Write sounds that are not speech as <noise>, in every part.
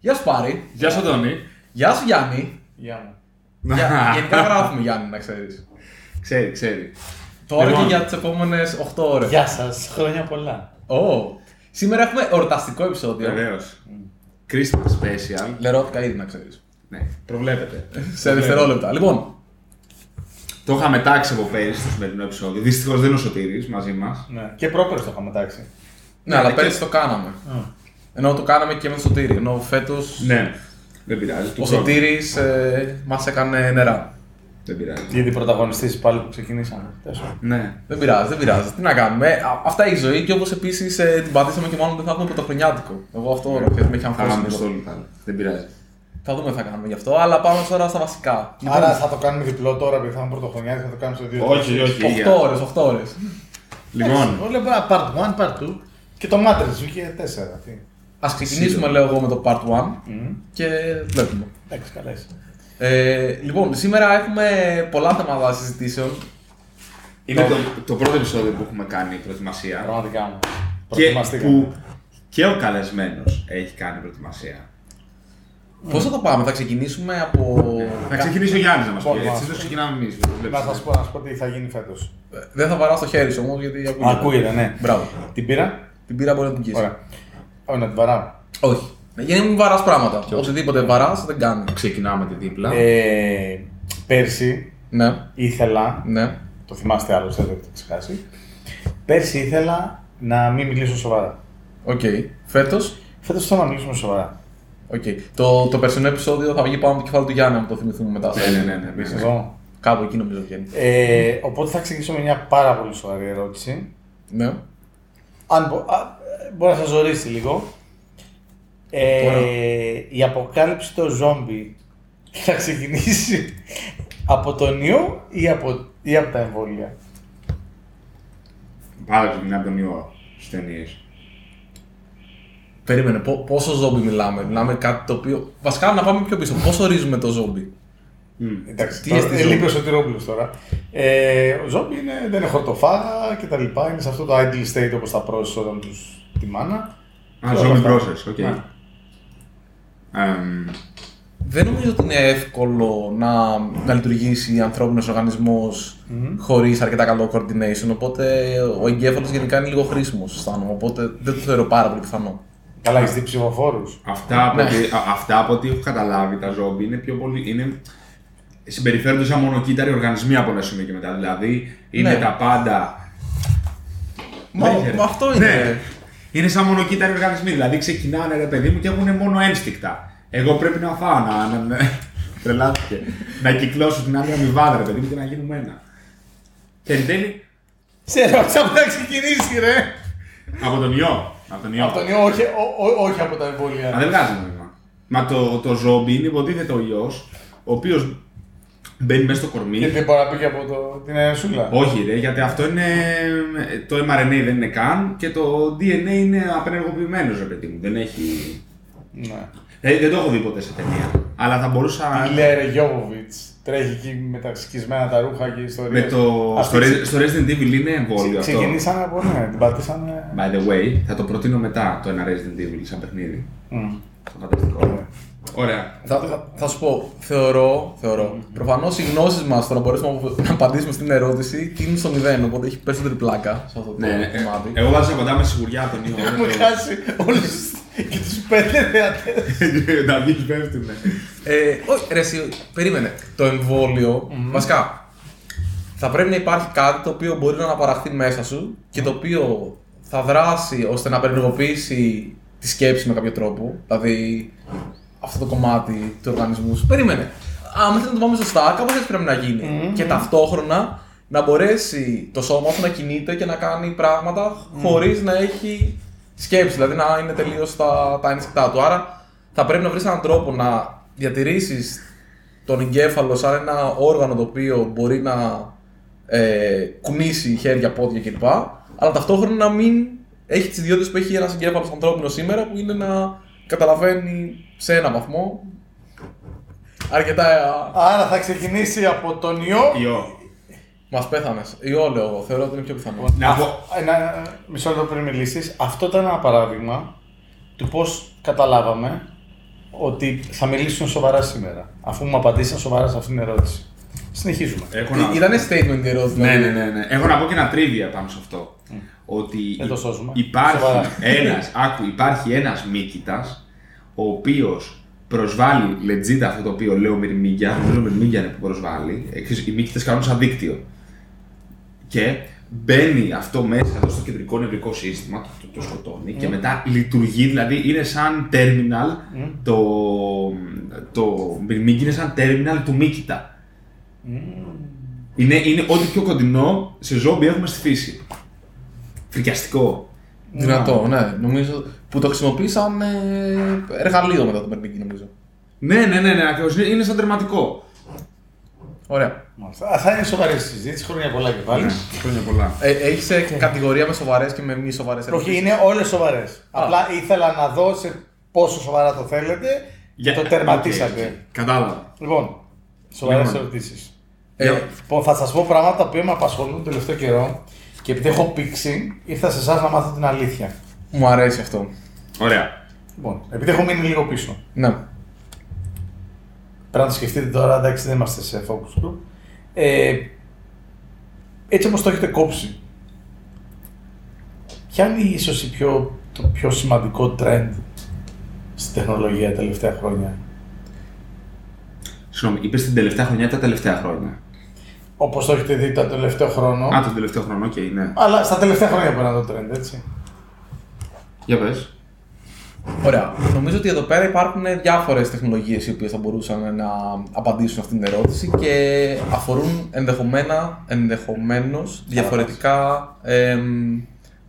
Γεια σου Πάρη. Γεια σου, Αντώνη. Γεια σου Γιάννη. Γεια μου. Για- <laughs> Γενικά γράφουμε Γιάννη, να ξέρεις. Ξέρει, ξέρει. Τώρα και Λοιπόν. για τις επόμενες 8 ώρες. Γεια σας, χρόνια πολλά. Oh. Σήμερα έχουμε εορταστικό επεισόδιο. Βεβαίως. Christmas special. Λερώθηκα ήδη να ξέρεις. Ναι, προβλέπετε. Σε δευτερόλεπτα. Λοιπόν, Το είχαμε τάξει από πέρυσι στο σημερινό επεισόδιο. Δυστυχώς δεν είναι ο Σωτήρης μαζί μας. Ναι. Και πρόπερος το είχαμε τάξει. ναι, αλλά και- πέρυσι το κάναμε. Ενώ το κάναμε και με το Σωτήρι. Ενώ φέτος Ναι, δεν πειράζει. του ο χρόνου. Σωτήρης ε, μας έκανε νερά. Δεν πειράζει. Γιατί πρωταγωνιστής πάλι που ξεκινήσαμε. Τέλος πάντων. Ναι. Δεν πειράζει, δεν πειράζει. Τι να κάνουμε. Ε, α- αυτά η ζωή και όπως επίσης την πατήσαμε και μάλλον δεν θα έχουμε πρωτοχρονιάτικο. Εγώ αυτό ξέρεις, με έχει Θα αμφώσει. κάνουμε λίγο. στο λιπάλι. Δεν πειράζει. Θα δούμε τι θα κάνουμε γι' αυτό, αλλά πάμε τώρα στα βασικά. Άρα θα το κάνουμε διπλό τώρα, επειδή θα είναι πρωτοχρονιά και θα το κάνουμε στο 2. Όχι, όχι. 8 ίδια. ώρες, 8 ώρες. Λοιπόν, Όλα bara part 1, part 2. Και το Matrix βγήκε 4. Τι. Α ξεκινήσουμε, λέω εγώ, με το part 1 Μμμ. και βλέπουμε. Εντάξει, καλά είσαι. Ε, λοιπόν, σήμερα έχουμε πολλά θέματα συζητήσεων. είναι το, το πρώτο επεισόδιο που έχουμε κάνει προετοιμασία. Πραγματικά μου. Και Προετοιμαστήκαμε. που και ο καλεσμένος έχει κάνει προετοιμασία. Πώς θα το πάμε, θα ξεκινήσουμε από. Θα ξεκινήσει ο Γιάννης να μας Πολύ πει. Έτσι μας. το ξεκινάμε εμείς. Να σας πω, να σας πω τι θα γίνει φέτος. Ε, Δεν θα βαρά το χέρι σου όμως, γιατί ακούγεται. Ακούγεται, ναι. Μπράβο. Την πήρα; Την πήρα μπορεί να την κοίσει. Ωραία. Όχι, να την βαράω. Όχι. Για να μην βαράς πράγματα. Οτιδήποτε βαράς δεν κάνει. Ξεκινάμε τη δίπλα. Ε, πέρσι Ναι, ήθελα, ναι. το θυμάστε άλλωστε, δεν το έχω ξεχάσει. Πέρσι ήθελα να μην μιλήσω σοβαρά. Οκ. Φέτος; Φέτος θέλω να μιλήσουμε σοβαρά. Οκ. Το, το περσινό επεισόδιο θα βγει πάνω από το κεφάλι του Γιάννη, να το θυμηθούμε μετά. Ναι, ναι, ναι, ναι, ναι. Εδώ. Κάπου εκεί νομίζω βγαίνει. Ε, οπότε θα ξεκινήσω με μια πάρα πολύ σοβαρή ερώτηση. Ναι. Αν μπο- α, ε, μπορεί να σας ζωρίσει λίγο. Τώρα. Ε, η αποκάλυψη των ζόμπι θα ξεκινήσει από τον ιό ή από, ή από τα εμβόλια; Πάρα ξεκινάμε από τον ιό στις ταινίες. Περίμενε, πο- πόσο ζόμπι μιλάμε; Μιλάμε κάτι το οποίο. Βασικά να πάμε πιο πίσω. Πώς ορίζουμε το ζόμπι; Εντάξει, Τι τώρα, εστί ε, ζόμπι; λείπει ο Σωτηρόπουλος τώρα. Ε, ο ζόμπι είναι, δεν είναι χορτοφάγα και τα λοιπά. Είναι σε αυτό το idle state όπως τα πρόσες όταν τους τη μάνα. Α, Και όλα ζώμη αυτά. process, οκ. Ναι. Εμ, Δεν νομίζω ότι είναι εύκολο να, να λειτουργήσει ανθρώπινος οργανισμός χωρίς αρκετά καλό coordination. Οπότε ο εγκέφαλος γενικά είναι λίγο χρήσιμος, αισθάνομαι. Οπότε δεν το θεωρώ πάρα πολύ πιθανό. Καλά, έχεις δει ψηφοφόρους. Αυτά, από Ναι. ό,τι- α- αυτά από ό,τι έχω καταλάβει, τα ζόμπι είναι πιο πολύ. Είναι, συμπεριφέρονται σαν μονοκύτταροι οργανισμοί από ένα σημείο και μετά. Δηλαδή είναι Ναι. τα πάντα. Μα, Ναι, μα αυτό είναι. Ναι. Είναι σαν μονοκύτταροι οργανισμοί. Δηλαδή ξεκινάνε ρε παιδί μου και έχουν μόνο ένστικτα. Εγώ πρέπει να φάω, να. να, να <laughs> τρελάθηκε. να κυκλώσω την άλλη αμοιβάδα, ρε παιδί μου, και να γίνουμε ένα. Και εν τέλει. Σε ρώτησα που θα ξεκινήσει, ρε. από τον ιό. Από τον ιό. Από τον ιό, όχι, ό- ό- όχι από τα Α, εμβόλια. δεν βγάζει νόημα. Μα το, το ζόμπι είναι υποτίθεται ο ιός, ο οποίος μπαίνει μέσα στο κορμί. Και δεν μπορεί να πει και από το, την ενσούλα. Όχι, ρε, γιατί αυτό είναι. Το mRNA δεν είναι καν και το DNA είναι απενεργοποιημένος, ρε παιδί μου. Δεν έχει. Ναι. Ε, δεν το έχω δει ποτέ σε ταινία. Αλλά θα μπορούσα. Η Λέρε Γιώβοβιτς τρέχει εκεί με τα σκισμένα τα ρούχα και ιστορίες. Με το... Αυτή στο, ξε- Re- στο Resident Evil είναι εμβόλιο αυτό. Ξεκινήσαμε από ναι, την πατήσαμε. By the way, θα το προτείνω μετά το ένα Resident Evil σαν παιχνίδι. Μμ. Το φανταστικό. Ωραία. Θα, θα, θα σου πω, θεωρώ, θεωρώ. Προφανώς οι γνώσεις μας το να μπορέσουμε να απαντήσουμε στην ερώτηση τίνουν στο μηδέν. Οπότε έχει περισσότερη πλάκα σε αυτό το Ναι, ε, κομμάτι. εγώ βάζω κοντά με σιγουριά τον ιό. <laughs> Έχουμε χάσει όλους και τους πέντε θεατές. <laughs> Να βγει πέφτουν. Ε, όχι, ρε, εσύ, περίμενε. Το εμβόλιο, βασικά, θα πρέπει να υπάρχει κάτι το οποίο μπορεί να αναπαραχθεί μέσα σου και το οποίο θα δράσει ώστε να περιλογοποιήσει τη σκέψη με κάποιο τρόπο. Δηλαδή, αυτό το κομμάτι του οργανισμού σου. Περίμενε. Αν θέλει να το πάμε σωστά, κάπως έτσι πρέπει να γίνει. Και ταυτόχρονα να μπορέσει το σώμα σου να κινείται και να κάνει πράγματα χωρίς να έχει σκέψη. Δηλαδή να είναι τελείως τα, τα ένστικτά του. Άρα θα πρέπει να βρεις έναν τρόπο να διατηρήσεις τον εγκέφαλο σαν ένα όργανο το οποίο μπορεί να ε, κουνήσει χέρια, πόδια κλπ. Αλλά ταυτόχρονα να μην έχει τις ιδιότητες που έχει ένας εγκέφαλος ανθρώπινος σήμερα που είναι να καταλαβαίνει σε ένα βαθμό αρκετά. ε, Άρα θα ξεκινήσει από τον ιό. Ιό. Μας πέθανε. Ιό λέω εγώ. Θεωρώ ότι είναι πιο πιθανό. Να πω. Α, Ένα, μισό λεπτό πριν μιλήσεις. Αυτό ήταν ένα παράδειγμα του πώς καταλάβαμε ότι θα μιλήσουν σοβαρά σήμερα. Αφού μου απαντήσαν σοβαρά σε αυτήν την ερώτηση. Συνεχίζουμε. Έχω να... Ήταν statement η ερώτηση. Ναι, δηλαδή. ναι, ναι, ναι. Έχω να πω και ένα τρίβια πάνω σε αυτό. Ότι Δεν το σώζουμε. υπάρχει Σοβαρά. ένας, άκου, υπάρχει ένας Μίκητας, ο οποίος προσβάλλει legit αυτό το οποίο λέω Μυρμήγκια, νομίζω <laughs> Μυρμήγκια είναι που προσβάλλει, Εξής, οι Μίκητες κάνουν σαν δίκτυο. Και μπαίνει αυτό μέσα εδώ στο κεντρικό νευρικό σύστημα, το, το, το σκοτώνει και μετά λειτουργεί, δηλαδή είναι σαν terminal, το, το Μυρμήγκι είναι σαν terminal του Μίκητα. Είναι, είναι ό,τι πιο κοντινό σε ζόμπι έχουμε στη φύση. Φρικιαστικό. Δυνατό, ναι. Νομίζω που το χρησιμοποίησαν ε, εργαλείο μετά το Μερνίκη, νομίζω. Ναι, ναι, ναι, ναι ακριβώς. Είναι, είναι σαν τερματικό. Ωραία. Μάλιστα. Α, Θα είναι σοβαρή η συζήτηση, χρόνια πολλά και πάλι. Ναι, χρόνια πολλά. Ε, Έχεις κατηγορία με σοβαρές και με μη σοβαρές Όχι, είναι όλες σοβαρές. Απλά ήθελα να δω σε πόσο σοβαρά το θέλετε και το τερματίσατε. OK, OK. Κατάλαβα. Λοιπόν, σοβαρές Λοιπόν. ερωτήσεις. Ε, Λοιπόν, θα σας πω πράγματα τα οποία με απασχολούν τον τελευταίο καιρό και επειδή έχω πήξει, ήρθα σε εσάς να μάθω την αλήθεια. Μου αρέσει αυτό. Ωραία. Λοιπόν, επειδή έχω μείνει λίγο πίσω. Ναι. Πρέπει να το σκεφτείτε τώρα, εντάξει, δεν είμαστε σε focus group. Ε, έτσι όπως το έχετε κόψει, ποια είναι ίσως η πιο, το πιο σημαντικό trend στην τεχνολογία τα τελευταία χρόνια; Συγγνώμη, είπες την τελευταία χρονιά ή τα τελευταία χρόνια; Όπως το έχετε δει το τελευταίο χρόνο. Α, τον τελευταίο χρόνο, οκ, ναι. Αλλά στα τελευταία χρόνια μπορεί να είναι το trend, έτσι. Για πες. Ωραία. Νομίζω ότι εδώ πέρα υπάρχουν διάφορες τεχνολογίες οι οποίες θα μπορούσαν να απαντήσουν σε αυτήν την ερώτηση και αφορούν ενδεχομένα, ενδεχομένως διαφορετικά, εμ,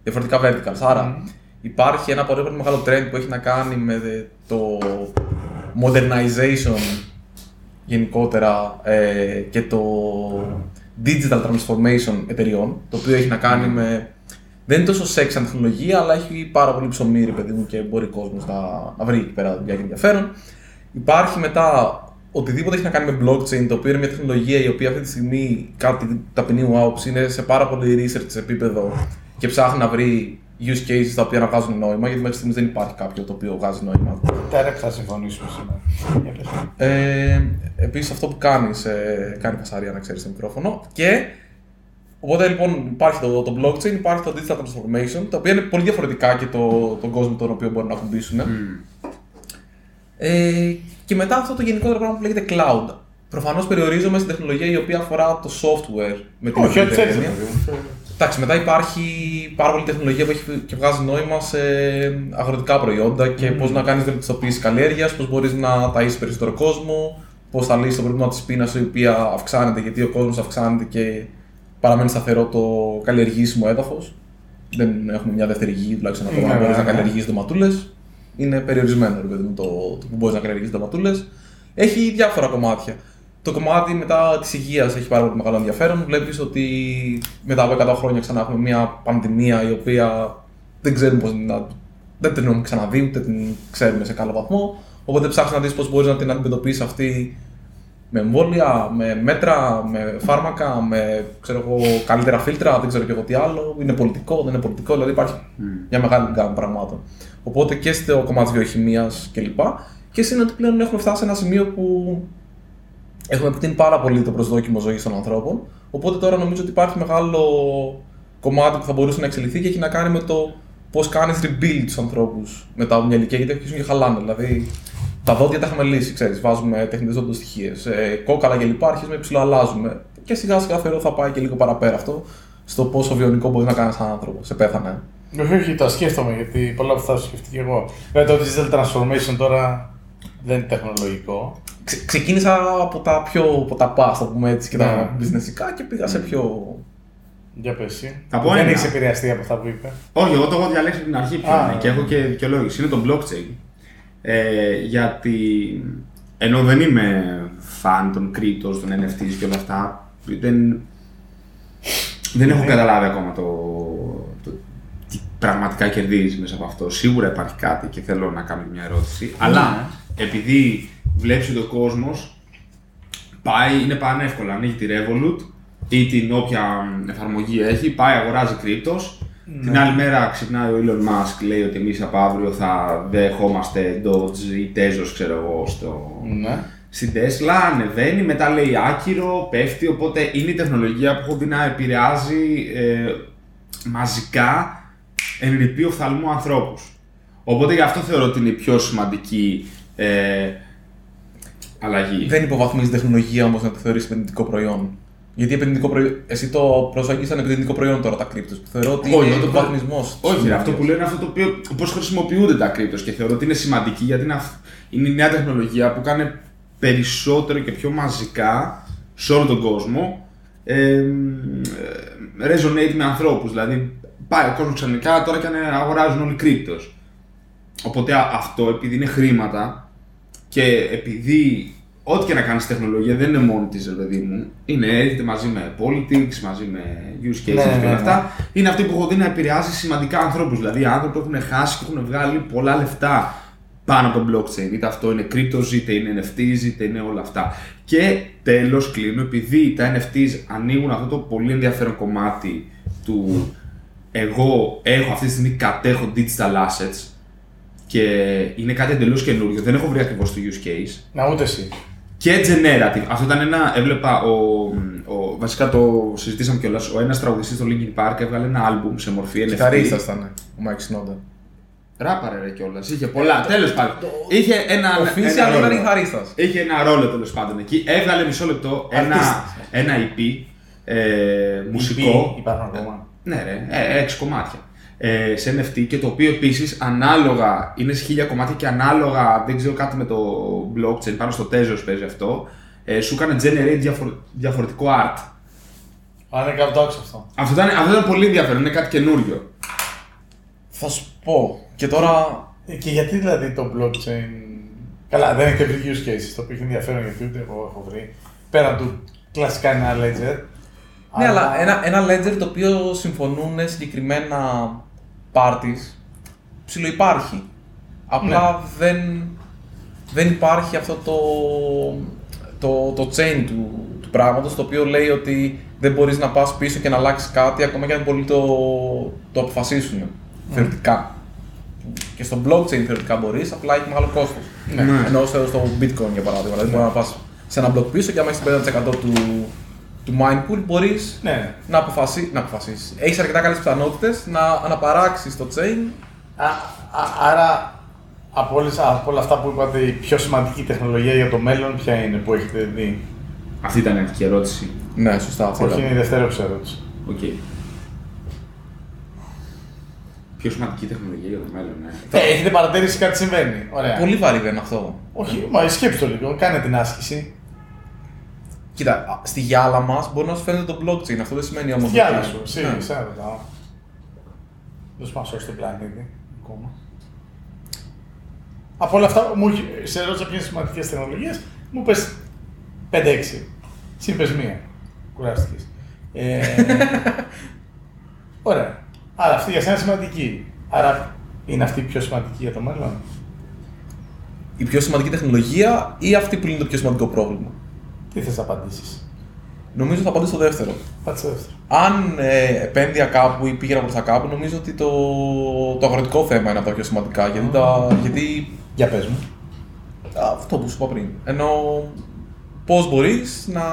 διαφορετικά verticals. Άρα υπάρχει ένα πολύ πολύ μεγάλο trend που έχει να κάνει με το modernization γενικότερα ε, και το digital transformation εταιριών, το οποίο έχει να κάνει με δεν είναι τόσο σεξ σαν τεχνολογία, αλλά έχει πάρα πολύ ψωμί, ρε παιδί μου, και μπορεί ο κόσμος να, να βρει εκεί πέρα δουλειά και ενδιαφέρον. Υπάρχει μετά οτιδήποτε έχει να κάνει με blockchain, το οποίο είναι μια τεχνολογία η οποία αυτή τη στιγμή, κάτι ταπεινή μου άποψη, είναι σε πάρα πολύ research σε επίπεδο και ψάχνει να βρει use cases τα οποία να βγάζουν νόημα, γιατί μέχρι στιγμής δεν υπάρχει κάποιο το οποίο βγάζει νόημα. Τα ρε που θα συμφωνήσουμε σήμερα. Για πες. Ε, Επίσης, αυτό που κάνει, ε, κάνει φασαρία να ξέρεις το μικρόφωνο. Και οπότε λοιπόν υπάρχει το, το blockchain, υπάρχει το digital transformation, τα οποία είναι πολύ διαφορετικά και το, τον κόσμο τον οποίο μπορούν να ακουμπήσουν. Ε, και μετά αυτό το γενικότερο πράγμα που λέγεται cloud. Προφανώς περιορίζομαι στην τεχνολογία η οποία αφορά το software με την Όχι, ό,τι ευρύτερη θέλεις. ρε έννοια. παιδί μου. Εντάξει, μετά υπάρχει πάρα πολλή τεχνολογία που έχει και βγάζει νόημα σε αγροτικά προϊόντα και πώς να κάνεις βελτιστοποίηση καλλιέργειας, πώς μπορείς να ταΐσεις περισσότερο κόσμο, πώς θα λύσεις το πρόβλημα της πείνας η οποία αυξάνεται γιατί ο κόσμος αυξάνεται και παραμένει σταθερό το καλλιεργήσιμο έδαφος. Δεν έχουμε μια δεύτερη γη τουλάχιστον ακόμα Ναι, να μπορείς ναι, να ναι. καλλιεργήσεις ντοματούλες. Είναι περιορισμένο ρε παιδί μου, το, το που μπορείς να καλλιεργήσεις ντοματούλες. Έχει διάφορα κομμάτια. Το κομμάτι μετά της υγείας έχει πάρα πολύ μεγάλο ενδιαφέρον. Βλέπεις ότι μετά από 100 χρόνια ξανά έχουμε μια πανδημία η οποία δεν ξέρουμε πώς να. Δεν την έχουμε ξαναδεί, ούτε την ξέρουμε σε καλό βαθμό. Οπότε ψάχνει να δεις πώς μπορείς να την αντιμετωπίσεις αυτή με εμβόλια, με μέτρα, με φάρμακα, με ξέρω εγώ, καλύτερα φίλτρα, δεν ξέρω και εγώ τι άλλο. Είναι πολιτικό, δεν είναι πολιτικό, δηλαδή υπάρχει μια μεγάλη γκάμα πραγμάτων. Οπότε και στο κομμάτι βιοχημίας κλπ. Και είναι ότι πλέον έχουμε φτάσει σε ένα σημείο που έχουμε επεκτείνει πάρα πολύ το προσδόκιμο ζωής των ανθρώπων. Οπότε τώρα νομίζω ότι υπάρχει μεγάλο κομμάτι που θα μπορούσε να εξελιχθεί και έχει να κάνει με το πώς κάνεις rebuild τους ανθρώπους μετά από μια ηλικία γιατί αρχίζουν και χαλάνε. Δηλαδή τα δόντια τα έχουμε λύσει, ξέρεις. Βάζουμε τεχνητές δοντοστοιχίε, ε, κόκαλα κλπ. Αρχίζουμε να ψιλοαλλάζουμε. Και σιγά σιγά θεωρώ θα πάει και λίγο παραπέρα αυτό στο πόσο βιονικό μπορεί να κάνει έναν άνθρωπο. Σε πέθανε. Όχι, όχι, το σκέφτομαι γιατί πολλά από αυτά τα σκεφτεί και εγώ. Βέβαια το digital transformation τώρα δεν είναι τεχνολογικό. Ξε- ξεκίνησα από τα πιο από τα past, το πούμε έτσι, και τα Ναι. businessικά και πήγα σε πιο. Για πες εσύ. Θα πω δεν ένα. έχεις επηρεαστεί από αυτά που είπε. Όχι, εγώ το έχω διαλέξει από την αρχή ποιο Α, είναι ναι. και έχω και δικαιολόγηση. Είναι το blockchain. Ε, γιατί ενώ δεν είμαι φαν των cryptos, των NFTs και όλα αυτά, δεν, δεν έχω καταλάβει ακόμα το, το τι πραγματικά κερδίζεις μέσα από αυτό. Σίγουρα υπάρχει κάτι και θέλω να κάνω μια ερώτηση. Αλλά επειδή βλέπεις ότι ο κόσμος πάει, είναι πανεύκολα. Ανοίγει τη Revolut ή την όποια εφαρμογή έχει, πάει, αγοράζει κρύπτος Την άλλη μέρα ξυπνάει ο Elon Musk, λέει ότι εμείς από αύριο θα δεχόμαστε Dodge ή Tezos, ξέρω εγώ, στο... Ναι. στην Tesla. Ανεβαίνει, μετά λέει άκυρο, πέφτει. Οπότε είναι η τεχνολογία που έχω δει να επηρεάζει ε, μαζικά εν ρηπεί οφθαλμού ανθρώπους. Οπότε γι' αυτό θεωρώ ότι είναι η πιο σημαντική ε, αλλαγή. Δεν υποβαθμίζει τεχνολογία όμως να το θεωρήσει επενδυτικό προϊόν. Γιατί επενδυτικό προϊόν, εσύ το προσεγγίζει σαν επενδυτικό προϊόν τώρα τα κρύπτο. Θεωρώ ότι Όχι, είναι το- υποβαθμισμός. Όχι, ρε, αυτό που λένε είναι αυτό το οποίο πώς χρησιμοποιούνται τα κρύπτος και θεωρώ ότι είναι σημαντική γιατί είναι, αυ- είναι η νέα τεχνολογία που κάνει περισσότερο και πιο μαζικά σε όλο τον κόσμο ε, ε, resonate με ανθρώπους. Δηλαδή πάει ο κόσμος ξαφνικά τώρα και ανε- αγοράζουν όλοι κρύπτος. Οπότε α- αυτό επειδή είναι χρήματα και επειδή ό,τι και να κάνεις τεχνολογία δεν είναι μόνο της, ρε παιδί μου, είναι έρχεται μαζί με politics, μαζί με use cases Ναι, και ναι, όλα ναι. αυτά. Είναι αυτή που έχω δει να επηρεάζει σημαντικά ανθρώπους. Δηλαδή άνθρωποι που έχουν χάσει και έχουν βγάλει πολλά λεφτά πάνω από το blockchain. Είτε αυτό είναι cryptos, είτε είναι NFTs, είτε είναι όλα αυτά. Και τέλος κλείνω, επειδή τα NFTs ανοίγουν αυτό το πολύ ενδιαφέρον κομμάτι του εγώ έχω αυτή τη στιγμή κατέχω digital assets και είναι κάτι εντελώς καινούριο. Δεν έχω βρει ακριβώς το use case. Να ούτε εσύ. Και generative. Αυτό ήταν ένα. Έβλεπα. Ο, ο, βασικά το συζητήσαμε κιόλας. Ο ένας τραγουδιστής στο Linkin Park έβγαλε ένα album σε μορφή NFT. Κιθαρίστας ήταν ο Μάικ Σινόντα. Ράπαρε ρε κιόλας. Είχε πολλά. Τέλος πάντων. Είχε ένα. Ο ένα Φίση ήταν ρόλο. κιθαρίστας. Είχε ένα ρόλο τέλος πάντων εκεί. Έβγαλε μισό λεπτό ένα, Αρτίστας. ένα EP. Ε, μουσικό. Υπάρχουν ακόμα. Ναι, ρε, ε, έξι κομμάτια. Ε, σε NFT και το οποίο επίσης ανάλογα είναι σε χίλια κομμάτια και ανάλογα δεν ξέρω κάτι με το blockchain πάνω στο Tezos παίζει αυτό. Ε, σου έκανε generate διαφορε- διαφορετικό art. Αν είναι κάπου το άκουσα αυτό. Αυτό ήταν, αυτό ήταν πολύ ενδιαφέρον, είναι κάτι καινούριο. Θα σου πω. Και τώρα. Ε, Και γιατί δηλαδή το blockchain. Καλά, δεν έχει βρει use cases, το οποίο έχει ενδιαφέρον γιατί ούτε εγώ έχω βρει. Πέραν του κλασικά είναι ένα ledger. Ναι, αλλά ένα, ένα ledger το οποίο συμφωνούν συγκεκριμένα parties ψιλοϊπάρχει. Απλά δεν, δεν υπάρχει αυτό το, το, το chain του, του πράγματος το οποίο λέει ότι δεν μπορείς να πας πίσω και να αλλάξεις κάτι ακόμα και αν πολλοί το, το αποφασίσουν θεωρητικά. Και στο blockchain θεωρητικά μπορείς, απλά έχει μεγάλο κόστος. Ναι. Ενώ στο, στο bitcoin για παράδειγμα, δηλαδή μπορεί να πας σε ένα block πίσω και άμα έχεις 50% του, του mine pool μπορείς Ναι, ναι. να, αποφασί... να αποφασίσεις. Έχεις αρκετά καλές πιθανότητες να αναπαράξεις το chain Α, α, άρα από, όλες, από όλα αυτά που είπατε, η πιο σημαντική τεχνολογία για το μέλλον ποια είναι που έχετε δει; Αυτή ήταν η αρχική ερώτηση. Ναι, σωστά. αυτή Όχι, ήταν. είναι η δευτερεύουσα ερώτηση. Οκ. Πιο σημαντική τεχνολογία για το μέλλον, ναι. Ε, έχετε παρατηρήσει κάτι συμβαίνει. Ωραία. Πολύ βαρύ δεν είναι αυτό. Όχι, μα σκέψτε το λίγο, κάνε την άσκηση. Κοίτα, α, στη γυάλα μας μπορεί να σου φαίνεται το blockchain. Αυτό δεν σημαίνει όμως. Για να σου, εσύ, Ναι. εσένα ρωτάω. Δεν σου πάω σώσει τον πλανήτη ακόμα. Από όλα αυτά, μου, έχει- σε ρώτησα ποιες σημαντικές τεχνολογίες, μου είπε 5-6. Συν πες μία. Κουράστηκες. Ε, <laughs> ωραία. Άρα αυτή για σένα είναι σημαντική. Άρα είναι αυτή η πιο σημαντική για το μέλλον. Η πιο σημαντική τεχνολογία ή αυτή που είναι το πιο σημαντικό πρόβλημα; Τι θες να απαντήσεις; Νομίζω θα απαντήσω στο δεύτερο. Πάτσε δεύτερο. Αν ε, επένδυα κάπου ή πήγαινα προς τα κάπου, νομίζω ότι το, το αγροτικό θέμα είναι από τα πιο σημαντικά. Γιατί, τα, γιατί Για πες μου. αυτό που σου είπα πριν. Ενώ πώς μπορείς να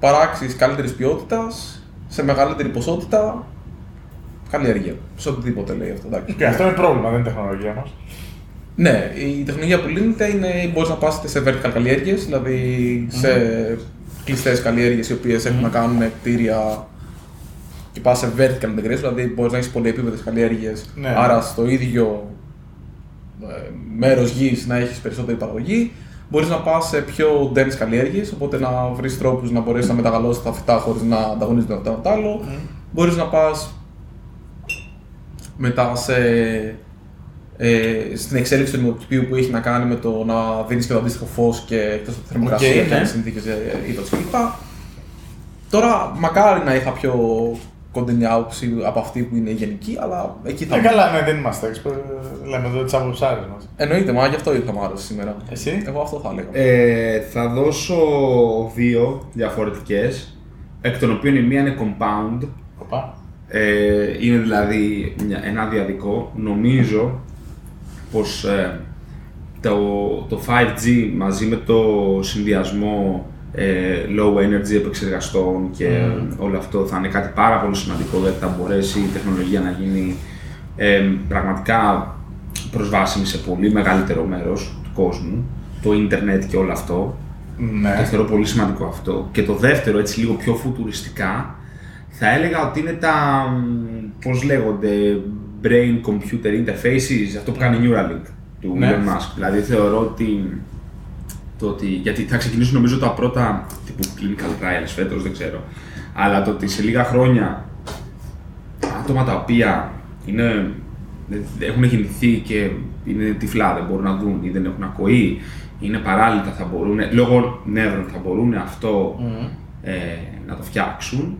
παράξεις καλύτερης ποιότητας σε μεγαλύτερη ποσότητα καλλιέργεια. Σε οτιδήποτε λέει αυτό. Εντάξει. Και αυτό είναι πρόβλημα, δεν είναι τεχνολογία μας. Ναι, η τεχνολογία που λύνεται είναι μπορείς να πας είτε σε vertical καλλιέργειες, δηλαδή σε κλειστές καλλιέργειες οι οποίες έχουν να κάνουν με κτίρια και πας σε vertical integration, δηλαδή μπορείς να έχεις πολυεπίπεδες καλλιέργειες. Ναι. Άρα στο ίδιο μέρος γης να έχεις περισσότερη παραγωγή. Μπορείς να πας σε πιο dense καλλιέργειες, οπότε να βρεις τρόπους να μπορέσεις να μεγαλώσεις τα φυτά χωρίς να ανταγωνίζονται το ένα το άλλο. Μπορείς να πας μετά σε, ε, στην εξέλιξη του υδροπονικού που έχει να κάνει με το να δίνεις και το αντίστοιχο φως και εκτός από τη θερμοκρασία Οκ, και ναι. συνθήκες ύδατος κλπ. Τώρα, μακάρι να είχα πιο κοντινή άποψη από αυτή που είναι η γενική, αλλά εκεί θα. Ε, καλά, ναι, δεν είμαστε expert. Λέμε εδώ τις άποψάρε μας. Εννοείται, μα γι' αυτό ήρθα μάλλον σήμερα. Εσύ; Εγώ αυτό θα έλεγα. Ε, θα δώσω δύο διαφορετικές, εκ των οποίων η μία είναι compound, Κοπά. Ε, είναι δηλαδή μια- ένα διαδικό. Νομίζω πως ε, το, το 5G μαζί με το συνδυασμό ε, low energy επεξεργαστών και όλο αυτό θα είναι κάτι πάρα πολύ σημαντικό γιατί θα μπορέσει η τεχνολογία να γίνει ε, πραγματικά προσβάσιμη σε πολύ μεγαλύτερο μέρος του κόσμου, το ίντερνετ και όλο αυτό. Το Ναι. θεωρώ πολύ σημαντικό αυτό. Και το δεύτερο, έτσι λίγο πιο φουτουριστικά, θα έλεγα ότι είναι τα, μ, πώς λέγονται, brain computer interfaces, αυτό που κάνει η Neuralink του Ναι. Elon Musk. Δηλαδή θεωρώ ότι, το ότι, γιατί θα ξεκινήσουν νομίζω τα πρώτα τύπου clinical trials φέτος, δεν ξέρω, αλλά το ότι σε λίγα χρόνια άτομα τα οποία είναι, έχουν γεννηθεί και είναι τυφλά, δεν μπορούν να δουν ή δεν έχουν ακοή, είναι παράλυτα, θα μπορούν, λόγω νεύρων θα μπορούν αυτό ε, να το φτιάξουν,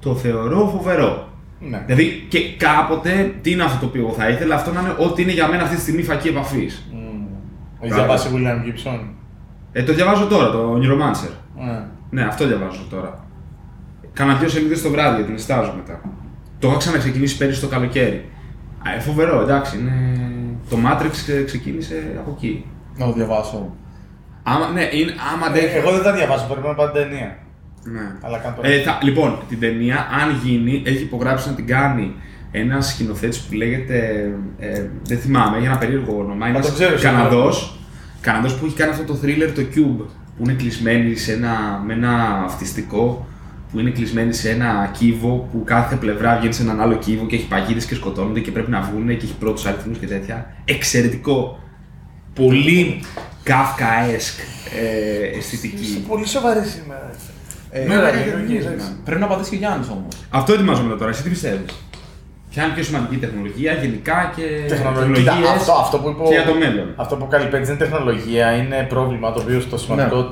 το θεωρώ φοβερό. Ναι. Δηλαδή και κάποτε, τι είναι αυτό το οποίο εγώ θα ήθελα, αυτό να είναι ό,τι είναι για μένα αυτή τη στιγμή φακή επαφής. Μμμ. Έχεις διαβάσει William Gibson. Ε, το διαβάζω τώρα, το Neuromancer. Ναι. Ναι, αυτό διαβάζω τώρα. Κάνα δύο σελίδες το βράδυ γιατί νιστάζω μετά. Το είχα ξαναξεκινήσει πέρυσι το καλοκαίρι. Α, ε, φοβερό, εντάξει. Είναι... Το Matrix ξε- ξεκίνησε από εκεί. Να το διαβάσω. Άμα, ναι, είναι, άμα Ε, αντέχει. Εγώ δεν τα διαβάζω, περιμένω πάντα την ταινία. Ναι. Αλλά κάνω το. Ε, θα, λοιπόν, την ταινία, αν γίνει, έχει υπογράψει να την κάνει ένα σκηνοθέτης που λέγεται. Ε, δεν θυμάμαι, έχει ένα περίεργο όνομα. Είναι το ένας ξέρω, σίγουρα. Καναδός, Καναδός που έχει κάνει αυτό το thriller το Cube. Που είναι κλεισμένη σε ένα, με ένα αυτιστικό που είναι κλεισμένη σε ένα κύβο που κάθε πλευρά βγαίνει σε έναν άλλο κύβο και έχει παγίδες και σκοτώνονται και πρέπει να βγουν και έχει πρώτους αριθμούς και τέτοια. Εξαιρετικό. Πολύ Kafkaesk ε, Είσαι αισθητική. πολύ σοβαρή σήμερα. Ε, Ναι, ναι, ρε, ναι, ναι, ναι, ναι. ναι. Πρέπει να απαντήσει και ο Γιάννης όμως. Αυτό ετοιμάζομαι τώρα. Εσύ τι πιστεύεις; Ποια είναι η πιο σημαντική τεχνολογία γενικά και Τεχνολογία. τεχνολογίες Κοίτα, αυτό, αυτό που είπε. ο- και για το μέλλον. Αυτό που καλυπέτει είναι τεχνολογία, είναι πρόβλημα το οποίο στο σημαντικό. Ναι.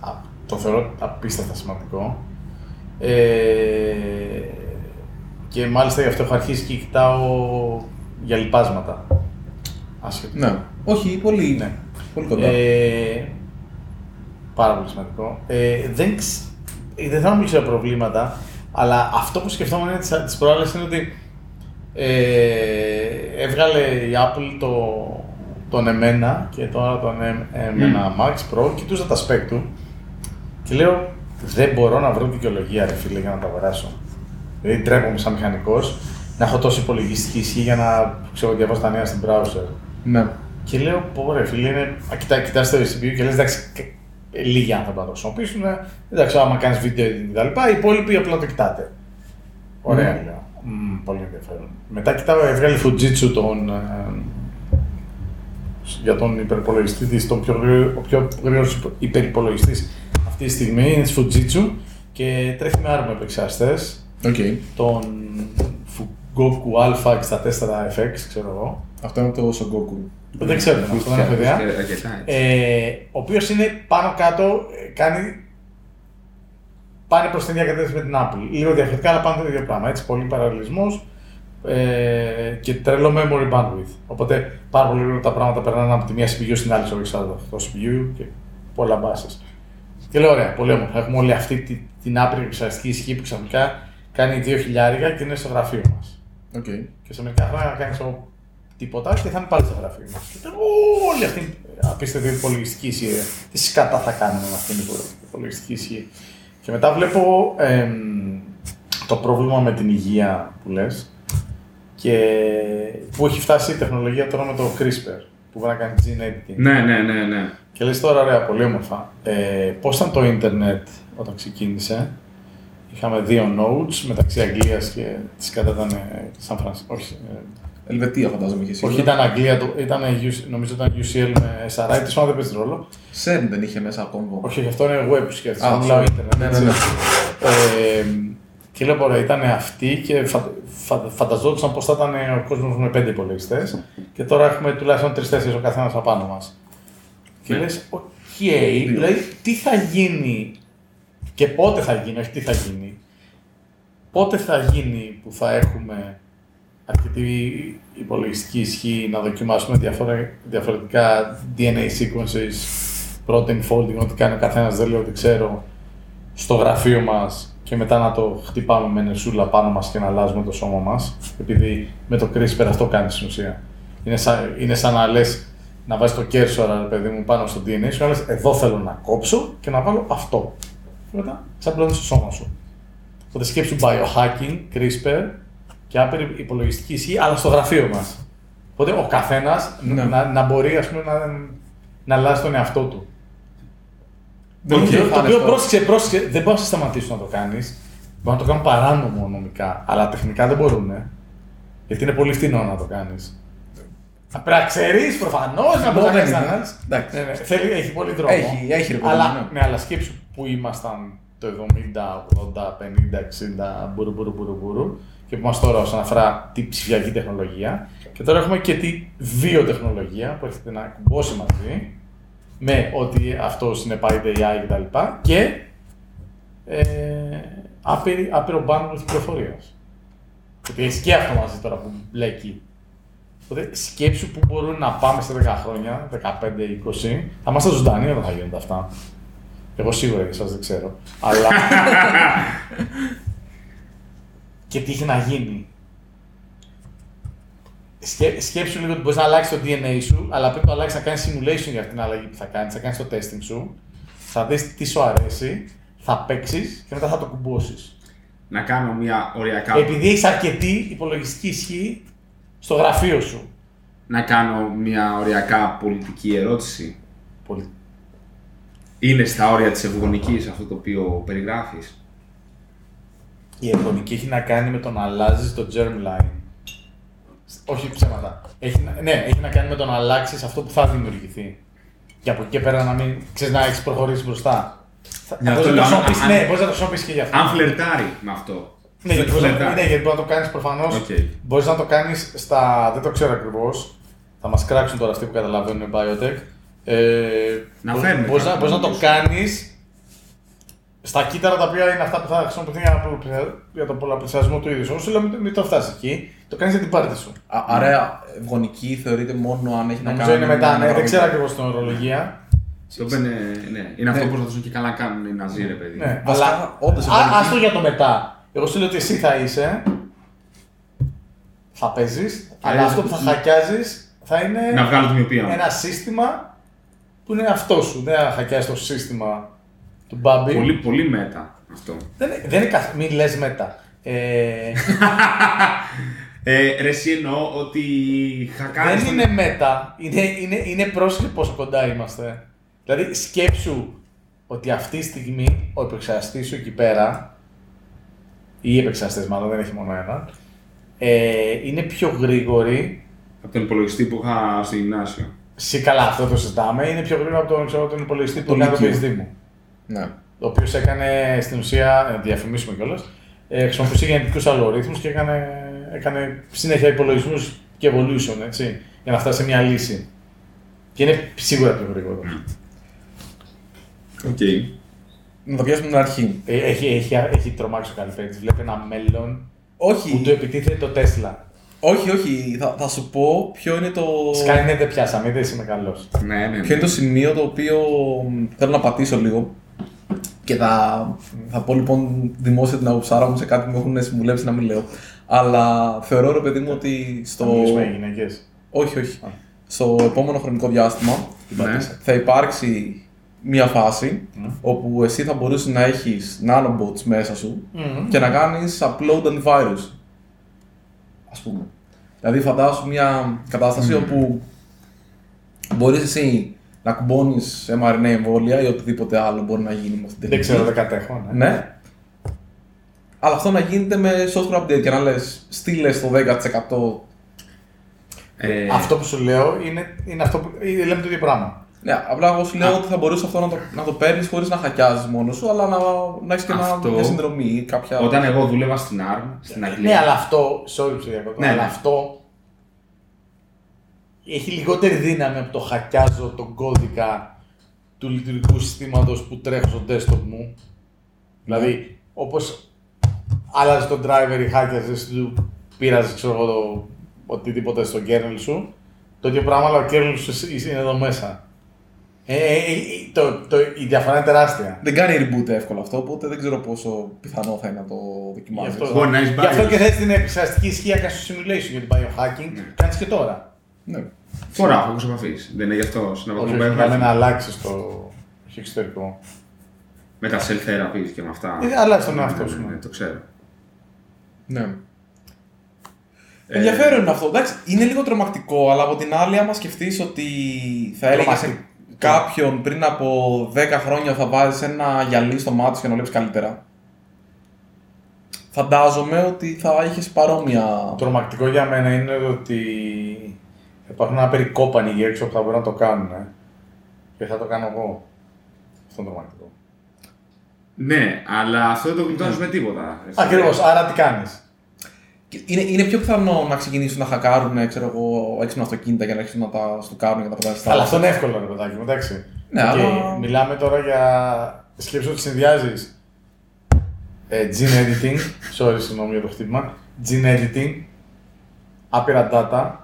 Α, το θεωρώ απίστευτα σημαντικό. Ε, και μάλιστα γι' αυτό έχω αρχίσει και κοιτάω για λοιπάσματα. Άσχετο. Ναι. Όχι, πολύ, Ναι. πολύ κοντά. Ε, πάρα πολύ σημαντικό. Ε, δεν, ξ- ε, δεν θα μιλήσω για προβλήματα, αλλά αυτό που σκεφτόμουν είναι τις, τις προάλλες είναι ότι ε, έβγαλε η Apple το, τον εμένα και τώρα τον εμ- εμένα Max Pro, κοιτούσα τα spec του και λέω δεν μπορώ να βρω δικαιολογία ρε φίλε για να τα αγοράσω. Δηλαδή τρέπομαι σαν μηχανικός να έχω τόση υπολογιστική ισχύ για να ξέρω, διαβάζω τα νέα στην browser. ναι. Και λέω, πω ρε φίλε, είναι... Α, κοιτά, κοιτάς το CPU και λες, εντάξει, κα- ε, λίγοι άνθρωποι να το χρησιμοποιήσουν. Εντάξει, άμα κάνεις βίντεο editing κτλ. Οι υπόλοιποι απλά το κοιτάτε. Ωραία, Ναι. λέω. Μμμ, πολύ ενδιαφέρον. Μετά κοιτάω, έβγαλε Fujitsu τον, ε, για τον υπερυπολογιστή της, τον πιο, γρήγορο- ο πιο γρήγορος υπερυπολογιστής αυτή τη στιγμή είναι της Fujitsu και τρέχει με ARM επεξεργαστές, Οκ. τον Fugaku A64FX, ξέρω εγώ. Αυτό είναι το Sogoku. Δεν ξέρω, αυτό δεν έχω ιδέα. Και αρκετά, έτσι. Ε, ο οποίος είναι πάνω κάτω, ε, κάνει. πάνε προς την ίδια κατεύθυνση με την Apple. Λίγο διαφορετικά, αλλά πάνε το ίδιο πράγμα. Έτσι, πολύ παραλληλισμός ε, και τρελό memory bandwidth. Οπότε πάρα πολύ γρήγορα τα πράγματα περνάνε από τη μία CPU στην άλλη στο εξάρτητο CPU και πολλά μπάσες. Και λέω: Ωραία, πολύ όμορφα. Έχουμε όλη αυτή τη, την άπειρη επεξεργαστική ισχύ που ξαφνικά κάνει 2 χιλιάρικα και είναι στο γραφείο μας. Οκ. Και σε μερικά χρόνια να κάνει τίποτα και θα είναι πάλι στο γραφείο μας. Και λέω, όλη αυτή η απίστευτη υπολογιστική ισχύ. ρε. Τι σκατά θα κάνουμε με αυτήν την υπολογιστική ισχύ. Και μετά βλέπω εμ, το πρόβλημα με την υγεία που λες και που έχει φτάσει η τεχνολογία τώρα με το CRISPR που μπορεί να κάνει gene editing. Ναι, ναι, ναι, ναι. Και λες τώρα, ωραία, πολύ όμορφα. Ε, πώς ήταν το ίντερνετ όταν ξεκίνησε; Είχαμε δύο nodes μεταξύ Αγγλίας και της κατά ήταν ε, Σαν Φρανσίσκο. Όχι, ε, Ελβετία φαντάζομαι είχε σίγουρα. όχι, ήταν Αγγλία, το, ήταν, UC νομίζω ήταν UCL με SRI, της δεν παίζει ρόλο. CERN δεν είχε μέσα κόμβο. Όχι, όχι, αυτό είναι web που σκέφτεσαι. Α, Αν μιλάω sorry. ίντερνετ. Ναι, ναι, έτσι. ναι. Ε, και λέω, ωραία, ήταν αυτή και φα, φα, φανταζόντουσαν πως θα ήταν ο κόσμος με πέντε υπολογιστές και τώρα έχουμε τουλάχιστον τρεις-τέσσερις ο καθένας απάνω μας. Και Ναι. λες, οκ, δηλαδή τι θα γίνει και πότε θα γίνει, όχι τι θα γίνει. Πότε θα γίνει που θα έχουμε αρκετή υπολογιστική ισχύ να δοκιμάσουμε διαφορε- διαφορετικά DNA sequences, protein folding, ό,τι κάνει ο καθένας, δεν λέω ότι ξέρω, στο γραφείο μας και μετά να το χτυπάμε με νεσούλα πάνω μας και να αλλάζουμε το σώμα μας, επειδή με το CRISPR αυτό κάνει στην ουσία. Είναι σαν, είναι σαν να λες, να βάζεις το κέρσορα, ρε παιδί μου, πάνω στο DNA σου, να λες, εδώ θέλω να κόψω και να βάλω αυτό. Και μετά ξαπλώνεις το σώμα σου. Οπότε σκέψου biohacking, CRISPR και άπειρη υπολογιστική ισχύ, αλλά στο γραφείο μας. Οπότε ο καθένας Ναι. να, να μπορεί ας πούμε, να, να αλλάζει τον εαυτό του. Δεν Το μου οποίο- το φάνες οποίο το- πρόσεξε, πρόσεξε, δεν μπορεί να σταματήσουν να το κάνεις. Μπορεί να το κάνουν παράνομο νομικά, αλλά τεχνικά δεν μπορούν. Γιατί είναι πολύ φθηνό να το κάνεις. Πρέπει να ξέρεις προφανώς να μπορεί να δεν κάνεις είναι. ανάλυση. Εντάξει. Ναι, ναι, θέλει, έχει πολύ δρόμο. Έχει- έχει, ρε παιδί μου, αλλά, ναι. ναι, αλλά σκέψου που ήμασταν το 70, 80, 50, 60, μπουρου μπουρου μπουρου μπουρου και που είμαστε τώρα όσον αφορά τη ψηφιακή τεχνολογία. Και τώρα έχουμε και τη βιοτεχνολογία που έρχεται να κουμπώσει μαζί με ότι αυτό συνεπάγεται AI κτλ. Και, τα λοιπά, και ε, άπειρη, άπειρο bandwidth πληροφορίας. Γιατί έχει και αυτό μαζί τώρα που μπλέκει. Οπότε σκέψου που μπορούν να πάμε σε 10 χρόνια, 15-20, θα είμαστε ζωντανοί όταν θα γίνονται αυτά. Εγώ σίγουρα για εσάς δεν ξέρω. Αλλά. <laughs> και τι έχει να γίνει. Σκέ, σκέψου λίγο ότι μπορείς να αλλάξεις το DNA σου, αλλά πριν το αλλάξεις να κάνεις simulation για αυτήν την αλλαγή που θα κάνεις, θα κάνεις το testing σου, θα δεις τι σου αρέσει, θα παίξεις και μετά θα το κουμπώσεις. Να κάνω μια οριακά. Επειδή έχεις αρκετή υπολογιστική ισχύ στο γραφείο σου. Να κάνω μια οριακά πολιτική ερώτηση. Πολύ. Είναι στα όρια της ευγονικής αυτό το οποίο περιγράφεις; Η ευγονική έχει να κάνει με το να αλλάζεις το germline. Όχι ψέματα. Έχει, να- ναι, έχει να κάνει με το να αλλάξεις αυτό που θα δημιουργηθεί. Και από εκεί και πέρα να μην ξέρεις να έχεις προχωρήσει μπροστά. Θα- Ναι, μπορείς αυτό να το λέω, αν- χρησιμοποιήσεις- αν- ναι, μπορείς να το χρησιμοποιήσει και γι' αυτό. Αν φλερτάρει με αυτό. Ναι, γιατί μπορείς να, Φλερτάρει. ναι, γιατί μπορείς να το κάνεις προφανώς. Οκ. Μπορείς να το κάνεις στα. Δεν το ξέρω ακριβώς. Θα μας κράξουν τώρα αυτοί που καταλαβαίνουν biotech. Ε, Να μπο- φέρουμε μπορείς να, κάποιον μπορείς να το νομίζω. κάνεις στα κύτταρα τα οποία είναι αυτά που θα χρησιμοποιηθούν για, να πολλαπλησια- για τον πολλαπλησιασμό του ίδιου. Σου λέω μην, μην το φτάσεις εκεί. Το κάνεις για την πάρτι σου. Α- Άρα ευγονική θεωρείται μόνο αν έχει να Νομίζω κάνει. είναι μετά. με Ναι, δεν αναπαραγωγή. ξέρω ακριβώς την ορολογία. Το οποίο είναι, ναι, είναι αυτό που προσπαθούν και καλά κάνουν οι Ναζί, ρε παιδί. Ναι, Βασικά, αλλά. όντως, Α ευγονική- ας το για το μετά. Εγώ σου λέω ότι εσύ θα είσαι. Θα παίζεις. Αλλά Ε, αυτό που θα χακιάζεις θα είναι. Να βγάλω τη μοιοπία μου. ένα σύστημα που είναι αυτό σου. Δεν θα χακιάσεις το σύστημα του Μπάμπη. Πολύ, πολύ μέτα αυτό. Δεν, είναι- δεν είναι καθ... Μην λες μετά. Ε, <laughs> Ε, ρε, εσύ εννοώ ότι χακάρεις δεν τον- είναι μετά. Είναι, είναι, είναι πρόσεχε πόσο κοντά είμαστε. Δηλαδή σκέψου ότι αυτή τη στιγμή ο επεξεργαστής σου εκεί πέρα, ή οι επεξεργαστές μάλλον, δεν έχει μόνο έναν, ε, είναι πιο γρήγοροι. από τον υπολογιστή που είχα στο γυμνάσιο. Σε καλά, αυτό το συζητάμε. Είναι πιο γρήγορο από τον, ξέρω, τον υπολογιστή που Το έκανε το Λύκειο. PhD μου. Ναι. ο οποίος έκανε στην ουσία, να διαφημίσουμε κιόλας, ε, χρησιμοποιούσε γενετικούς αλγορίθμους και έκανε, έκανε συνέχεια υπολογισμούς και evolution έτσι, για να φτάσει σε μια λύση. Και είναι σίγουρα πιο γρήγορο. Οκ. Να το πιάσουμε την αρχή. Ε, Έχει, έχει, έχει τρομάξει ο Καλυφέρτη. Βλέπει ένα μέλλον που Όχι, του επιτίθεται το Τέσλα. όχι, όχι. Θα, θα σου πω ποιο είναι το. Skynet δεν πιάσαμε, δεν είμαι καλός. Ναι, ναι. Ποιο είναι το σημείο το οποίο μ, θέλω να πατήσω λίγο. Και θα, θα πω λοιπόν δημόσια την άποψάρα μου σε κάτι που με έχουν συμβουλέψει να μην λέω. Αλλά θεωρώ ρε παιδί μου ότι στο. Θα μιλήσουμε για γυναίκες. Όχι, όχι. Στο επόμενο χρονικό διάστημα Ναι. θα υπάρξει μια φάση Ναι. όπου εσύ θα μπορούσε να έχεις nanobots μέσα σου και να κάνεις upload antivirus. Ας πούμε. Δηλαδή φαντάσου μια κατάσταση όπου μπορείς εσύ να κουμπώνεις mRNA εμβόλια ή οτιδήποτε άλλο μπορεί να γίνει με αυτή την Δεν τεχνική. ξέρω, δεν κατέχω. Ναι. Ναι. Αλλά αυτό να γίνεται με software update και να λες στείλε στο 10% Ε, Αυτό που σου λέω είναι, είναι αυτό που. ε, Λέμε το ίδιο πράγμα. Ναι, απλά εγώ σου λέω ότι θα μπορούσε αυτό να το, να το παίρνεις χωρίς να χακιάζεις μόνο σου, αλλά να, να έχεις και ένα, Αυτό- μια συνδρομή ή κάποια. Όταν εγώ δούλευα στην ARM, στην Αγγλία. Ναι, αλλά αυτό. Sorry, που σε διακόπτω, Ναι, αλλά ναι. αυτό. Έχει λιγότερη δύναμη από το χακιάζω τον κώδικα του λειτουργικού συστήματος που τρέχω στο desktop μου. Δηλαδή, όπως άλλαζες τον driver ή hackers του πήραζε, ξέρω εγώ, το οτιδήποτε στο kernel σου, το ίδιο πράγμα, αλλά ο kernel σου είναι εδώ μέσα. Ε, ε, ε, το, το, η διαφορά είναι τεράστια. Δεν κάνει reboot εύκολα αυτό, οπότε δεν ξέρω πόσο πιθανό θα είναι να το Γι' δοκιμάσει. αυτό, Μπορεί να έχεις γι' αυτό bias. και θες την επισταστική ισχύ να κάνεις το simulation για το biohacking. Ναι. Κάνεις και τώρα. Ναι. Φορά φόκου επαφή. Δεν είναι γι' αυτό. Στην Όχι, Avatar όχι, πάμε να Biohacking. αλλάξεις το όχι εξωτερικό. Με τα self therapies και με αυτά. Ε, αλλάζει τον Ναι, εαυτό ναι, σου, ναι, ναι. ναι, Το ξέρω. ναι. Ε, Ενδιαφέρον είναι αυτό. Εντάξει, είναι λίγο τρομακτικό, αλλά από την άλλη, άμα σκεφτείς ότι θα έλεγες Τρομακτικό. κάποιον πριν από 10 χρόνια θα βάζεις ένα γυαλί στο μάτι σου και να βλέπεις καλύτερα. Φαντάζομαι ότι θα είχες παρόμοια. Το τρομακτικό για μένα είναι ότι υπάρχουν ένα περίπου κόπανοι εκεί έξω που θα μπορούν να το κάνουν. ε. Και θα το κάνω εγώ. Αυτό είναι τρομακτικό. Ναι, αλλά αυτό δεν το γλιτώνεις με τίποτα. Ακριβώς. Άρα τι κάνεις; Και Είναι, είναι πιο πιθανό να ξεκινήσουν να χακάρουν ξέρω εγώ, έξυπνα αυτοκίνητα για να αρχίσουν να τα στουκάρουν και να τα πετάνε στα Αλλά αυτό είναι εύκολο, ρε παιδάκι μου, εντάξει. Ναι, Οκ, αλλά- Μιλάμε τώρα για σκέψη ότι συνδυάζεις ε, gene editing. Sorry, συγγνώμη για το χτύπημα. Gene editing, άπειρα data,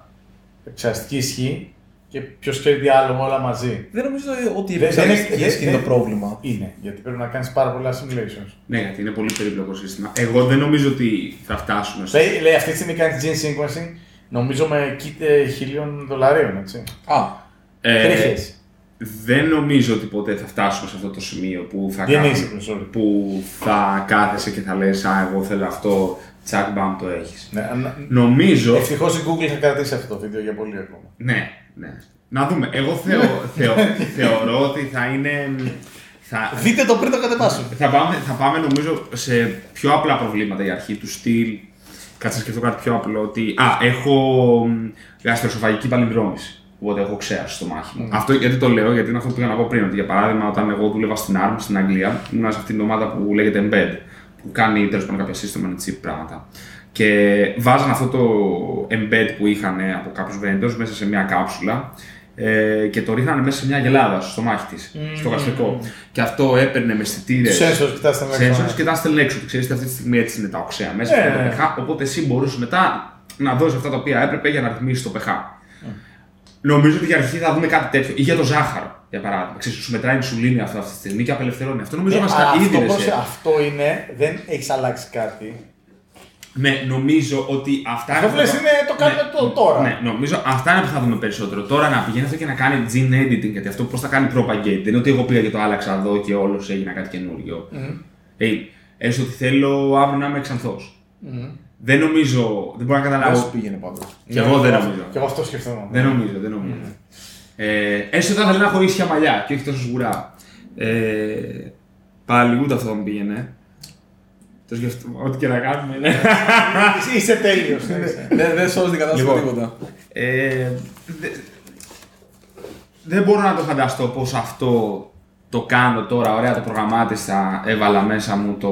εξαστική ισχύ και ποιος ξέρει τι άλλο όλα μαζί. Δεν νομίζω ότι η Δεν- δεν επιστημονική είναι- ισχύ είναι το δεν- πρόβλημα. Είναι, γιατί πρέπει να κάνεις πάρα πολλά simulations. Ναι, γιατί είναι πολύ περίπλοκο σύστημα. Εγώ δεν νομίζω ότι θα φτάσουμε στο. Λέει, λέει αυτή τη στιγμή κάνει gene sequencing, νομίζω με kit ε, χιλίων δολαρίων, έτσι. Α, Ε, Τρίχες. δεν νομίζω ότι ποτέ θα φτάσουμε σε αυτό το σημείο που θα, DNA κάνουμε- sequence, sorry. που θα κάθεσαι και θα λες «Α, εγώ θέλω αυτό, τσακ μπαμ το έχεις». Ναι, Νομίζω... Ευτυχώς η Google θα κρατήσει αυτό το βίντεο για πολύ ακόμα. Ναι, ναι. Να δούμε. Εγώ θεω, θεω, <laughs> θεωρώ ότι θα είναι... Θα, Δείτε το πριν το κατεβάσω. θα, πάμε, θα πάμε νομίζω σε πιο απλά προβλήματα για αρχή του στυλ. Κάτσε να σκεφτώ κάτι πιο απλό. Ότι, α, έχω μ, γαστροσοφαγική παλινδρόμηση. Οπότε έχω ξέαση στο μάχη μου. Αυτό γιατί το λέω, γιατί είναι αυτό που πήγα να πω πριν. Ότι για παράδειγμα, όταν εγώ δούλευα στην ARM στην Αγγλία, ήμουν σε αυτήν την ομάδα που λέγεται Embed, που κάνει τέλος πάντων κάποια σύστημα με chip πράγματα. Και βάζαν αυτό το embed που είχαν από κάποιους vendors μέσα σε μια κάψουλα ε, και το ρίχνανε μέσα σε μια γελάδα στο μάχη της, στο γαστρικό. Και αυτό έπαιρνε με αισθητήρε. Sensors, κοιτάξτε με έξω. Sensors και τα στέλνει έξω. Ξέρετε ότι αυτή τη στιγμή έτσι είναι τα οξέα μέσα. Ναι, και το ναι. pH, οπότε εσύ μπορούσες μετά να δώσεις αυτά τα οποία έπρεπε για να ρυθμίσεις το pH. Νομίζω ότι για αρχή θα δούμε κάτι τέτοιο. Ή για το ζάχαρο, για παράδειγμα. Ξέρεις, σου μετράει η αυτό αυτή τη στιγμή και απελευθερώνει. Αυτό νομίζω Ναι, βασικά αλλά ήδη αυτό, είναι πώς- σε- αυτό είναι, δεν έχεις αλλάξει κάτι. Ναι, νομίζω ότι αυτά. Αυτό που λες είναι το κάνουμε το- τώρα. Ναι, νομίζω αυτά είναι που θα δούμε περισσότερο. Τώρα να πηγαίνει αυτό και να κάνει gene editing, γιατί αυτό πώς θα κάνει propagate. Δεν είναι ότι εγώ πήγα και το άλλαξα εδώ και όλος έγινα κάτι καινούριο. Hey, έστω ότι θέλω αύριο να είμαι ξανθός. Δεν νομίζω, δεν μπορώ να Πώς καταλάβω. πήγαινε πάντως; Και εγώ δεν νομίζω. Και εγώ αυτό σκεφτόμουν. Δεν νομίζω, δεν νομίζω. Ε, έστω ότι θα ήθελα να έχω ίσια μαλλιά και όχι τόσο σγουρά. Ε, πάλι ούτε αυτό δεν πήγαινε. Το σκεφτόμαι, ό,τι και να κάνουμε. Ναι. Είσαι- Είσαι τέλειος. Δεν δεν σώζεις την κατάσταση Λοιπόν. τίποτα. Ε, δε- δεν μπορώ να το φανταστώ πως αυτό το κάνω τώρα, ωραία το προγραμμάτισα, έβαλα μέσα μου το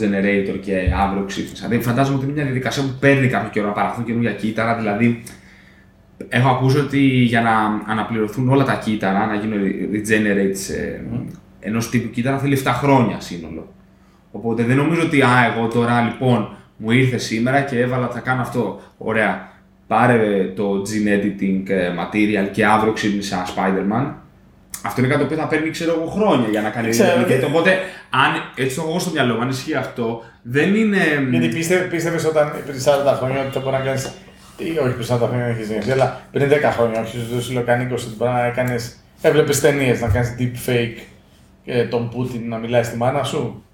generator και αύριο ξύπνησα. Δηλαδή φαντάζομαι ότι είναι μια διαδικασία που παίρνει κάποιο καιρό να παραχθούν καινούργια κύτταρα, δηλαδή έχω ακούσει ότι για να αναπληρωθούν όλα τα κύτταρα, να γίνουν regenerate σε ενός τύπου κύτταρα θέλει 7 χρόνια σύνολο. Οπότε δεν νομίζω ότι α, εγώ τώρα λοιπόν μου ήρθε σήμερα και έβαλα θα κάνω αυτό. Ωραία. Πάρε το gene editing ε, material και αύριο ξύπνησα Spider-Man. Αυτό είναι κάτι το οποίο θα παίρνει ξέρω εγώ χρόνια για να κάνει Ξέρω, replicate. και- Οπότε, αν, έτσι το έχω εγώ στο μυαλό μου, αν ισχύει αυτό, δεν είναι. Γιατί πίστευε, πίστευες όταν πριν 40 χρόνια ότι θα μπορεί να κάνεις. Όχι πριν 40 χρόνια δεν έχεις γεννηθεί, αλλά πριν 10 χρόνια, όχι στου σου λέω κάνει 20, ότι μπορεί να έκανε. Έβλεπες ταινίες να κάνεις deep fake ε, τον Πούτιν να μιλάει στη μάνα σου.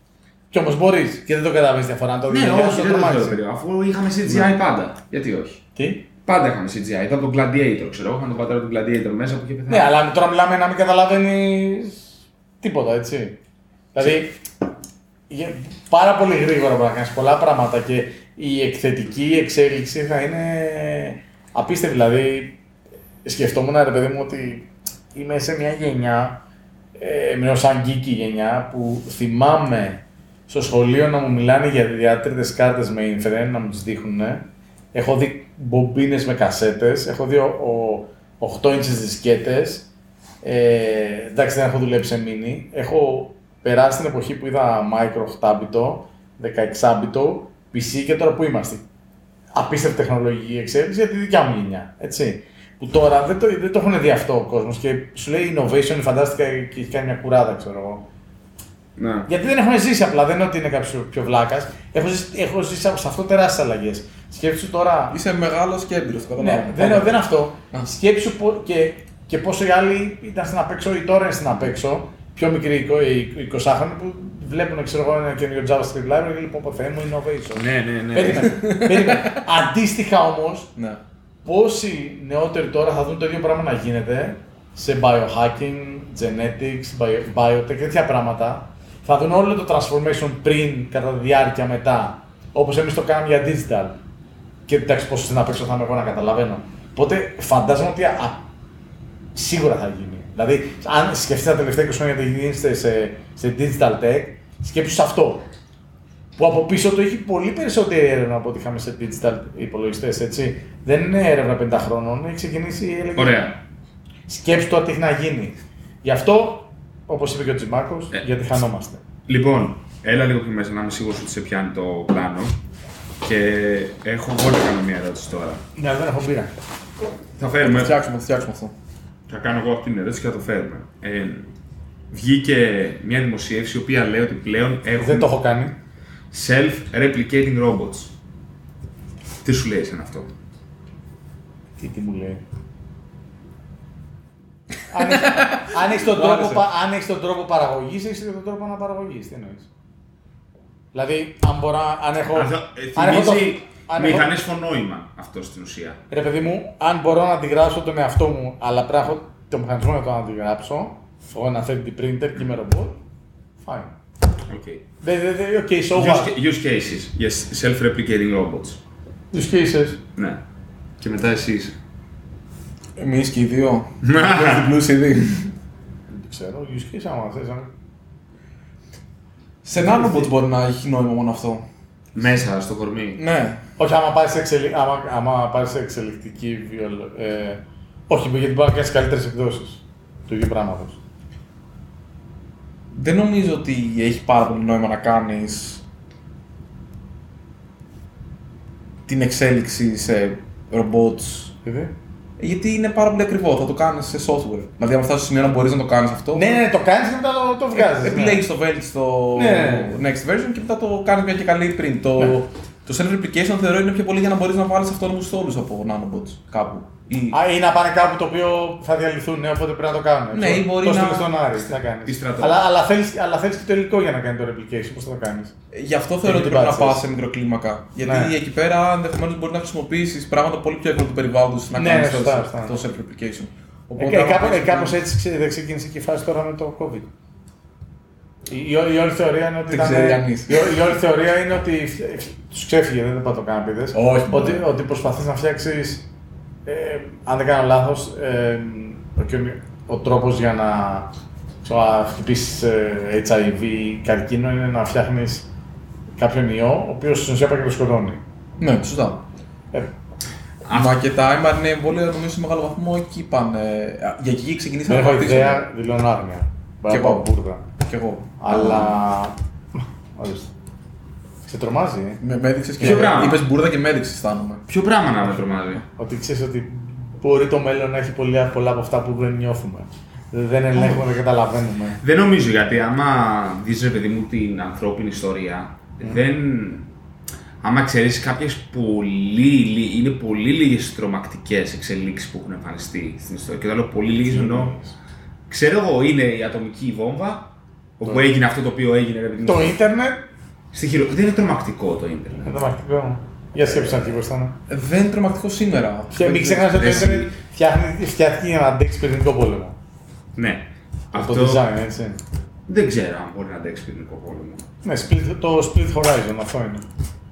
Κι όμως μπορείς και δεν το καταλαβαίνεις διαφορά. Να το δεις, Ναι, γιατί όχι, το δεν το τρομάζεις. θέλω περίεργο, Αφού είχαμε CGI πάντα. Γιατί όχι; Τι; Πάντα είχαμε CGI. Ήταν τον Gladiator, ξέρω εγώ. Είχαμε τον πατέρα του Gladiator μέσα που είχε πεθάνει. Ναι, αλλά τώρα μιλάμε να μην καταλαβαίνεις τίποτα, έτσι. Δηλαδή, για- πάρα πολύ γρήγορα μπορεί να κάνεις πολλά πράγματα και η εκθετική εξέλιξη θα είναι απίστευτη. Δηλαδή, σκεφτόμουν ρε παιδί μου ότι είμαι σε μια γενιά, ε, μια σαν geeky γενιά, που θυμάμαι στο σχολείο να μου μιλάνε για διάτριτες κάρτες με infrared, να μου τις δείχνουν. Έχω δει μπομπίνες με κασέτες, έχω δει ο, ο, 8 inches δισκέτες, ε, εντάξει, δεν έχω δουλέψει σε mini. Έχω περάσει την εποχή που είδα micro 8-bit, 16-bit, PC και τώρα που είμαστε. Απίστευτη τεχνολογική εξέλιξη για τη δικιά μου γενιά. Έτσι. Που τώρα δεν το, δεν το έχουν δει αυτό ο κόσμος και σου λέει innovation, φαντάστηκα και έχει κάνει μια κουράδα, ξέρω εγώ. Ναι. Γιατί δεν έχουν ζήσει απλά, δεν είναι ότι είναι κάποιος πιο βλάκας. Έχω ζήσει, έχω ζήσει σε αυτό τεράστιες αλλαγές. Σκέψου τώρα. Είσαι μεγάλος και έμπειρο, Ναι, δεν, δεν είναι αυτό. Α. Σκέψου πο- και, και πόσο οι άλλοι ήταν στην απέξω ή τώρα είναι στην απέξω, πιο μικροί εικο- οι 20χρονοι που βλέπουν ξέρω εγώ, ένα καινούριο JavaScript library και λοιπόν, πω Θεέ μου, innovation. Ναι, ναι, ναι. Περίμενε, περίμενε. <laughs> Αντίστοιχα όμως, Ναι. πόσοι νεότεροι τώρα θα δουν το ίδιο πράγμα να γίνεται σε biohacking, genetics, bio, biotech, τέτοια πράγματα. Θα δουν όλο το transformation πριν, κατά τη διάρκεια, μετά. Όπως εμείς το κάναμε για digital. Και εντάξει, πόσο στην απέξω θα είμαι εγώ να καταλαβαίνω. Οπότε φαντάζομαι ότι α, σίγουρα θα γίνει. Δηλαδή, αν σκεφτείτε τα τελευταία 20 χρόνια τι γίνεται σε, σε digital tech, σκέψου σε αυτό. Που από πίσω το έχει πολύ περισσότερη έρευνα από ό,τι είχαμε σε digital υπολογιστές, έτσι. Δεν είναι έρευνα 50 χρόνων, έχει ξεκινήσει. έλεγε, Ωραία. Σκέψου το τι έχει να γίνει. Γι' αυτό, όπως είπε και ο Τσιμάκο, Ε, γιατί χανόμαστε. Λοιπόν, έλα λίγο πιο μέσα να είμαι σίγουρος ότι σε πιάνει το πλάνο. Και έχω εγώ να κάνω μια ερώτηση τώρα. Ναι, δεν έχω μπύρα. Θα φέρουμε. Θα φτιάξουμε, θα φτιάξουμε αυτό. Θα κάνω εγώ αυτή την ερώτηση και θα το φέρουμε. Ε, βγήκε μια δημοσίευση η οποία λέει ότι πλέον έχουν Δεν το έχω κάνει. self-replicating robots. Τι σου λέει εσένα αυτό; Τι, τι μου λέει; αν, έχεις, αν, έχεις τον Μου τρόπο, άρεσε. πα- αν έχεις τον τρόπο παραγωγής, έχεις και τον τρόπο αναπαραγωγής. Τι εννοείς; Δηλαδή, αν μπορώ, αν έχω... Αυτό, αν ε, έχω το- θυμίζει αν έχω- μηχανές φωνόημα αυτός στην ουσία. Ρε παιδί μου, αν μπορώ να αντιγράψω τον εαυτό μου, αλλά πρέπει να έχω το μηχανισμό για το να αντιγράψω, έχω ένα 3D printer και είμαι ρομπότ, fine. Okay. Δεν, δεν, δεν, ok, so Use, what; use cases. Yes, self-replicating robots. Use cases. Ναι. Και μετά εσείς. Εμείς και οι δύο. Έχουμε διπλούς ήδη. Δεν ξέρω, use case άμα θες. αν- Σε nanobots μπορεί να έχει νόημα μόνο αυτό; Μέσα στο κορμί. Ναι. Όχι, άμα πάρεις εξελι... άμα, άμα πάρεις εξελικτική βιολο... ε, όχι, γιατί μπορεί να κάνεις καλύτερες εκδόσεις του ίδιου πράγματος. Δεν νομίζω ότι έχει πάρα πολύ νόημα να κάνεις την εξέλιξη σε robots. Γιατί; Γιατί είναι πάρα πολύ ακριβό, θα το κάνεις σε software. Δηλαδή, αν φτάσεις στο σημείο να μπορείς να το κάνεις αυτό. Ναι, ναι, το κάνεις και μετά το, το βγάζεις. Επιλέγεις το βέλτιστο Ναι. next version και μετά το κάνεις μια και καλή πριν. Το, Ναι. Το self-replication θεωρώ είναι πιο πολύ για να μπορείς να βάλεις αυτόνομου στόλους από nanobots κάπου. Ή... Α, ή να πάνε κάπου το οποίο θα διαλυθούν, ναι, οπότε πρέπει να το κάνουν. Ναι, ή μπορεί το να- στείλεις στον Άρη, τι θα κάνεις. Ή στρατό. Αλλά, αλλά θέλεις αλλά θέλεις και το υλικό για να κάνει το replication, πώς θα το κάνεις. Γι' αυτό θεωρώ ότι Και πρέπει να batches. πας σε μικροκλίμακα. Γιατί Ναι. εκεί πέρα ενδεχομένως μπορεί να χρησιμοποιήσεις πράγματα πολύ πιο εύκολα του περιβάλλοντος να Ναι, κάνεις ναι, το, σωστά, σωστά. το self-replication. Ε, ε, άμα κάπω- πας- ε, κάπως έτσι ξε- δεν ξεκίνησε και η φάση τώρα με το COVID. Η, η, όλη- η όλη θεωρία είναι ότι. Δεν ήταν- ξέρει κανείς. η, ό- η όλη θεωρία είναι ότι τους ξέφυγε, δεν είπα το κάναπηδε. Όχι, Ότι, μωρέ. ότι προσπαθείς να φτιάξεις. Ε, αν δεν κάνω λάθος, ε, ο, ο τρόπος για να ξέρω, να χτυπήσεις ε, HIV καρκίνο είναι να φτιάχνεις κάποιον ιό, ο οποίος στην ουσία πάει και το σκοτώνει. Ναι, σωστά. Ε, Μα και τα mRNA εμβόλια νομίζω σε μεγάλο βαθμό εκεί πάνε. Α, Για εκεί ξεκινήσαμε δεν έχω χτίσουμε. ιδέα, δηλώνω άγνοια. Μπορεί Και να πάω εγώ. μπουρδα. Κι εγώ. Αλλά. Ορίστε. Σε τρομάζει, ε. Με, με έδειξες και Ποιο πράγμα; είπες μπουρδα και με έδειξες αισθάνομαι. Ποιο πράγμα να με τρομάζει; Ότι ξέρεις ότι μπορεί το μέλλον να έχει πολλά, πολλά από αυτά που δεν νιώθουμε. Δεν ελέγχουμε, δεν καταλαβαίνουμε. Δεν νομίζω γιατί άμα δεις ρε παιδί μου την ανθρώπινη ιστορία, δεν... Άμα ξέρεις κάποιες πολύ, λι- είναι πολύ λίγες τρομακτικές εξελίξεις που έχουν εμφανιστεί στην ιστορία. Και όταν λέω πολύ λίγες εννοώ, ξέρω εγώ είναι η ατομική βόμβα, όπου έγινε αυτό το οποίο έγινε ρε παιδί μου. Το ίντερνετ, Στη χειρο... Δεν είναι τρομακτικό το ίντερνετ. είναι τρομακτικό. Για σκέψου να τι ήταν. Δεν είναι τρομακτικό σήμερα. Και μην ξεχνάς ότι το Εσύ. ίντερνετ φτιάχνει- φτιάχτηκε για να αντέξει πυρηνικό πόλεμο. Ναι. Αυτό το design, έτσι. δεν ξέρω αν μπορεί να αντέξει πυρηνικό πόλεμο. Ναι, split, το split horizon, αυτό είναι.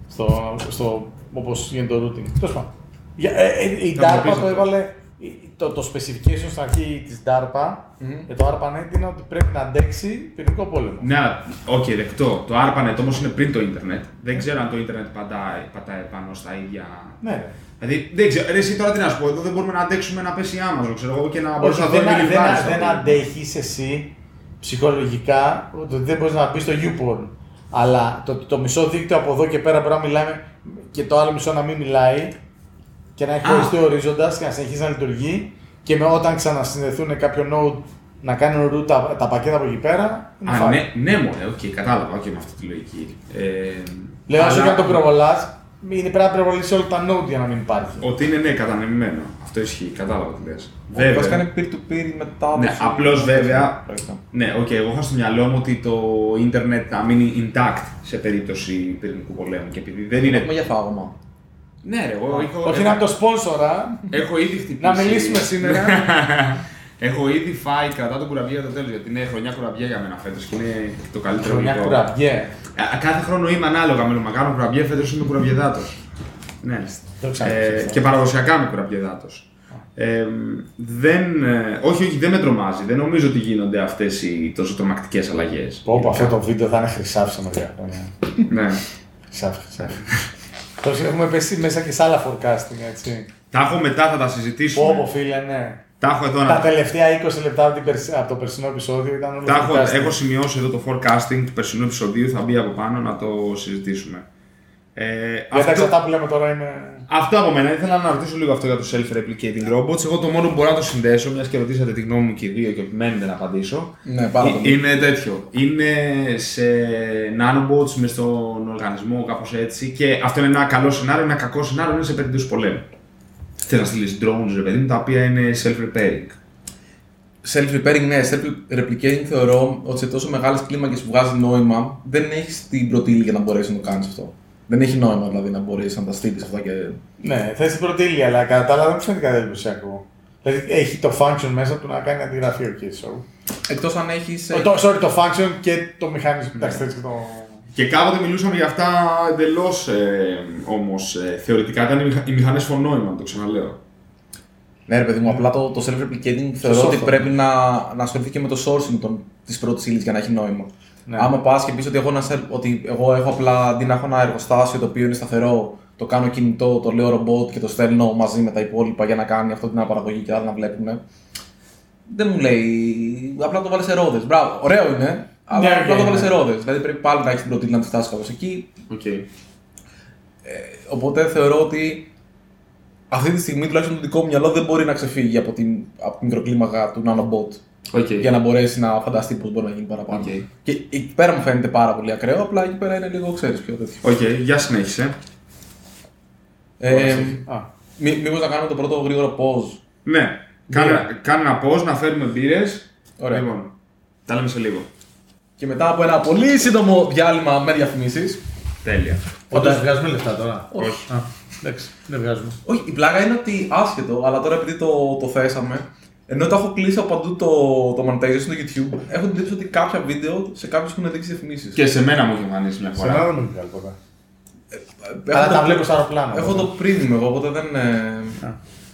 Στο, στο, όπως γίνεται το routing. Τέλος πάντων. Για- ε, ε, η Θα μου το DARPA πεις το αυτό. έβαλε, η- το, το specification στην αρχή της DARPA, Μμμ. για το ARPANET είναι ότι πρέπει να αντέξει πυρηνικό πόλεμο. Ναι, αλλά, οκ, δεκτό. Το ARPANET όμως είναι πριν το ίντερνετ. Δεν ξέρω αν το ίντερνετ πατάει, πατάει πάνω στα ίδια. Ναι, ρε. Δηλαδή, δεν ξέρω. Ρε, εσύ τώρα τι να σου πω, εδώ δεν μπορούμε να αντέξουμε να πέσει η Amazon, ξέρω εγώ, και να μπορείς Όχι, να δεν, δω δεν, μιλιβάρες δεν, στο δεν τέλος. αντέχεις εσύ ψυχολογικά ότι δεν μπορείς να μπει στο YouPorn. Αλλά το, το μισό δίκτυο από εδώ και πέρα μπορεί να μιλάμε και το άλλο μισό να μην μιλάει. και να έχει Α. χωριστεί ορίζοντας και να συνεχίσει να λειτουργεί και με, όταν ξανασυνδεθούν κάποια node να κάνουν route τα, τα πακέτα από εκεί πέρα. είναι Α, fine. ναι, ναι, μωρέ, οκ, κατάλαβα, οκ, με αυτή τη λογική. Ε, Λέω, όσο αλλά- και αν το πυροβολάς, είναι πρέπει να πυροβολήσει όλα τα node για να μην υπάρχει. Ότι είναι ναι, κατανεμημένο. Αυτό ισχύει, κατάλαβα τι λες. Βασικά είναι peer-to-peer μετάδοση. Ναι, απλώς βέβαια- Projecta. Ναι, οκ, εγώ είχα στο μυαλό μου ότι το ίντερνετ θα μείνει intact σε περίπτωση πυρηνικού πολέμου και επειδή δεν είναι. Έχουμε για φάγωμα. Ναι, ρε, εγώ έχω, Όχι έχω, να είναι το σπόνσορα. έχω ήδη χτυπήσει. Να μιλήσουμε σήμερα. <laughs> έχω ήδη φάει κρατάω τον κουραμπιέ για το τέλος γιατί είναι χρονιά κουραμπιέ για μένα φέτος και είναι το καλύτερο Χρονιά υλικό. κουραμπιέ. Α, Κάθε χρόνο είμαι ανάλογα με μα κάνω κουραβιέ, φέτος είμαι κουραβιεδάτος. Ναι. Το ξανακούσα Ε, αυτό. και παραδοσιακά είμαι κουραβιεδάτος. Ε, δεν, ε, όχι, όχι, δεν με τρομάζει. Δεν νομίζω ότι γίνονται αυτές οι τόσο τρομακτικές αλλαγές. Πω, πω, αυτό το βίντεο θα είναι χρυσάφι σε μερικά χρόνια. ναι. Χρυσάφι, χρυσάφι. Τόσο έχουμε πέσει μέσα και σε άλλα forecasting, έτσι. Τα έχω μετά, θα τα συζητήσουμε. Πω, πω, φίλε, ναι. Τα έχω εδώ Τα να. τελευταία 20 λεπτά από, την περσι- από το περσινό επεισόδιο ήταν όλο Τα έχω, forecasting. έχω σημειώσει εδώ το forecasting του περσινού επεισοδίου, θα μπει από πάνω να το συζητήσουμε. Ε, Γιατί αυτό, αυτά που λέμε τώρα είναι. αυτό από μένα. Ήθελα να ρωτήσω λίγο αυτό για το self-replicating robots. Εγώ το μόνο που μπορώ να το συνδέσω, μιας και ρωτήσατε τη γνώμη μου και οι δύο και μένετε να απαντήσω. Ναι, πάρα Ε, πολύ. Είναι τέτοιο. Είναι σε nanobots μες στον οργανισμό, κάπως έτσι. Και αυτό είναι ένα καλό σενάριο. Ένα κακό σενάριο είναι σε περίπτωση πολέμου. Θε να στείλεις drones, ρε παιδί μου, τα οποία είναι self-repairing. Self-repairing, ναι, self-replicating θεωρώ ότι σε τόσο μεγάλες κλίμακες που βγάζει νόημα δεν έχεις την πρωτήλη για να μπορέσεις να το κάνεις αυτό. Δεν έχει νόημα δηλαδή να μπορέσει να τα στείλεις αυτά και. Ναι, θες την πρώτη ύλη, αλλά κατά τα άλλα δεν μου φαίνεται κάτι εντυπωσιακό. Δηλαδή έχει το function μέσα του να κάνει αντιγραφή, ok, so. Εκτός αν έχεις. Το, sorry, το function και το μηχανισμό. Εντάξει, έτσι και το. Και κάποτε μιλούσαμε για αυτά εντελώς ε, όμως θεωρητικά. Ήταν οι, μηχα... οι μηχανές φωνόημα, το ξαναλέω. Ναι, ρε παιδί μου, απλά το, το self-replicating θεωρώ ότι software. πρέπει να, να ασχοληθεί και με το sourcing της πρώτης ύλης για να έχει νόημα. Ναι. Άμα πας και πεις ότι, εγώ να σε- ότι εγώ έχω απλά αντί να έχω ένα εργοστάσιο το οποίο είναι σταθερό, το κάνω κινητό, το λέω ρομπότ και το στέλνω μαζί με τα υπόλοιπα για να κάνει αυτό την αναπαραγωγή και άλλα να βλέπουν. Δεν μου λέει. Απλά το βάλει σε ρόδες. Μπράβο, ωραίο είναι. Αλλά Ναι, απλά ναι, το βάλει ναι. σε ρόδες. Δηλαδή πρέπει πάλι να έχεις την πρωτήλη να τη φτάσεις κάπως εκεί. Okay. Οπότε θεωρώ ότι αυτή τη στιγμή τουλάχιστον το δικό μου μυαλό δεν μπορεί να ξεφύγει από την, από την μικροκλίμακα του nanobot Okay. για να μπορέσει να φανταστεί πώς μπορεί να γίνει παραπάνω. Οκ. Και εκεί πέρα μου φαίνεται πάρα πολύ ακραίο, απλά εκεί πέρα είναι λίγο, ξέρεις πιο τέτοιο. Okay. Για συνέχισε. Ε, Α, μή, Μήπως να κάνουμε το πρώτο γρήγορο pause. Ναι. Κάνε, κάνε ένα pause, να φέρουμε μπύρες. Ωραία. Λοιπόν, τα λέμε σε λίγο. Και μετά από ένα πολύ σύντομο διάλειμμα με διαφημίσεις. Τέλεια. Όντως βγάζουμε λεφτά τώρα; Όχι. Α, εντάξει, δεν βγάζουμε. Όχι, η πλάκα είναι ότι άσχετο, αλλά τώρα επειδή το, το θέσαμε, ενώ το έχω κλείσει από παντού το, το monetization στο YouTube, έχω την εντύπωση ότι κάποια βίντεο σε κάποιους έχουν δείξει διαφημίσεις. Και σε μένα μου έχει εμφανίσει μια Σε φορά. μένα δεν μου βγάλει ποτέ. Έχω Αλλά το- τα βλέπω στο αεροπλάνο. Έχω το premium εγώ, οπότε δεν.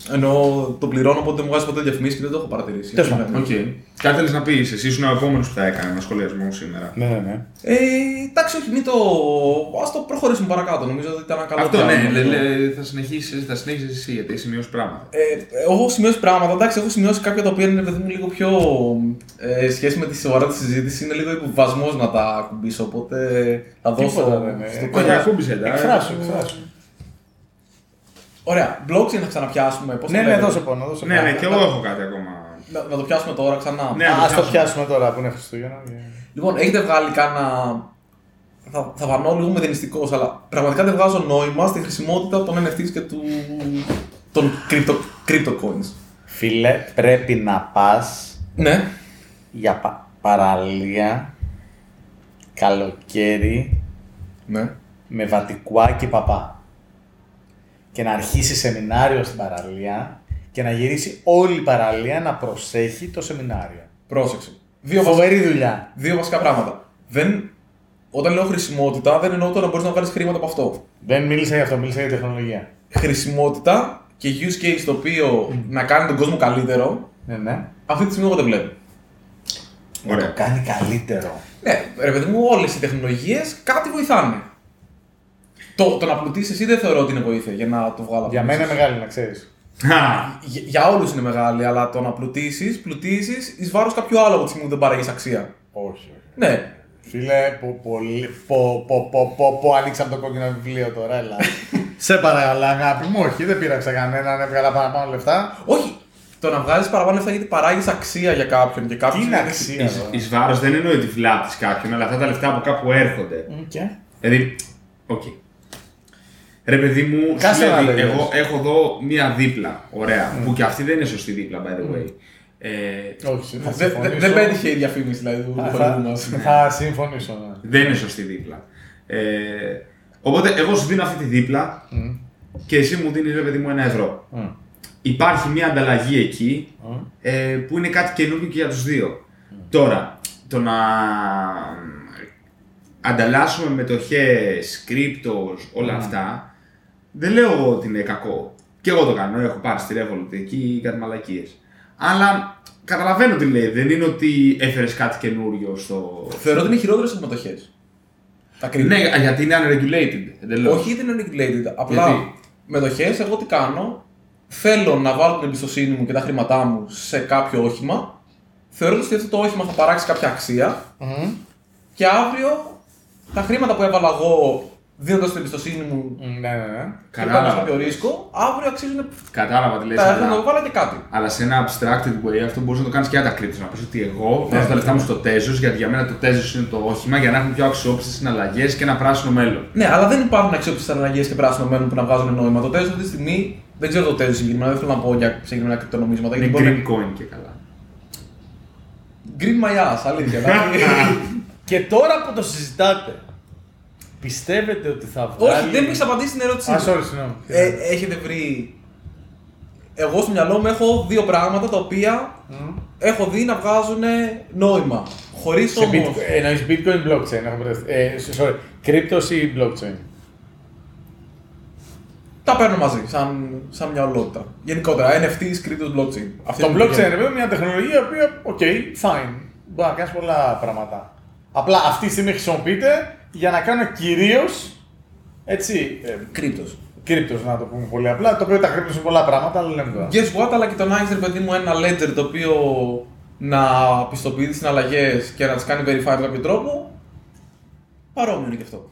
Ε, Α. ενώ το πληρώνω, οπότε δεν μου βγάζει ποτέ διαφημίσεις και δεν το έχω παρατηρήσει. Τέλος πάντων. Ναι. Οκ. Κάτι θέλεις να πεις, εσύ ήσουν ο επόμενος που θα έκανε ένα σχολιασμό σήμερα. Ναι, ναι, ναι. Ε, εντάξει, όχι, μην το. Α το προχωρήσουμε παρακάτω. Νομίζω ότι ήταν ένα καλό Αυτό ναι, διάλειμμα. λέ, λέ, θα συνεχίσεις θα συνέχισεις εσύ γιατί έχεις σημειώσει πράγματα. Ε, εγώ έχω σημειώσει πράγματα. Εντάξει, έχω σημειώσει κάποια τα οποία είναι παιδί μου λίγο πιο. Ε, σχέση με τη σοβαρά τη συζήτηση, είναι λίγο υποβασμός να τα ακουμπήσω. Οπότε θα δώσω. Τίποτα δεν είναι. στο Ε, Όχι, τέλος. ακούμπησε τα. Εκφράσου, εκφράσου. Ωραία, blockchain θα ξαναπιάσουμε. Πώς Ναι, το ναι, λέτε; δώσε πόνο, δώσε Ναι, πόνο. ναι, και εγώ έχω κάτι ακόμα. Να, να το πιάσουμε τώρα ξανά. Ναι. Α, ας το πιάσουμε. πιάσουμε τώρα που είναι Χριστούγεννα. Λοιπόν, έχετε βγάλει κάνα. Θα, θα φανώ λίγο μηδενιστικό, αλλά πραγματικά δεν βγάζω νόημα στη χρησιμότητα των NFTs και του, των crypto, crypto coins. Φίλε, πρέπει να πας Ναι, για πα- παραλία, καλοκαίρι, ναι. με βατικουά και παπά. Και να αρχίσει σεμινάριο στην παραλία και να γυρίσει όλη η παραλία να προσέχει το σεμινάριο. Πρόσεξε. Δύο, βασ- Φοβερή δουλειά. δύο βασικά πράγματα. Δεν, όταν λέω χρησιμότητα, δεν εννοώ τώρα να μπορείς να βγάλεις χρήματα από αυτό. Δεν μίλησα για αυτό, μίλησα για τεχνολογία. Χρησιμότητα και use case το οποίο να κάνει τον κόσμο καλύτερο, Ναι, ναι. αυτή τη στιγμή εγώ δεν βλέπω. Να το Ωραία. κάνει καλύτερο. Ναι, ρε παιδί μου, όλες οι τεχνολογίες κάτι βοηθάνε. Το, το να πλουτίσεις εσύ δεν θεωρώ ότι είναι βοήθεια για να το βγάλω. από Για μέσα. μένα είναι μεγάλη, να ξέρεις. Για, για όλους είναι μεγάλη, αλλά το να πλουτίσεις, πλουτίσεις εις βάρος κάποιου άλλου από τη στιγμή που δεν παράγεις αξία. Όχι, όχι. Ναι. Φίλε, πω, πολύ, πω, πω, πω, πω, πω, ανοίξαμε το κόκκινο βιβλίο τώρα, έλα. <laughs> Σε παρακαλώ, αγάπη μου, όχι, δεν πείραξα κανέναν, έβγαλα παραπάνω λεφτά. Όχι! Το να βγάζεις παραπάνω λεφτά γιατί παράγεις αξία για κάποιον και κάποιο. Τι είναι αξία Εις, εδώ; εις βάρος δεν εννοεί ότι βλάπτεις κάποιον, αλλά αυτά τα λεφτά από κάπου έρχονται. Και; Δηλαδή, οκ. Ρε παιδί μου, Κάτσε σου να λέει, λέγες. εγώ έχω εδώ μία δίπλα, ωραία, που και αυτή δεν είναι σωστή δίπλα, by the way. Ε, Όχι, θα Δεν συμφωνήσω. δεν πέτυχε η διαφήμιση δηλαδή του Θα- χορηγού μας. Θα συμφωνήσω. ναι. δεν είναι σωστή δίπλα. Ε, οπότε, εγώ σου δίνω αυτή τη δίπλα Μμ. και εσύ μου δίνεις, ρε παιδί μου, ένα ευρώ. Μμ. Υπάρχει μία ανταλλαγή εκεί Μμ. ε, που είναι κάτι καινούργιο και για τους δύο. Τώρα, το να ανταλλάσσουμε μετοχές, κρύπτος, όλα αυτά, δεν λέω εγώ ότι είναι κακό. Και εγώ το κάνω, έχω πάρει στη Revolut εκεί κάτι μαλακίες. Αλλά καταλαβαίνω τι λέει, δεν είναι ότι έφερες κάτι καινούριο στο... Θεωρώ ότι είναι χειρότερε από μετοχέ. Τα κρίνω. Ναι, γιατί είναι unregulated, εντελώς. Όχι γιατί είναι regulated. Απλά Γιατί; μετοχέ, εγώ τι κάνω. Θέλω να βάλω την εμπιστοσύνη μου και τα χρήματά μου σε κάποιο όχημα. Θεωρώ ότι αυτό το όχημα θα παράξει κάποια αξία. Μμ. Και αύριο τα χρήματα που έβαλα εγώ δίνοντας την εμπιστοσύνη μου Μ, Ναι, ναι, ναι. και Κατάλαβα. πάνω κάποιο ρίσκο, αύριο αξίζουν Κατάλαβα τι λες, τα αλλά- χρήματα που έβαλα και κάτι. Αλλά σε ένα abstracted way αυτό μπορείς να το κάνεις και αν τα κρύψει. Να πεις ότι εγώ βάζω τα λεφτά μου στο Tezos γιατί για μένα το Tezos είναι το όχημα για να έχουμε πιο αξιόπιστες συναλλαγές και ένα πράσινο μέλλον. Ναι, αλλά δεν υπάρχουν αξιόπιστες αναλλαγέ και πράσινο μέλλον που να βγάζουν νόημα. Το τέλο αυτή τη στιγμή δεν ξέρω το τέλο συγκεκριμένα, δεν θέλω να πω για συγκεκριμένα κρυπτονομίσματα. Είναι γιατί μπορεί green coin και καλά. να- Green my ass, αλήθεια. δηλαδή. <laughs> Και τώρα που το συζητάτε, πιστεύετε ότι θα βγάλει... Όχι, δεν μου έχεις απαντήσει την ερώτησή Α, μου. sorry, συγγνώμη. Ε, έχετε βρει. Εγώ στο μυαλό μου έχω δύο πράγματα τα οποία Μμ. έχω δει να βγάζουν νόημα. Χωρίς Σε όμω. bitcoin, εννοείς bitcoin blockchain, έχω μπερδευτεί. Ε, sorry, κρύπτος ή blockchain; Τα παίρνω μαζί, σαν, σαν μια ολότητα. Γενικότερα, NFTs, crypto, blockchain. Αυτή Το είναι η blockchain δουλειά. είναι βέβαια μια τεχνολογία η οποία, OK, fine. Μπορεί να κάνεις πολλά πράγματα. Απλά αυτή τη στιγμή χρησιμοποιείται για να κάνω κυρίως έτσι. Ε, Cryptos. cryptos, να το πούμε πολύ απλά. Το οποίο τα cryptos είναι πολλά πράγματα, αλλά λέμε τώρα. Guess what, αλλά και το να έχει ρε παιδί μου ένα ledger το οποίο να πιστοποιεί τις συναλλαγές και να τις κάνει verify με κάποιο τρόπο. Παρόμοιο είναι και αυτό.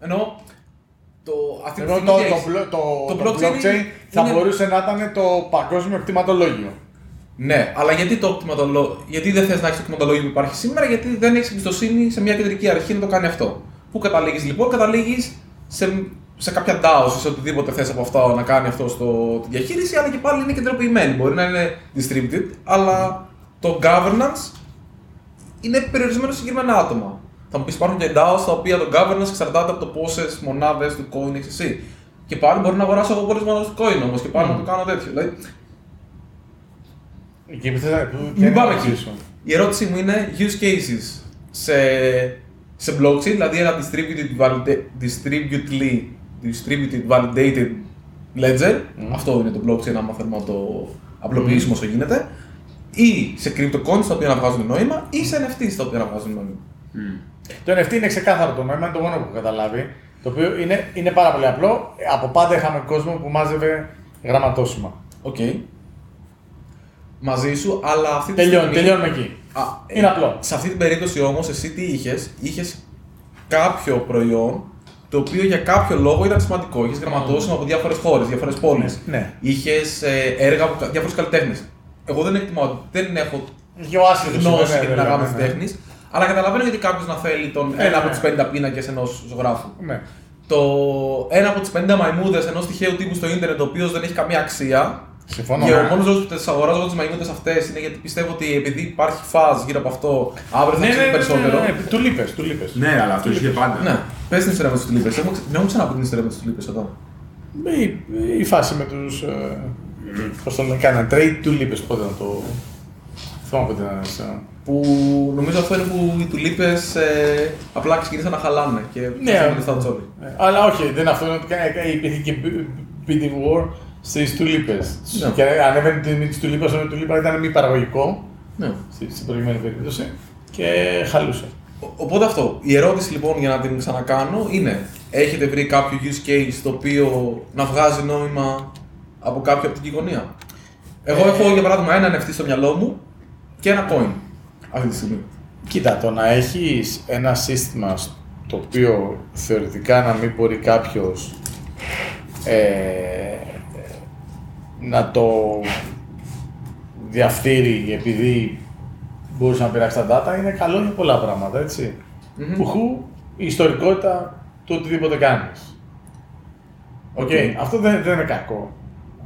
Ενώ το, αυτή τη Ενώ στιγμή το, τι το, έχεις; blo- το, Το το blockchain blockchain, θα είναι- μπορούσε να ήταν το παγκόσμιο κτηματολόγιο. Ναι, αλλά γιατί, το κτηματολό... γιατί δεν θες να έχεις το κτηματολόγιο που υπάρχει σήμερα, γιατί δεν έχεις εμπιστοσύνη σε μια κεντρική αρχή να το κάνει αυτό. Πού καταλήγεις λοιπόν, καταλήγεις σε, σε κάποια DAO, σε οτιδήποτε θες από αυτό να κάνει αυτό στο, τη διαχείριση, αλλά και πάλι είναι κεντροποιημένη. Μπορεί να είναι distributed, αλλά το governance είναι περιορισμένο σε συγκεκριμένα άτομα. Θα μου πεις υπάρχουν και DAO στα οποία το governance εξαρτάται από το πόσες μονάδες του coin έχεις εσύ. Και πάλι μπορεί να αγοράσω εγώ πολλές μονάδες του coin όμως και πάλι να το κάνω τέτοιο. Δηλαδή, Εκεί που θες να- που Μην θέλεις πάμε να εκεί. ρωτήσω. Η ερώτησή μου είναι use cases σε, σε blockchain, δηλαδή ένα distributed, valida- distributedly, distributed validated ledger, αυτό είναι το blockchain άμα θέλουμε να το απλοποιήσουμε όσο γίνεται, ή σε cryptocurrencies τα οποία να βγάζουν νόημα, ή σε NFTs τα οποία να βγάζουν νόημα. Το NFT είναι ξεκάθαρο το νόημα, είναι το μόνο που έχω καταλάβει. Το οποίο είναι, είναι πάρα πολύ απλό. Από πάντα είχαμε κόσμο που μάζευε γραμματόσημα. Οκ. Μαζί σου, αλλά αυτή τη Τελειώνει, στιγμή... τελειώνουμε εκεί. Α, Είναι απλό. Σε αυτή την περίπτωση όμως εσύ τι είχες, είχες κάποιο προϊόν το οποίο για κάποιο λόγο ήταν σημαντικό. Είχες γραμματόσημα από διάφορες χώρες, διάφορες πόλεις. Ναι. Είχες ε, έργα από κα- διάφορους καλλιτέχνες. Εγώ δεν εκτιμάω, δεν έχω Είχε ο άσχετος γνώση βέβαια, για την ναι, αγάπη ναι, της ναι. τέχνης, αλλά καταλαβαίνω γιατί κάποιος να θέλει τον Ναι, ένα ναι, από ναι. τους 50 πίνακες ενός ζωγράφου. Ναι. Το ένα από τις 50 μαϊμούδες ενός τυχαίου τύπου στο ίντερνετ, ο οποίος δεν έχει καμία αξία, Συμφωνώ. και ναι. ο μόνος λόγος που τι αγοράζω εγώ τι μαγνήτε αυτές είναι γιατί πιστεύω ότι επειδή υπάρχει φάζ γύρω από αυτό, αύριο θα Ναι, ναι, ξέρει ναι, περισσότερο. ναι, ναι, Του λείπες, του λείπες. Ναι, αλλά αυτό ισχύει πάντα. Ναι, πες την ιστορία με του τουλίπε. Δεν έχω ξαναπεί την ιστορία με του τουλίπε εδώ. Η, η φάση με τους... Ε, πώς το λένε, κάνανε trade του λείπες, πότε να το... Θυμάμαι πότε να είναι. Που νομίζω αυτό είναι που οι τουλίπε ε, απλά ξεκίνησαν να χαλάνε και Ναι, ναι, ε, λεφτά του όλοι. Ε, Αλλά όχι, δεν είναι αυτό. Είναι ότι κα- υπήρχε και bidding war στις τουλίπες. Ναι. Και ανέβαινε την τιμή της τουλίπας, ενώ η τουλίπα ήταν μη παραγωγικό Ναι. στη- στην προηγούμενη περίπτωση και χαλούσε. Ο- Οπότε αυτό. Η ερώτηση λοιπόν για να την ξανακάνω είναι: Έχετε βρει κάποιο use case το οποίο να βγάζει νόημα από κάποια οπτική γωνία; Εγώ Ε, έχω για παράδειγμα ένα NFT στο μυαλό μου και ένα coin αυτή τη στιγμή. Κοίτα, το να έχεις ένα σύστημα το οποίο θεωρητικά να μην μπορεί κάποιος ε, να το διαφθείρει επειδή μπορούσε να πειράξει τα data είναι καλό για πολλά πράγματα, έτσι. Μμμ. Που έχω η ιστορικότητα του οτιδήποτε κάνεις. OK, OK. αυτό δεν, δεν είναι κακό.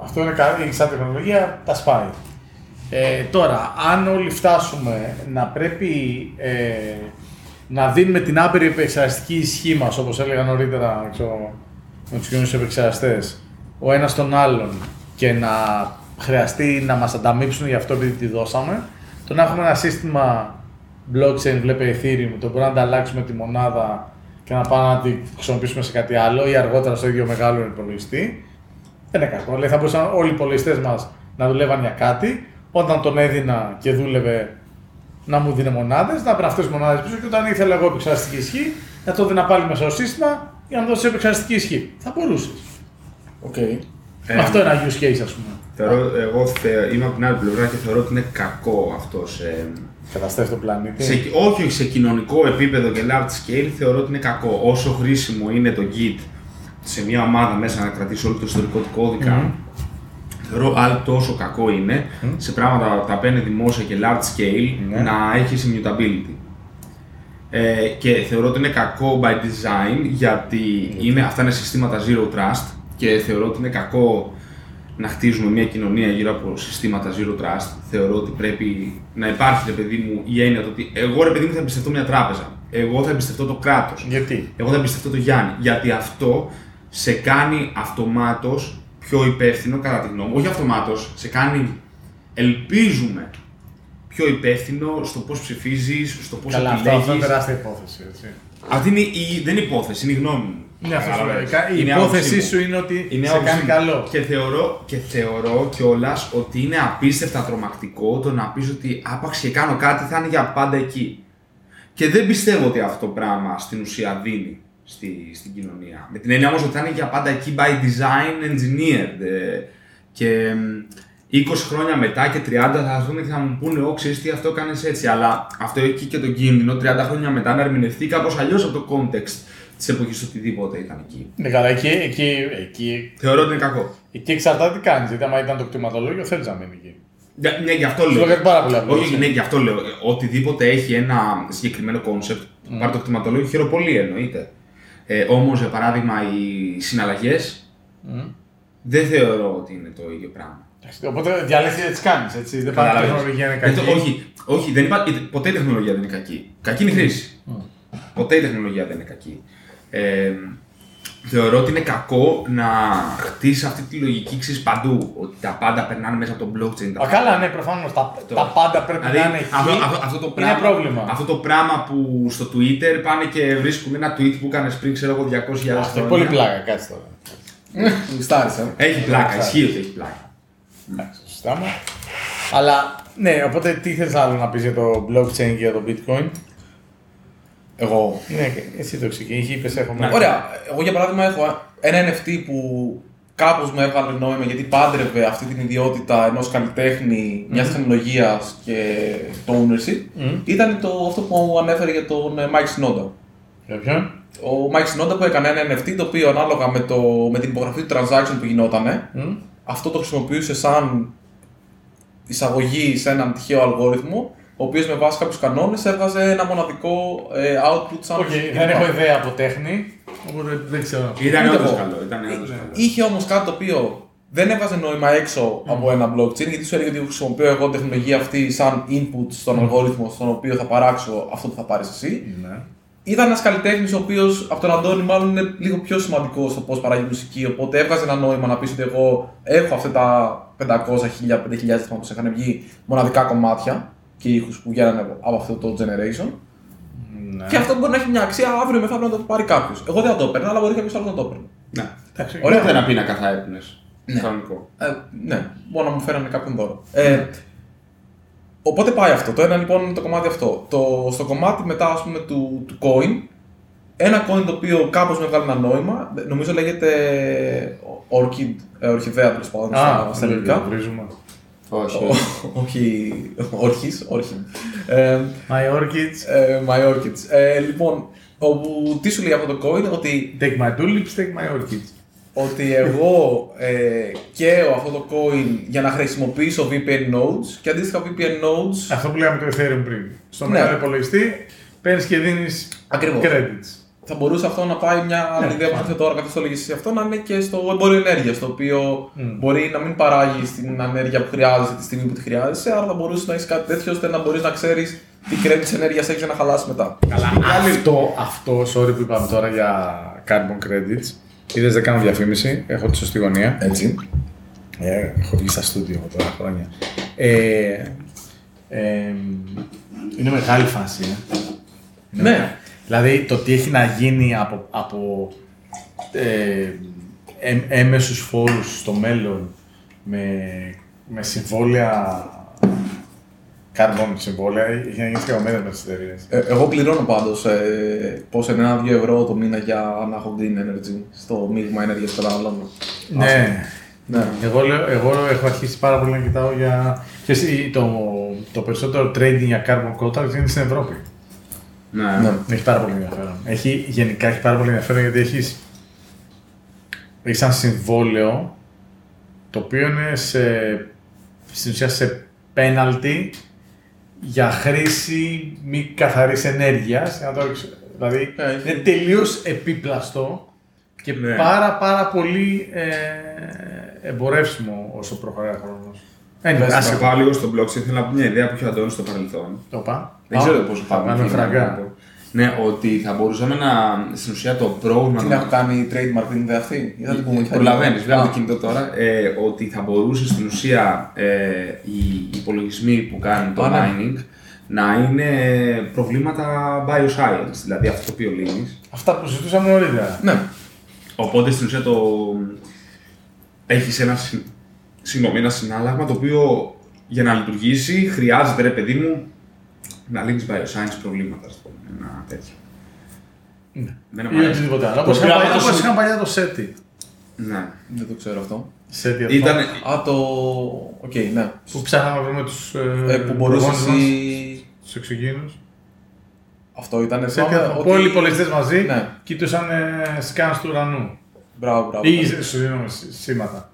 Αυτό είναι καλό, η σαν τεχνολογία τα σπάει. Ε, τώρα, αν όλοι φτάσουμε να πρέπει ε, να δίνουμε την άπειρη επεξεργαστική ισχύ μας, όπως έλεγα νωρίτερα ξέρω, με τους κοινούς επεξεργαστές, ο ένας τον άλλον και να χρειαστεί να μας ανταμείψουν για αυτό επειδή τη δώσαμε, το να έχουμε ένα σύστημα blockchain, βλέπε Ethereum, το μπορούμε να ανταλλάξουμε τη μονάδα και να πάμε να τη χρησιμοποιήσουμε σε κάτι άλλο ή αργότερα στο ίδιο μεγάλο υπολογιστή, δεν είναι κακό. Δηλαδή θα μπορούσαν όλοι οι υπολογιστές μας να δουλεύαν για κάτι. Όταν τον έδινα και δούλευε να μου δίνει μονάδες, να παίρνω αυτές τις μονάδες πίσω και όταν ήθελα εγώ επεξεργαστική ισχύ, να το δίνα πάλι μέσα στο σύστημα για να δώσει επεξεργαστική ισχύ. Θα μπορούσες. Οκ. Ε, Αυτό είναι ένα use case, ας πούμε. Θεωρώ, εγώ θε, είμαι από την άλλη πλευρά και θεωρώ ότι είναι κακό αυτό σε, Καταστρέφει τον πλανήτη. σε, όχι σε κοινωνικό επίπεδο και large scale, θεωρώ ότι είναι κακό. Όσο χρήσιμο είναι το Git σε μια ομάδα μέσα να κρατήσει όλο το ιστορικό του κώδικα, Μμμ. θεωρώ άλλο τόσο κακό είναι σε πράγματα τα οποία είναι δημόσια και large scale Ναι. να έχει immutability. Ε, και θεωρώ ότι είναι κακό by design γιατί; είναι, αυτά είναι συστήματα zero trust και θεωρώ ότι είναι κακό να χτίζουμε μια κοινωνία γύρω από συστήματα zero trust. Θεωρώ ότι πρέπει να υπάρχει, ρε παιδί μου, η έννοια του ότι εγώ, ρε παιδί μου, θα εμπιστευτώ μια τράπεζα. Εγώ θα εμπιστευτώ το κράτος. Γιατί; Εγώ θα εμπιστευτώ το Γιάννη. Γιατί αυτό σε κάνει αυτομάτως πιο υπεύθυνο, κατά τη γνώμη μου. Όχι αυτομάτως, σε κάνει, ελπίζουμε, πιο υπεύθυνο στο πώς ψηφίζεις, στο πώς Καλά, αυτό, αυτό είναι επιλέγει. τεράστια υπόθεση. Έτσι. Αυτή είναι η, δεν είναι υπόθεση, είναι η γνώμη μου. Ναι, αυτό σου λέω. Καταλαβαίνεις. Η Είναι υπόθεσή άποψή σου μου. είναι ότι Είναι σε άποψή κάνει μου. καλό. Και θεωρώ, και θεωρώ κιόλας ότι είναι απίστευτα τρομακτικό το να πεις ότι άπαξ και κάνω κάτι θα είναι για πάντα εκεί. Και δεν πιστεύω ότι αυτό το πράγμα στην ουσία δίνει στη, στην κοινωνία. Με την έννοια όμως ότι θα είναι για πάντα εκεί by design engineered. ε, και μ, 20 χρόνια μετά και 30 θα έρθουν και θα μου πούνε: Ω, ξέρεις τι, αυτό κάνεις έτσι. Αλλά αυτό έχει και τον κίνδυνο 30 χρόνια μετά να ερμηνευτεί κάπως αλλιώς από το context της εποχής οτιδήποτε ήταν εκεί. Ναι, καλά, εκεί, εκεί, εκεί, Θεωρώ ότι είναι κακό. εκεί εξαρτάται τι κάνεις. Γιατί άμα ήταν το κτηματολόγιο, θέλεις να μείνει εκεί. Ναι, ναι, γι' αυτό Σου λέω. λέω κάτι πάρα πολύ απλό. Όχι, ναι, γι' αυτό λέω. Οτιδήποτε έχει ένα συγκεκριμένο concept, Mm. πάρει το κτηματολόγιο, χαίρομαι πολύ εννοείται. Ε, Όμως, για παράδειγμα, οι συναλλαγές Μμ. δεν θεωρώ ότι είναι το ίδιο πράγμα. Εντάξει, Οπότε διαλέγει τις κάνεις, έτσι. Δεν πάει η Καταλαβαίνεις. τεχνολογία είναι Δεν κακή. το- όχι, όχι δεν υπά... ποτέ η τεχνολογία δεν είναι κακή. Κακή είναι η χρήση. Ποτέ η τεχνολογία δεν είναι κακή. Ε, θεωρώ ότι είναι κακό να χτίσεις αυτή τη λογική ξέρεις, παντού. Ότι τα πάντα περνάνε μέσα από το blockchain. τα Α, καλά, ναι, προφανώς. Τα, Το- τα πάντα πρέπει Δηλαδή, να είναι εκεί. αυτό, αυτό, αυτό το είναι πράγμα, πρόβλημα. Αυτό το πράγμα που στο Twitter πάνε και βρίσκουν ένα tweet που έκανε πριν, ξέρω εγώ, 200.000 Αυτό είναι χρόνια. πολύ πλάκα, κάτσε τώρα. Μιστάρισα. Έχει πλάκα, Μάλιστα. ισχύει ότι έχει πλάκα. Εντάξει, το συζητάμε. Αλλά, ναι, οπότε τι θες άλλο να πεις για το blockchain και για το bitcoin; Εγώ. Ναι, εσύ το ξεκίνησε, είπες έχουμε... Ωραία. Εγώ για παράδειγμα έχω ένα NFT που κάπως μου έβγαλε νόημα γιατί πάντρευε αυτή την ιδιότητα ενός καλλιτέχνη, μιας τεχνολογίας και το ownership. Μμμ. Ήταν το, αυτό που ανέφερε για τον ε, Mike Sinoda. Για ποιον; Ο Mike Sinoda που έκανε ένα NFT το οποίο ανάλογα με, το, με την υπογραφή του transaction που γινότανε, Μμ. Αυτό το χρησιμοποιούσε σαν εισαγωγή σε έναν τυχαίο αλγόριθμο, ο οποίος με βάση κάποιους κανόνες έβγαζε ένα μοναδικό ε, output σαν. Οκ, δεν έχω ιδέα από τέχνη, οπότε δεν ξέρω. Ήταν Ούτε όντως εγώ. καλό. Ήταν όντως καλό. Είχε όμως κάτι το οποίο δεν έβαζε νόημα έξω από ένα blockchain, γιατί σου έλεγε ότι χρησιμοποιώ εγώ την τεχνολογία αυτή σαν input στον αλγόριθμο στον οποίο θα παράξω αυτό που θα πάρεις εσύ. Ναι. Ήταν ένας καλλιτέχνης ο οποίος από τον Αντώνη μάλλον είναι λίγο πιο σημαντικός στο πώς παράγει μουσική. Οπότε έβγαζε ένα νόημα να πεις ότι εγώ έχω αυτά τα 500, 1000, 5000 που είχαν βγει μοναδικά κομμάτια και ήχους που βγαίνανε από αυτό το generation. Ναι. Και αυτό μπορεί να έχει μια αξία αύριο μεθαύριο να το πάρει κάποιος. Εγώ δεν θα το έπαιρνα, αλλά μπορεί κάποιος άλλος να το έπαιρνε. Ναι. Εντάξει, Ωραία. Ούτε ένα πίνακα θα έπαιρνε. Ναι. Κανονικό. Ε, ναι, μόνο να μου φέρανε κάποιον δώρο. Ε, οπότε πάει αυτό. Το ένα λοιπόν είναι το κομμάτι αυτό. Το, στο κομμάτι μετά ας πούμε του, του coin, ένα coin το οποίο κάπως με βγάλει ένα νόημα, νομίζω λέγεται Orchid, ε, ορχιδέα τέλος πάντων στα, στα ελληνικά. βρίζουμε. Όχι. Ο- Όχι, όρχης, όρχη. Ε, My orchids, ε, my orchids. Ε, λοιπόν, όπου τι σου λέει αυτό το coin, ότι take my tulips, take my orchids. Ότι εγώ ε, καίω αυτό το coin για να χρησιμοποιήσω VPN nodes και αντίστοιχα VPN nodes. Αυτό που λέγαμε το Ethereum πριν. Στο Ναι. μεγάλο υπολογιστή παίρνεις και δίνεις Ακριβώς. credits. Θα μπορούσε αυτό να πάει μια άλλη Ναι, ιδέα που φάνηκε. έρχεται τώρα, καθώς το λέγεις εσύ αυτό, να είναι και στο εμπόριο ενέργειας. Το οποίο Μμ. μπορεί να μην παράγει την ενέργεια που χρειάζεσαι τη στιγμή που τη χρειάζεσαι, άρα θα μπορούσες να έχεις κάτι τέτοιο ώστε να μπορείς να ξέρεις τι credits ενέργειας έχεις για να χαλάσεις μετά. Καλά, αυτό, αυτό, sorry που είπαμε τώρα για carbon credits. Είδες δεν κάνω διαφήμιση, έχω τη σωστή γωνία. Έτσι. Ε, έχω βγει στα στούντιο εγώ τώρα χρόνια. Ε, ε, είναι μεγάλη φάση. Ε. Είναι Ναι. μεγάλη. Δηλαδή το τι έχει να γίνει από, από ε, έμ- έμεσους φόρους στο μέλλον με, με συμβόλαια carbon συμβόλαια έχει να γίνει σκαγωμένα με τις εταιρείες. Ε, εγώ πληρώνω πάντως ε, πόσο είναι ένα-δύο ευρώ το μήνα για να έχω green energy στο μείγμα ενέργειας που καταναλώνω. Ναι. Ναι. Εγώ, λέω, εγώ έχω αρχίσει πάρα πολύ να κοιτάω για. Ξέρεις, η- το, το περισσότερο trading για carbon quota γίνεται στην Ευρώπη. Ναι. Ναι. Έχει πάρα πολύ ενδιαφέρον. Έχει, γενικά έχει πάρα πολύ ενδιαφέρον γιατί έχεις έχεις ένα συμβόλαιο το οποίο είναι σε, στην ουσία σε penalty για χρήση μη καθαρής ενέργειας. Δηλαδή Ε, έχει. είναι τελείως επίπλαστο και Ναι. πάρα πάρα πολύ ε, εμπορεύσιμο όσο προχωράει ο χρόνος. Πες Α σε πάω λίγο στο blog. Ήθελα να πω μια ιδέα που είχε ο Αντώνης στο παρελθόν. Το είπα. Δεν ξέρω πόσο θα πάμε. κάνουμε εκεί, φραγκά. Να πω. Ναι, ότι θα μπορούσαμε να. στην ουσία το πρόβλημα. Τι να έχω κάνει trademark την ιδέα αυτή, ή θα την πούμε και θα Προλαβαίνει, την βγάλε το Α, κινητό τώρα. Ε, ότι θα μπορούσε στην ουσία ε, οι υπολογισμοί που κάνουν το Α, ναι. mining να είναι προβλήματα bioscience, δηλαδή αυτό το οποίο λύνεις. Αυτά που συζητούσαμε νωρίτερα. Ναι. Οπότε στην ουσία το. Έχεις ένα, συ- συγγνώμη, ένα συνάλλαγμα το οποίο για να λειτουργήσει χρειάζεται ρε παιδί μου να λύνει bioscience προβλήματα, ας πούμε. Ένα τέτοιο. Ναι. Δεν μου Ή αρέσει. οτιδήποτε άλλο. Το Όπως είχαν πειράμα παλιά- το όπως σου- είχαν παλιά το SETI. Ναι. Δεν το ξέρω αυτό. SETI αυτό. Ήταν, Α, το. Οκ, ναι. Που ψάχναμε να βρούμε τους Ε, που μπορούσες προγόνους εσύ. μας, τους εξωγήινους. Αυτό ήταν. SETI θυμάμαι αυτό. ότι- που όλοι οι υπολογιστές μαζί Ναι. κοιτούσαν ε, scans του ουρανού. Μπράβο, μπράβο. Ή συγγνώμη, σ- σήματα.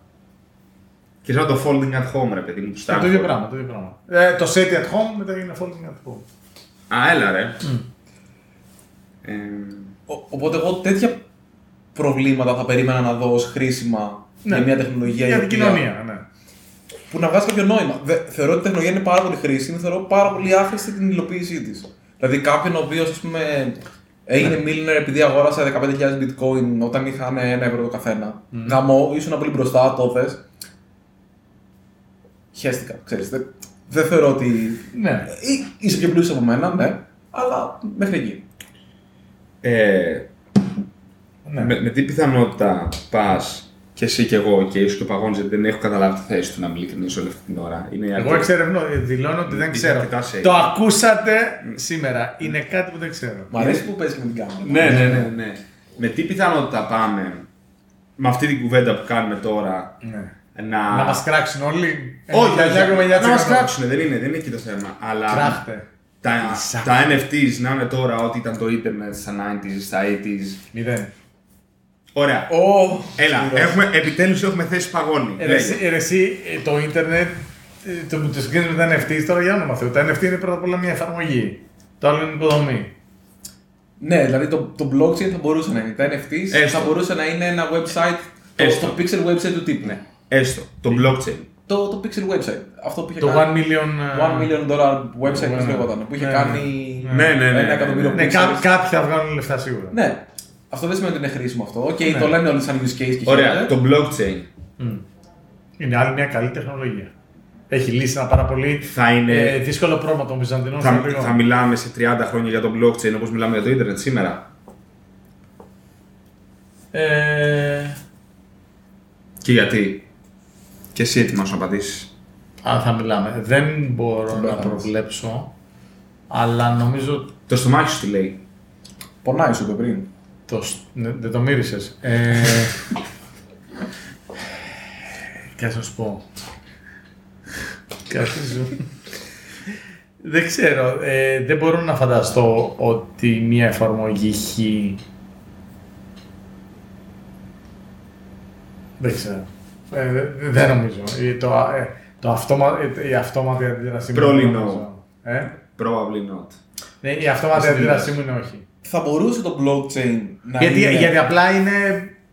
Και σαν το folding at home, ρε παιδί μου, τους Ε, Το ίδιο πράγμα. Το, ίδιο πράγμα. Ε, το SETI at home μετά έγινε folding at home. Α, έλα ρε. Ε, Ο- Οπότε εγώ τέτοια προβλήματα θα περίμενα να δω ως χρήσιμα Ναι. για μια τεχνολογία Για η την οποία- κοινωνία, ναι. που να βγάζει κάποιο νόημα. Δε, θεωρώ ότι η τεχνολογία είναι πάρα πολύ χρήσιμη, θεωρώ πάρα πολύ άχρηστη την υλοποίησή της. Δηλαδή κάποιον ο οποίος πούμε έγινε Ναι. millionaire επειδή αγόρασε 15.000 bitcoin όταν είχαν ένα ευρώ το καθένα. Mm. Γαμό, ήσουν πολύ μπροστά, το θες. Χαίστηκα, ξέρεις. Δεν, δεν θεωρώ ότι. Ναι. Ή- Είσαι πιο πλούσιος από μένα, ναι, αλλά μέχρι εκεί. ε, ναι. με, με τι πιθανότητα πας και εσύ και εγώ και ίσως και ο Παγόνη, γιατί δεν έχω καταλάβει τη θέση του να μην ειλικρινής όλη αυτή την ώρα. Είναι Εγώ αρκετά- εξερευνώ, ε, δηλώνω ότι δεν Είναι ξέρω. αρκετά safe. Το ακούσατε σήμερα. Είναι κάτι που δεν ξέρω. Μ' αρέσει που παίζεις και με την κάμερα. Ναι, ναι, ναι, ναι. Με τι πιθανότητα πάμε με αυτή την κουβέντα που κάνουμε τώρα Ναι. Να. Να μας κράξουν όλοι. Όχι, 99,9%. να μας κράξουν, δεν είναι, δεν είναι εκεί το θέμα. Αλλά Κράχτε. τα, Λυσά. τα NFTs να είναι τώρα ό,τι ήταν το ίντερνετ στα 90s, στα 80s. Μηδέν. Ωραία. Ω, Έλα, σκληρός. έχουμε, επιτέλους έχουμε θέσει παγόνι. Ε, ρε, Λέγε. εσύ- ε, ρε, εσύ, ε, το ίντερνετ, ε, το που το συγκρίνεις με τα NFTs, τώρα για όνομα Θεού. Τα NFT είναι πρώτα απ' όλα μια εφαρμογή. Το άλλο είναι υποδομή. Ναι, δηλαδή το, το blockchain θα μπορούσε να είναι. Τα NFTs Έστω. θα μπορούσε να είναι ένα website, το, Έστω. το pixel website του τύπου. Έστω, το blockchain. Το, το pixel website. Αυτό που είχε Το κάνει. 1 million. ε, One million dollar website, Ναι, πώς ναι. λεγόταν, που είχε Ναι, κάνει ναι, ναι, ναι, ένα ναι, εκατομμύριο Ναι, pixels. κά- κάποιοι θα βγάλουν λεφτά σίγουρα. Ναι. Αυτό δεν σημαίνει ότι είναι χρήσιμο αυτό. Οκ, Ναι. το λένε όλοι σαν use case και Ωραία, χαίρεται. το blockchain Μμ. Είναι άλλη μια καλή τεχνολογία. Έχει λύσει ένα πάρα πολύ θα είναι. ε, δύσκολο πρόβλημα των Βυζαντινών θα, στρατηγών. θα μιλάμε σε 30 χρόνια για το blockchain όπως μιλάμε για το ίντερνετ σήμερα. Ε, Και γιατί; Και εσύ έτοιμος να απαντήσεις. αν θα μιλάμε. Δεν μπορώ Δεν να πεθάνεις. προβλέψω, αλλά νομίζω Το στομάχι σου τι λέει. Πονάει σου το πριν. το, σ- ναι, δεν το μύρισες. Ε, Κάτσε να σου πω. Κάτσε σου. Δεν ξέρω. Ε, δεν μπορώ να φανταστώ ότι μια εφαρμογή χ Δεν ξέρω. Ε, δε- δεν νομίζω. Η- Το, ε, το αυτόμα, ε, η αυτόματη αντίδρασή μου. Probably δεν no. νομίζω. Ε; Probably not. Ναι, η αυτόματη Στην αντίδρασή μου είναι όχι. Θα μπορούσε το blockchain να Γιατί, είναι... γιατί απλά είναι,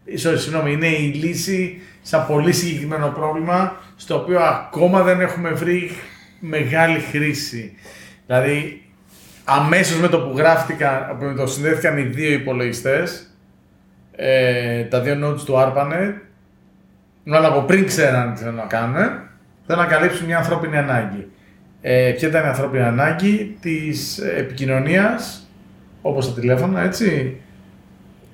sorry, συγγνώμη, είναι η λύση σε ένα πολύ συγκεκριμένο πρόβλημα στο οποίο ακόμα δεν έχουμε βρει μεγάλη χρήση. Δηλαδή, αμέσως με το που γράφτηκαν, με το συνδέθηκαν οι δύο υπολογιστές, ε, τα δύο nodes του ARPANET, μάλλον από πριν ξέραν τι θέλουν να κάνουν, θέλουν να καλύψουν μια ανθρώπινη ανάγκη. Ε, ποια ήταν η ανθρώπινη ανάγκη της επικοινωνίας, όπως τα τηλέφωνα, έτσι,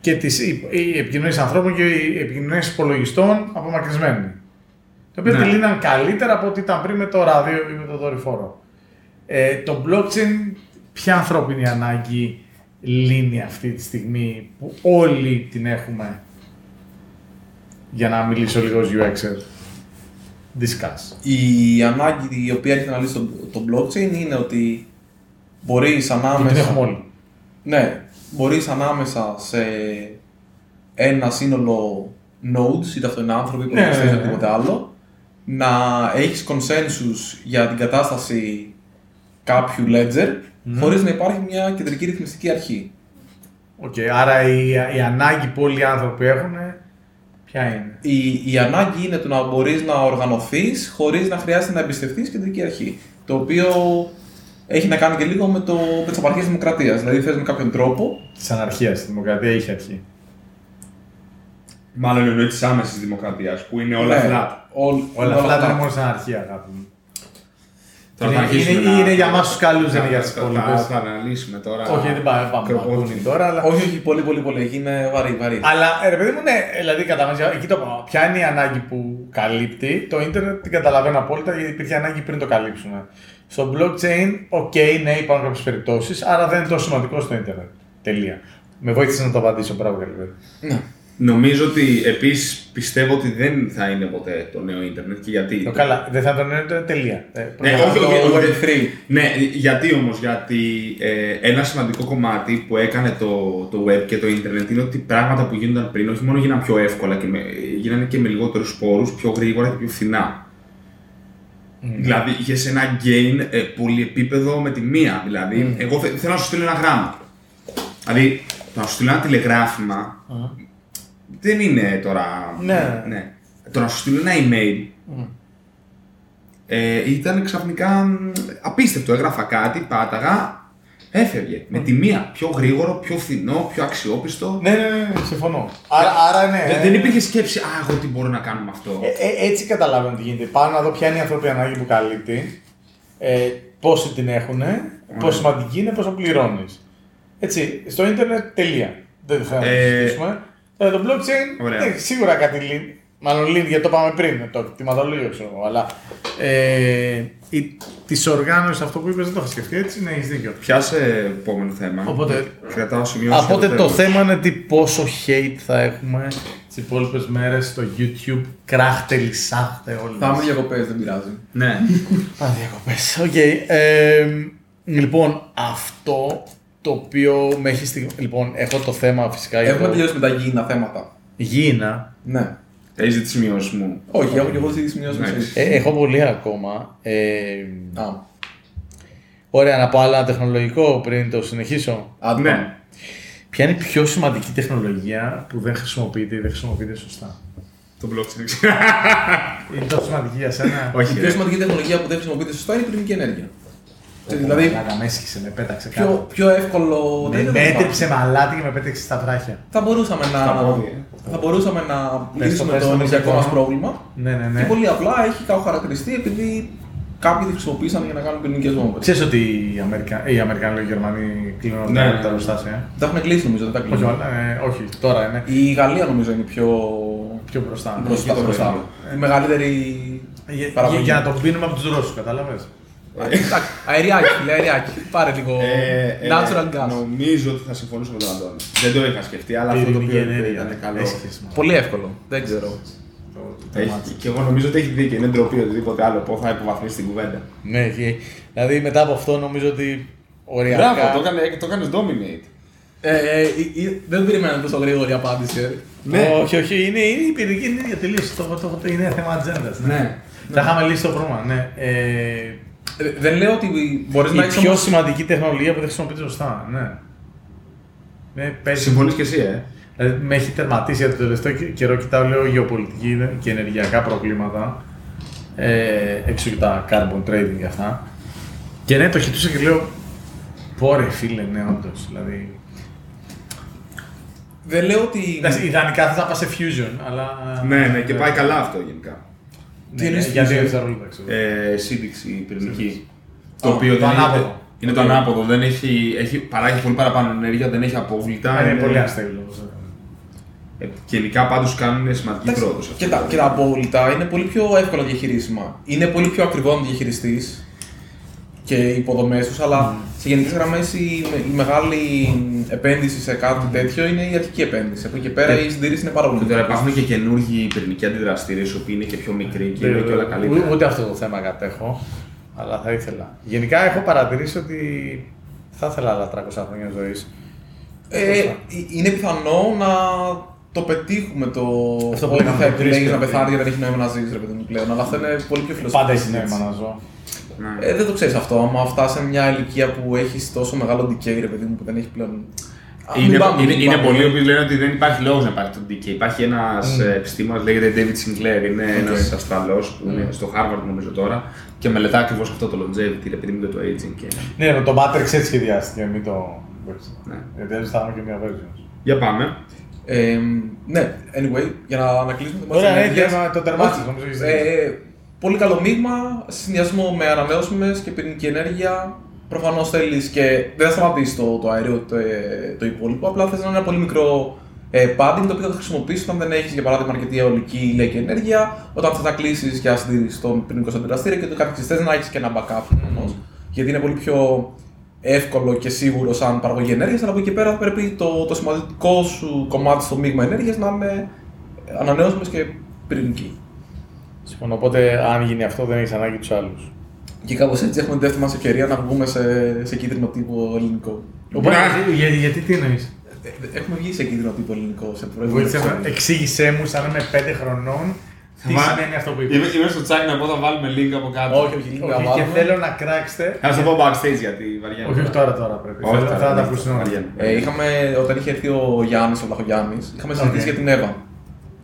και τις οι- οι επικοινωνίες ανθρώπων και οι επικοινωνίες υπολογιστών απομακρυσμένοι. Το οποίο Ναι. τη λύναν καλύτερα από ό,τι ήταν πριν με το ράδιο ή με το δορυφόρο. Ε, το blockchain, ποια ανθρώπινη ανάγκη λύνει αυτή τη στιγμή που όλοι την έχουμε για να μιλήσω λίγο ως UXer. Discuss. Η ανάγκη η οποία έχει να λύσει το, το blockchain είναι ότι μπορείς Την ανάμεσα... έχουμε όλοι. Ναι, μπορείς ανάμεσα σε ένα σύνολο nodes, είτε αυτό είναι άνθρωποι, Ναι, υπολογιστές ναι, ή ναι. οτιδήποτε άλλο, να έχεις consensus για την κατάσταση κάποιου ledger, χωρίς να υπάρχει μια κεντρική ρυθμιστική αρχή. Οκ, άρα η, η ανάγκη που όλοι οι άνθρωποι έχουν, ποια είναι; Η, η ανάγκη είναι το να μπορείς να οργανωθείς χωρίς να χρειάζεται να εμπιστευτείς κεντρική αρχή. Το οποίο έχει να κάνει και λίγο με, το, με τις απαρχές δημοκρατίας. Δηλαδή θες με κάποιον τρόπο Της αναρχίας, η δημοκρατίας είχε αρχή. Μάλλον εννοείς της άμεσης δημοκρατίας που είναι όλα Ναι, flat. όλ- Όλα όλα αυτά flat. είναι μόνο στην αναρχία, αγάπη μου. Τώρα θα Είναι- αρχίσουμε είναι- να- είναι για εμάς τους καλούς, δεν είναι για Θα- τις θα- υπόλοιπες. Θα αναλύσουμε τώρα. Όχι, δεν πάμε, πάμε να Κροπόδι. πούνε τώρα, αλλά. Όχι, όχι, πολύ, πολύ, πολύ. Είναι βαρύ, βαρύ. Αλλά ε, ρε παιδί μου, ναι, δηλαδή κατά μέσα, εκεί το πάω. Ποια είναι η ανάγκη που καλύπτει, το ίντερνετ την καταλαβαίνω απόλυτα γιατί υπήρχε ανάγκη πριν το καλύψουμε. Στο blockchain, οκ, ναι, υπάρχουν κάποιες περιπτώσεις, άρα δεν είναι τόσο σημαντικό στο ίντερνετ. Τελεία. Με βοήθησες να το απαντήσω, μπράβο Καλυβέρη. Ναι. Νομίζω ότι επίσης πιστεύω ότι δεν θα είναι ποτέ το νέο ίντερνετ και γιατί. Το καλά, δεν θα τον ίντερνετ, τελεία. Ε, Ναι, πρώτα- όχι, το όχι, όχι. Web3. Ναι, γιατί όμως, γιατί ε, ένα σημαντικό κομμάτι που έκανε το, το web και το ίντερνετ είναι ότι πράγματα που γίνονταν πριν όχι μόνο γίνανε πιο εύκολα και με, γίνανε και με λιγότερους σπόρους, πιο γρήγορα και πιο φθηνά. Δηλαδή είχες ένα gain ε, πολυεπίπεδο με τη μία. Δηλαδή, εγώ θε- θέλω να σου στείλω ένα γράμμα. Δηλαδή, το να σου στείλω ένα τηλεγράφημα δεν είναι τώρα. Ναι. Το να σου στείλω ένα email ε, ήταν ξαφνικά μ, απίστευτο. Έγραφα κάτι, πάταγα, έφευγε. Με τη μία. Πιο γρήγορο, πιο φθηνό, πιο αξιόπιστο. Ναι, ναι, ναι, ναι, συμφωνώ. Άρα, άρα ναι. Δεν- Δεν υπήρχε σκέψη, Α, εγώ τι μπορώ να κάνω με αυτό. Ε, ε, έτσι καταλαβαίνω τι γίνεται. Πάω να δω ποια είναι η ανθρώπινη ανάγκη που καλύπτει, ε, πόσοι την έχουν, πόσο σημαντική είναι, πόσο πληρώνεις. Έτσι, στο ίντερνετ τελεία. Δεν θέλω να το Ε, συζητήσουμε. Ε, το blockchain ωραία. έχει σίγουρα κάτι λύνει. Μάλλον λύνει γιατί το πάμε πριν, το κτηματολόγιο ξέρω εγώ. Αλλά ε, η, της οργάνωσης αυτό που είπες δεν το είχα σκεφτεί έτσι, ναι, έχεις δίκιο. Πιάσε επόμενο θέμα. Οπότε- Κρατάω σημειώσεις για Οπότε το τέλος. θέμα είναι τι πόσο hate θα έχουμε τις υπόλοιπες μέρες στο YouTube. Κράχτε, λυσάχτε όλοι. Θα μας. είμαι διακοπές, δεν πειράζει. Ναι. Α, διακοπές. Οκ. Ε, λοιπόν, αυτό το οποίο με έχει στιγμή. Λοιπόν, έχω το θέμα φυσικά για Έχουμε το τελειώσει με τα γήινα θέματα. γήινα; Ναι. Έχεις δει τις σημειώσεις μου. Όχι, έχω και εγώ τις σημειώσεις Ναι. μου. Ε, έχω πολύ ακόμα. Ε, Α, ωραία, να πω άλλο ένα τεχνολογικό πριν το συνεχίσω. άντε Ναι. πάμε. Ποια είναι η πιο σημαντική τεχνολογία που δεν χρησιμοποιείται ή δεν χρησιμοποιείται σωστά; Το blockchain. Είναι τόσο σημαντική για σένα; Η Όχι. πιο ρε. σημαντική τεχνολογία που δεν χρησιμοποιείται σωστά είναι η πυρηνική ενέργεια. Δηλαδή, Πλάκα, με έσχισε, με πέταξε κάτω. πιο, πιο εύκολο. Με, δεν είναι με το έτριψε μαλάτι και με πέταξε στα βράχια. Θα μπορούσαμε να, Στα πόδια. θα μπορούσαμε να Πες το, λύσουμε πες το το, ενεργειακό πες το. μας πρόβλημα. Ναι, ναι, ναι. Και πολύ απλά έχει χαρακτηριστεί επειδή κάποιοι τη χρησιμοποίησαν για να κάνουν πυρηνικέ βόμβες. Ξέρεις ότι οι, Αμερικα... οι Αμερικανοί και οι Γερμανοί κλείνουν Ναι, τα- ναι. τα εργοστάσια; ε; Τα έχουν κλείσει νομίζω, δεν τα Όχι, κλείσουν. όλα, ε, όχι, τώρα είναι Η Γαλλία νομίζω είναι πιο πιο μπροστά. μπροστά. το μπροστά. βράδυ. Η μεγαλύτερη. Για, για, παραγωγή. για να τον πίνουμε από τους Ρώσους, κατάλαβες; Εντάξει, αεριάκι, φίλε, αεριάκι. Πάρε λίγο Ε, ε, natural gas. Νομίζω ότι θα συμφωνήσω με τον Αντώνη. Δεν το είχα σκεφτεί, αλλά αυτό το Πυρηνική οποίο είπε ενέργεια. ήταν καλό. Έσχες, μα. Πολύ εύκολο. Δεν ξέρω. Το- το Έχει- μάτσο. Και εγώ νομίζω ότι έχει δίκιο. Είναι ντροπή οτιδήποτε άλλο. Πώ θα υποβαθμίσει την κουβέντα. Ναι, και- δηλαδή μετά από αυτό νομίζω ότι οριακά... Μπράβο, το έκανε- το έκανε dominate. Ε, ε, ε, ε, δεν περιμένω τόσο γρήγορη απάντηση. ε. Ναι. Όχι, όχι, είναι, είναι η πυρηνική ενέργεια τελείω. Το, το, το, είναι θέμα ατζέντα. Ναι. Θα είχαμε λύσει το πρόβλημα. Ναι. Ε, Ε, Δεν λέω ότι μπορείς να η έχεις πιο σημαντική τεχνολογία που δεν χρησιμοποιείται σωστά. Ναι. Με, παίζει- Συμφωνείς και εσύ, ε; Δηλαδή, με έχει τερματίσει για το τελευταίο και- καιρό. Κοιτάω, λέω, γεωπολιτική και ενεργειακά προβλήματα. Ε, έξω και τα carbon trading και αυτά. Και ναι, το κοιτούσα και λέω, πω ρε φίλε, ναι, όντως. Δηλαδή, Δεν λέω ότι. εντάξει, ιδανικά θα πας σε fusion, αλλά. Ναι, ναι, και πάει καλά αυτό γενικά. Τι Ναι, εννοείς για δύο fusion? δευτερόλεπτα, ξέρω. Ε, σύντηξη πυρηνική. Το Α, οποίο το δεν ανάποδο. είναι, είναι το Οκ. ανάποδο. Δεν έχει, έχει, παράγει πολύ παραπάνω ενέργεια, δεν έχει απόβλητα. Ναι, είναι πολύ αστείο. Ε, γενικά πάντως κάνουν σημαντική Εντάξει, πρόοδο. σε αυτό Και το τα, και τα απόλυτα είναι πολύ πιο εύκολα διαχειρίσιμα. Είναι πολύ πιο ακριβό να διαχειριστείς και οι υποδομές τους, αλλά σε γενικές γραμμές η, η μεγάλη επένδυση σε κάτι τέτοιο είναι η αρχική επένδυση. Από εκεί και πέρα Και- η συντήρηση είναι πάρα πολύ Και τώρα μικρή. υπάρχουν και καινούργιοι πυρηνικοί αντιδραστήρες, οι οποίοι είναι και πιο μικροί και είναι και όλα καλύτερα. Ούτε αυτό το θέμα κατέχω, αλλά θα ήθελα. Γενικά έχω παρατηρήσει ότι θα ήθελα άλλα 300 χρόνια ζωής. Ε, είναι πιθανό να το πετύχουμε το Αυτό που ότι λέγαμε θα πριν, επιλέγεις να πριν. πεθάνει γιατί δεν έχει νόημα να ζεις, ρε παιδί μου πλέον. Αλλά αυτό είναι πολύ πιο φιλοσοφικό. Πάντα έχει νόημα να ζω. Ναι. Ε, δεν το ξέρεις αυτό. Άμα φτάσει σε μια ηλικία που έχεις τόσο μεγάλο decay, ρε παιδί μου, που δεν έχει πλέον. Α, μην Είναι, πάμε, είναι, μην είναι πάμε. πολλοί που λένε ότι δεν υπάρχει λόγος να υπάρχει το decay. Υπάρχει ένας Mm. επιστήμονας, λέγεται David Sinclair, είναι Οκ. ένας Αυστραλός που είναι Mm. στο Harvard νομίζω τώρα και μελετά ακριβώς αυτό το longevity, ρε παιδί μου, και το aging. Και... Ναι, με το Matrix έτσι σχεδιάστηκε, μην το. Ναι. Γιατί έτσι θα έχουμε και μια version. Για πάμε. Ε, ναι, anyway, για να, να κλείσουμε το Ωραία, μάτι ναι, της ενέργειας. τέρμα- το τερμάτισες, Όχι, νομίζω έχεις ε, δίκιο. Πολύ καλό μείγμα, σε συνδυασμό με ανανεώσιμες και πυρηνική ενέργεια. Προφανώς θέλεις και δεν θα σταματήσεις το, το αέριο το, ε, το υπόλοιπο. Απλά θες ένα πολύ μικρό ε, padding το οποίο θα χρησιμοποιήσεις όταν δεν έχεις για παράδειγμα αρκετή αιωλική ηλιακή ενέργεια, όταν θε να κλείσεις για συντήρηση στον πυρηνικό σου αντιδραστήρα και το καθεξής. Θες να έχεις και ένα backup προφανώς. Γιατί είναι πολύ πιο εύκολο και σίγουρο σαν παραγωγή ενέργειας, αλλά από εκεί και πέρα πρέπει το, το σημαντικό σου κομμάτι στο μείγμα ενέργειας να είναι ανανεώσιμες και πυρηνική. Συμφωνώ. Οπότε, αν γίνει αυτό, δεν έχεις ανάγκη τους άλλους. Και κάπως έτσι έχουμε την δεύτερη μας ευκαιρία να βγούμε σε, σε κίτρινο τύπο ελληνικό. Οπότε, γιατί, γιατί τι εννοείς; Ε, ε, Έχουμε βγει σε κίτρινο τύπο ελληνικό σε προηγούμενο επεισόδιο. Εξήγησέ μου, σαν να είμαι 5 χρονών, τι Μα- σημαίνει αυτό που είπα. Είμαι, είμαι στο τσάκι να πω θα βάλουμε link από κάτω. Όχι, όχι, λίγο Όχι, και βάλουμε. θέλω να κράξετε. Θα σου το πω backstage γιατί βαριέμαι. Όχι, όχι τώρα, τώρα πρέπει. Όχι, Θέλω- τώρα, Θέλω να τα ναι, ακούσουν όλοι. βαριέμαι. Ε, είχαμε, όταν είχε έρθει ο Γιάννης, ο Βλαχογιάννης, είχαμε συζητήσει Οκ. για την Εύα.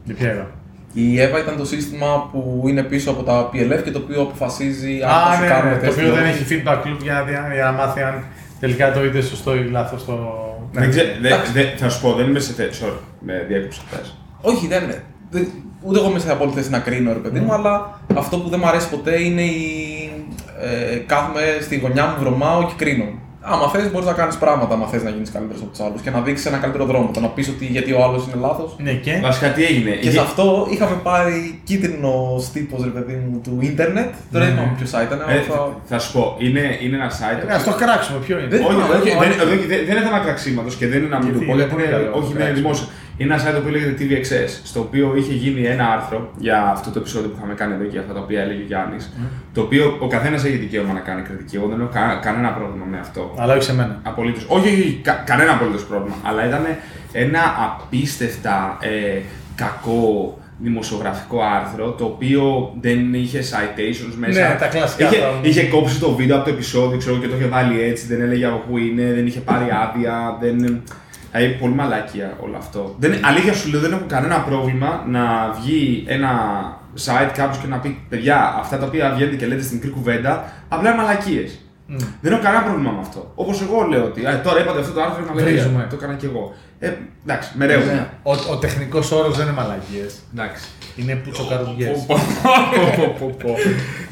Για ποια είδα. Η Εύα ήταν το σύστημα που είναι πίσω από τα PLF και το οποίο αποφασίζει αν θα Α, σου ναι, κάνουμε ναι, το τεστ οποίο ή δεν όχι. έχει feedback loop για να, για να μάθει αν τελικά το είδες σωστό ή λάθος το. Ναι. Δεν ξέ- δεν- Εντάξει. δεν- Θα σου πω, δεν είμαι σε θέση. Sorry, με διέκοψα χθες. Όχι, δεν είναι. Δεν- Ούτε εγώ είμαι σε απόλυτη θέση να κρίνω, ρε παιδί μου, αλλά αυτό που δεν μου αρέσει ποτέ είναι η. Ε, κάθομαι στη γωνιά μου, βρωμάω και κρίνω. Άμα θες, μπορείς να κάνεις πράγματα, άμα θες να γίνεις καλύτερος από τους άλλους και να δείξεις ένα καλύτερο δρόμο. Το να πεις ότι γιατί ο άλλος είναι λάθος. Ναι, και; Βασικά τι έγινε; Και σε Είχε- αυτό είχαμε πάρει κίτρινο τύπο, ρε παιδί μου, του ίντερνετ. Τώρα δεν Ναι. θυμάμαι ποιος site ήταν. Ε, αλλά θα... θα σου πω, είναι, είναι ένα site. Α το κράξουμε, ποιο είναι; Δεν- Όχι, θυμάμαι, όχι, δεν δεν, θυμάμαι. δεν, δεν, δεν είναι θέμα κραξίματος και δεν είναι να μην Γιατί το πω. είναι γιατί πολύ είναι- καλό Όχι, είναι κράξιμο. δημόσιο. Είναι ένα site που λέγεται TVXS, στο οποίο είχε γίνει ένα άρθρο για αυτό το επεισόδιο που είχαμε κάνει εδώ και για αυτά τα οποία έλεγε ο Γιάννης. Το οποίο ο καθένας έχει δικαίωμα να κάνει κριτική. Εγώ δεν έχω κα- κανένα πρόβλημα με αυτό. Αλλά όχι σε μένα. Απολύτως. Όχι, όχι, κα- κανένα απολύτως πρόβλημα. Αλλά ήταν ένα απίστευτα ε, κακό δημοσιογραφικό άρθρο το οποίο δεν είχε citations μέσα. Ναι, τα κλασικά Είχε, αυτά. είχε κόψει το βίντεο από το επεισόδιο ξέρω, και το είχε βάλει έτσι, δεν έλεγε από πού είναι, δεν είχε πάρει άδεια. Δεν... Δηλαδή, πολύ μαλάκια όλο αυτό. Δεν, αλήθεια σου λέω, δεν έχω κανένα πρόβλημα να βγει ένα site κάποιος και να πει: Παιδιά, αυτά τα οποία βγαίνετε και λέτε στην μικρή κουβέντα, απλά είναι μαλακίες. Μμ. Δεν έχω κανένα πρόβλημα με αυτό. Όπως εγώ λέω ότι «Α, τώρα είπατε αυτό το άρθρο είναι μαλακία. Βρίζουμε. Το έκανα κι εγώ. Ε, εντάξει, με ρεύουν. Ναι. Ο, ο τεχνικός όρος δεν είναι μαλακίες. Εντάξει. Είναι πουτσοκαρδιές. Πω, πω, πω, πω.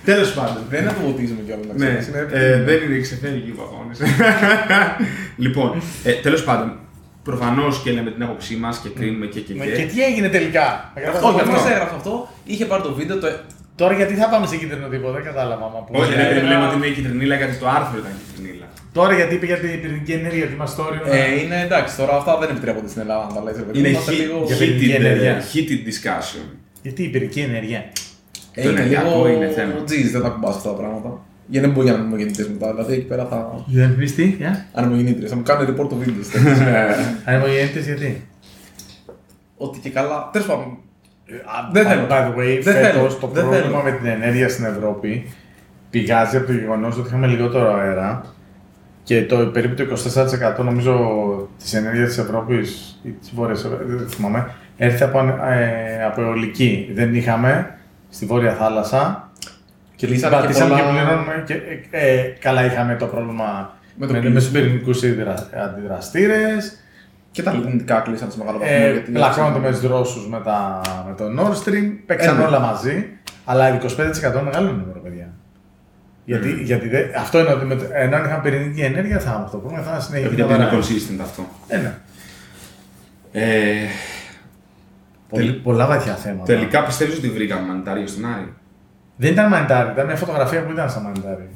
Τέλος πάντων. Δεν είναι το βοτίζουμε κιόλα να Ναι, ξέρεις, είναι- ε, δεν είναι ξεφεύγει ο παγόνη. <laughs> λοιπόν, ε, τέλος πάντων, προφανώς και λέμε την άποψή μας και κρίνουμε και και Ναι, και. Και τι έγινε τελικά; Όχι, αυτό. αυτό έγραψε αυτό. Είχε πάρει το βίντεο, το... Τώρα γιατί θα πάμε σε κίτρινο τύπο, δεν κατάλαβα. Μα που Όχι, είναι- δεν λέμε ότι είναι η κυτρινίλα γιατί το άρθρο ήταν κυτρινίλα. Τώρα γιατί είπε για την πυρηνική ενέργεια, ότι είμαστε όριο. να- Ε, είναι εντάξει, τώρα αυτά δεν επιτρέπονται στην Ελλάδα να τα λες. ρε παιδί μου. Είναι Είμαστε he- λίγο... Για πυρηνική heated, ενέργεια. ε, heated discussion. Γιατί η πυρηνική ενέργεια. Ε, το είναι ενεργειακό λίγο είναι θέμα. τζιζ, δεν τα κουμπάς αυτά τα πράγματα. Για να μην μπορεί να είναι ανεμογεννητέ μετά. Δηλαδή εκεί πέρα θα. Δεν πεις τι, για. Ανεμογεννήτριε. Θα μου κάνουν report το βίντεο. Ανεμογεννήτες γιατί; Ότι και καλά. Τέλος πάντων. Δεν Δεν θέλω. θέλω. By the way, Δεν φέτος θέλω. το Δεν πρόβλημα θέλω. με την ενέργεια στην Ευρώπη πηγάζει από το γεγονός ότι είχαμε λιγότερο αέρα και το περίπου το 24% νομίζω της ενέργειας της Ευρώπης ή της Βόρειας Ευρώπη, δεν θυμάμαι, έρθει από, ε, από αιωλική. Δεν είχαμε στη Βόρεια Θάλασσα. Και λύσανε και Πατήσαμε και πολλά- πληρώνουμε. Και, ε, ε, καλά, είχαμε το πρόβλημα Με με, το με, κλείσιμο. του πυρηνικού αντιδραστήρες. Και τα λιγνητικά κλείσαν σε μεγάλο βαθμό. Ε, γιατί- πλακώνονται με του Ρώσους με, τα- με το Nord Stream, παίξαν Ε, ναι. όλα μαζί. Αλλά 25% είναι μεγάλο νούμερο, παιδιά. Γιατί, γιατί δεν- αυτό είναι ότι με, το- ενώ αν είχαν πυρηνική ενέργεια θα είχαμε αυτό το πρόβλημα, θα συνεχίσει Επειδή να δεν είναι βαράει. consistent αυτό. Ε, ναι. Ε, Πολύ, πολλά βαθιά θέματα. τελικά πιστεύεις ότι βρήκαμε μανιτάριο στον Άρη; Δεν ήταν μανιτάρι, ήταν μια φωτογραφία που ήταν σαν μανιτάρι.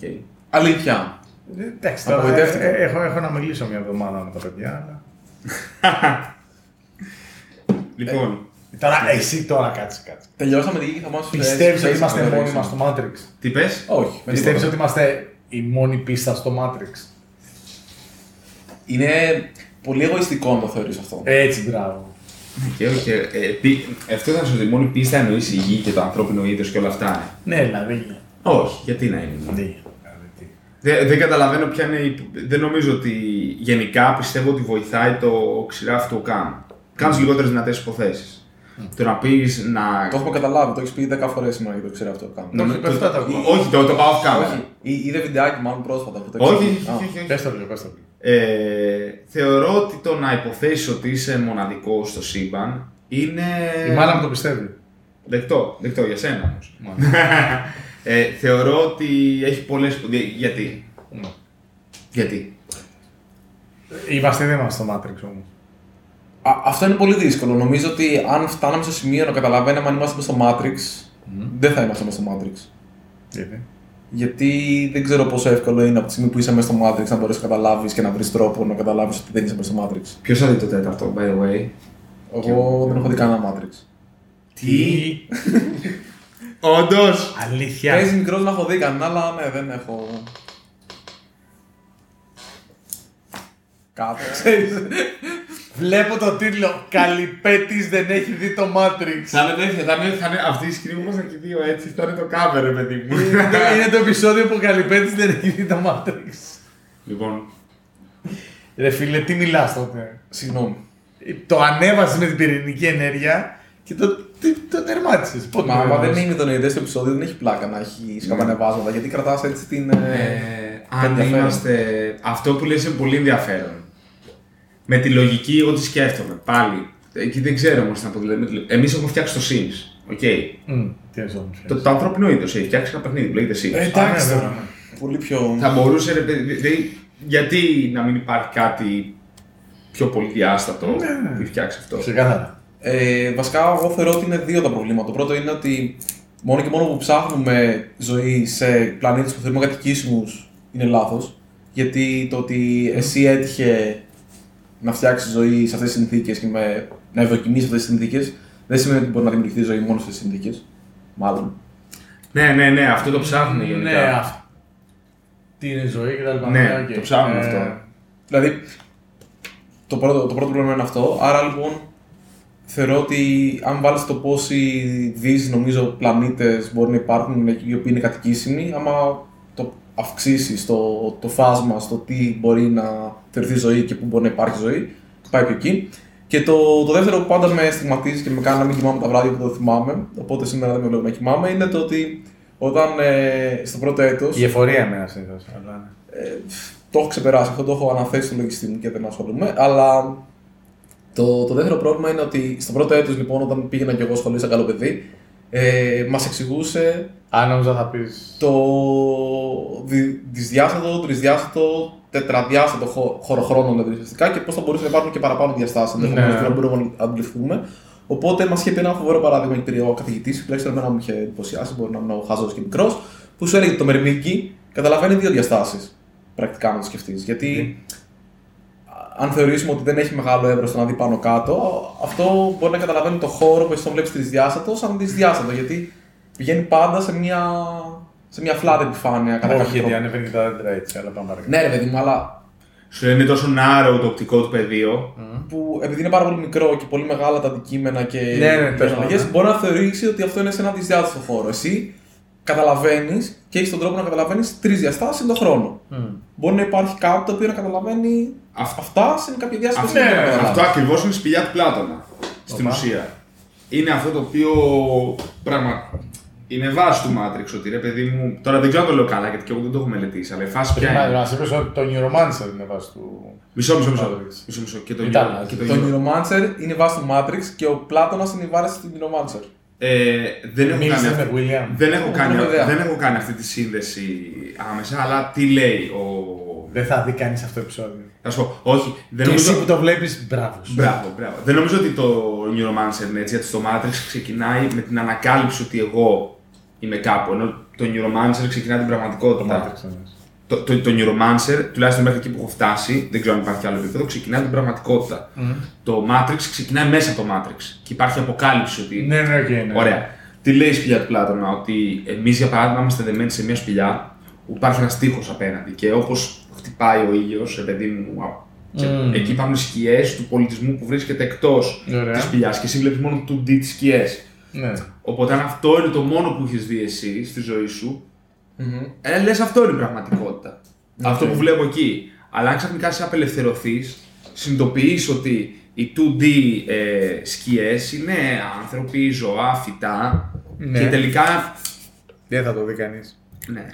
Okay. Αλήθεια. Ε, Εντάξει, τώρα Απογοητεύτηκα. ε, ε, έχω, έχω να μιλήσω μια εβδομάδα με τα παιδιά. Αλλά... <laughs> Λοιπόν, Τώρα, εσύ τώρα κάτσε, κάτσε. Τελειώσαμε τη γη και θα μας Πιστεύεις ότι είμαστε μόνοι μα μας στο Matrix; τι πες; Όχι. με Πιστεύεις τίποτα. ότι είμαστε η μόνη πίστα στο Matrix; Είναι πολύ εγωιστικό να το θεωρείς αυτό. Έτσι, μπράβο. Και, και, ε, πι- αυτό ήταν ότι μόνη πίστα εννοείς η γη και το ανθρώπινο είδος και όλα αυτά. ε. Ναι, δηλαδή. Όχι, γιατί να είναι. Ναι. δηλαδή, τι. Δεν, δεν καταλαβαίνω ποια είναι η. Δεν νομίζω ότι γενικά πιστεύω ότι βοηθάει το ξηρά αυτό καν. Κάνεις λιγότερες δυνατές υποθέσεις. Το να πεις να. Το έχουμε καταλάβει, το έχεις πει 10 φορές σήμερα για το ξέρω αυτό το κάνω. Νομίζω- το- το- το- το- Όχι, το, το πάω off camera. Όχι, Εί- είδε βιντεάκι μάλλον πρόσφατα που το Όχι, εξηγεί. Α. όχι, όχι, όχι. Πες το λίγο, πες το λίγο. Ε, θεωρώ ότι το να υποθέσει ότι είσαι μοναδικό στο σύμπαν είναι. Η μάνα μου το πιστεύει. Δεκτό, δεκτό για σένα όμως. <laughs> ε, θεωρώ ότι έχει πολλέ. Γιατί; Ναι. Γιατί; Είμαστε δεν είμαστε στο Matrix όμως. Α, αυτό είναι πολύ δύσκολο. Νομίζω ότι αν φτάναμε στο σημείο να καταλαβαίναμε αν είμαστε στο Matrix, δεν θα είμαστε μέσα στο Matrix. Γιατί; Γιατί δεν ξέρω πόσο εύκολο είναι από τη στιγμή που είσαι μέσα στο Matrix να μπορέσει να καταλάβεις και να βρεις τρόπο να καταλάβεις ότι δεν είσαι μέσα στο Matrix. Ποιος θα δει το τέταρτο, by the way; Εγώ δεν έχω δει κανένα Matrix. Τι; <laughs> Όντως. Αλήθεια. Παίζει μικρός να έχω δει κανένα, αλλά ναι, δεν έχω. Κάτω, ξέρεις. Βλέπω το τίτλο Καλυπέτης δεν έχει δει το Matrix. Θα είναι τέτοια, θα είναι, θα είναι αυτή η σκηνή που ήμασταν και δύο έτσι, θα είναι το cover, ρε παιδί μου. είναι, το, είναι το επεισόδιο που ο Καλυπέτης δεν έχει δει το Matrix. λοιπόν, Ρε φίλε, τι μιλάς τότε. Συγγνώμη. Το ανέβασες με την πυρηνική ενέργεια και το, το, το τερμάτισες. Πότε Μα το άμα δεν έβγαλες; είναι τον ιδέα στο επεισόδιο, δεν έχει πλάκα να έχει σκαμπανεβάσματα γιατί κρατάς έτσι την. ε, Ε, αν ενδιαφέρον. είμαστε. Αυτό που λες είναι πολύ ενδιαφέρον. Με τη λογική, εγώ τι σκέφτομαι. Πάλι. Εκεί δεν ξέρω όμως να πω. Δηλαδή, Εμείς έχουμε φτιάξει το Sims. οκ. Μμ, Τι εννοείς όμως. Το, το ανθρώπινο είδος έχει φτιάξει ένα παιχνίδι που λέγεται Sims. Ε, εντάξει Α, ναι, τώρα. βέβαια. Πολύ πιο. Θα μπορούσε, ρε παιδί, δηλαδή, γιατί να μην υπάρχει κάτι πιο πολυδιάστατο Ναι. που έχει φτιάξει αυτό; Ξεκάθαρα. Ε, βασικά, εγώ θεωρώ ότι είναι δύο τα προβλήματα. Το πρώτο είναι ότι μόνο και μόνο που ψάχνουμε ζωή σε πλανήτες που θεωρούμε κατοικήσιμους είναι λάθος. Γιατί το ότι εσύ έτυχε να φτιάξει ζωή σε αυτές τις συνθήκες και με, να ευδοκιμήσει αυτές τις συνθήκες, δεν σημαίνει ότι μπορεί να δημιουργηθεί ζωή μόνο σε αυτές τις συνθήκες. Μάλλον. Ναι, ναι, ναι, αυτό το ψάχνουν γενικά. Ναι, αυτό. Τι είναι η ζωή και τα λοιπά. Ναι, οκ. το ψάχνουν Ε, αυτό. Δηλαδή, το πρώτο, το πρώτο πρόβλημα είναι αυτό. Άρα λοιπόν, θεωρώ ότι αν βάλεις το πόσοι δε νομίζω πλανήτες μπορεί να υπάρχουν οι οποίοι είναι κατοικήσιμοι, άμα το αυξήσει το, το φάσμα στο τι μπορεί να θεωρηθεί ζωή και πού μπορεί να υπάρχει ζωή, πάει πιο εκεί. Και το, το δεύτερο που πάντα με στιγματίζει και με κάνει να μην κοιμάμαι τα βράδια που το θυμάμαι, οπότε σήμερα δεν με βλέπω να κοιμάμαι, είναι το ότι όταν ε, στο πρώτο έτος Η εφορία εμένα συνήθως. Αλλά... ε, το έχω ξεπεράσει, αυτό το έχω αναθέσει στο λογιστή μου και δεν ασχολούμαι. Αλλά το, το δεύτερο πρόβλημα είναι ότι στο πρώτο έτος λοιπόν, όταν πήγαινα και εγώ σχολείο σαν καλό παιδί, ε, μας εξηγούσε Αν νόμιζα θα πεις. το δι, δυσδιάστατο, τρισδιάστατο, τετραδιάστατο χω- χωροχρόνο δηλαδή ουσιαστικά και πώς θα μπορούσε να υπάρχουν και παραπάνω διαστάσεις ενδεχομένω Ναι. που δεν μπορούμε να αντιληφθούμε. Οπότε μας είχε πει ένα φοβερό παράδειγμα εκεί ο καθηγητής, τουλάχιστον εμένα μου είχε εντυπωσιάσει, μπορεί να ήμουν χαζός και μικρός, που σου έλεγε ότι το μερμήγκι καταλαβαίνει δύο διαστάσεις. Πρακτικά να το σκεφτείς. Γιατί αν θεωρήσουμε ότι δεν έχει μεγάλο εύρος στο να δει πάνω κάτω, αυτό μπορεί να καταλαβαίνει το χώρο που εσύ τον βλέπει τρισδιάστατο σαν δυσδιάστατο. Γιατί πηγαίνει πάντα σε μια, σε μια flat επιφάνεια κατά Όχι, κάποιο γιατί τρόπο. ανεβαίνει και τα δέντρα έτσι, αλλά πάμε παρακάτω. Ναι, ρε παιδί μου, αλλά Σου είναι τόσο narrow το οπτικό του πεδίο. που επειδή είναι πάρα πολύ μικρό και πολύ μεγάλα τα αντικείμενα και Ναι, ναι, οι τέλος αλλαγές, πάντων. μπορεί να θεωρήσει ότι αυτό είναι σε ένα δυσδιάστατο χώρο. Εσύ καταλαβαίνεις και έχεις τον τρόπο να καταλαβαίνεις τρεις διαστάσεις τον χρόνο. Μπορεί να υπάρχει κάτι το οποίο να καταλαβαίνει Αυτό- αυτά σε κάποια διάσταση. Αυτό- που δεν ναι, μπορεί να Αυτό καταλάβει. ακριβώς είναι η σπηλιά του Πλάτωνα. Στην Οπα. ουσία. Είναι αυτό το οποίο πράγμα. Είναι βάση του Matrix ότι ρε παιδί μου. Τώρα δεν ξέρω αν το λέω καλά γιατί και εγώ δεν το έχω μελετήσει, αλλά η φάση πια Πριν είναι. να είπε ότι το Neuromancer είναι βάση του. Μισό, μισό, μισό. Matrix. μισό, μισό. Και το Ήταν, γιο- και το Το γιο- Neuromancer είναι η βάση του Matrix και ο Πλάτωνας είναι η βάση του Neuromancer. Ε, δεν έχω Μίλησες κάνει με αυτή- William. Δεν έχω, Δεν κάνει, έχω ιδέα. δεν έχω κάνει αυτή τη σύνδεση άμεσα, αλλά τι λέει ο. Δεν θα δει κανείς αυτό το επεισόδιο. Θα σου πω, όχι, δεν Και νομίζω. εσύ που το βλέπεις, μπράβο. σου. Μπράβο, μπράβο. Δεν νομίζω ότι το Neuromancer είναι έτσι, γιατί στο Matrix ξεκινάει με την ανακάλυψη ότι εγώ είμαι κάπου, ενώ το Neuromancer ξεκινάει την Το πραγματικότητα. Matrix εννοείς. Το, το, το Neuromancer, τουλάχιστον μέχρι εκεί που έχω φτάσει, δεν ξέρω αν υπάρχει άλλο επίπεδο, ξεκινάει την πραγματικότητα. Το Matrix ξεκινάει μέσα από το Matrix και υπάρχει αποκάλυψη ότι. Ναι, ναι, οκ, ναι. Ωραία. Τι λέει η σπηλιά του Πλάτωνα, ότι εμείς για παράδειγμα είμαστε δεμένοι σε μια σπηλιά που υπάρχει ένας τοίχος απέναντι και όπως χτυπάει ο ήλιος, ρε παιδί μου, α- και Μμμ. εκεί υπάρχουν σκιές του πολιτισμού που βρίσκεται εκτός Ωραία. της σπηλιάς και εσύ βλέπεις μόνο 2D τις σκιές. Ναι. Οπότε αν αυτό είναι το μόνο που έχεις δει εσύ στη ζωή σου, ε, λες αυτό είναι η πραγματικότητα. Αυτό που βλέπω εκεί. Αλλά αν ξαφνικά σε απελευθερωθείς, συνειδητοποιείς ότι οι 2D ε, σκιές είναι άνθρωποι, ζώα, φυτά Ναι. και τελικά. Δεν θα το δει κανείς. Ναι.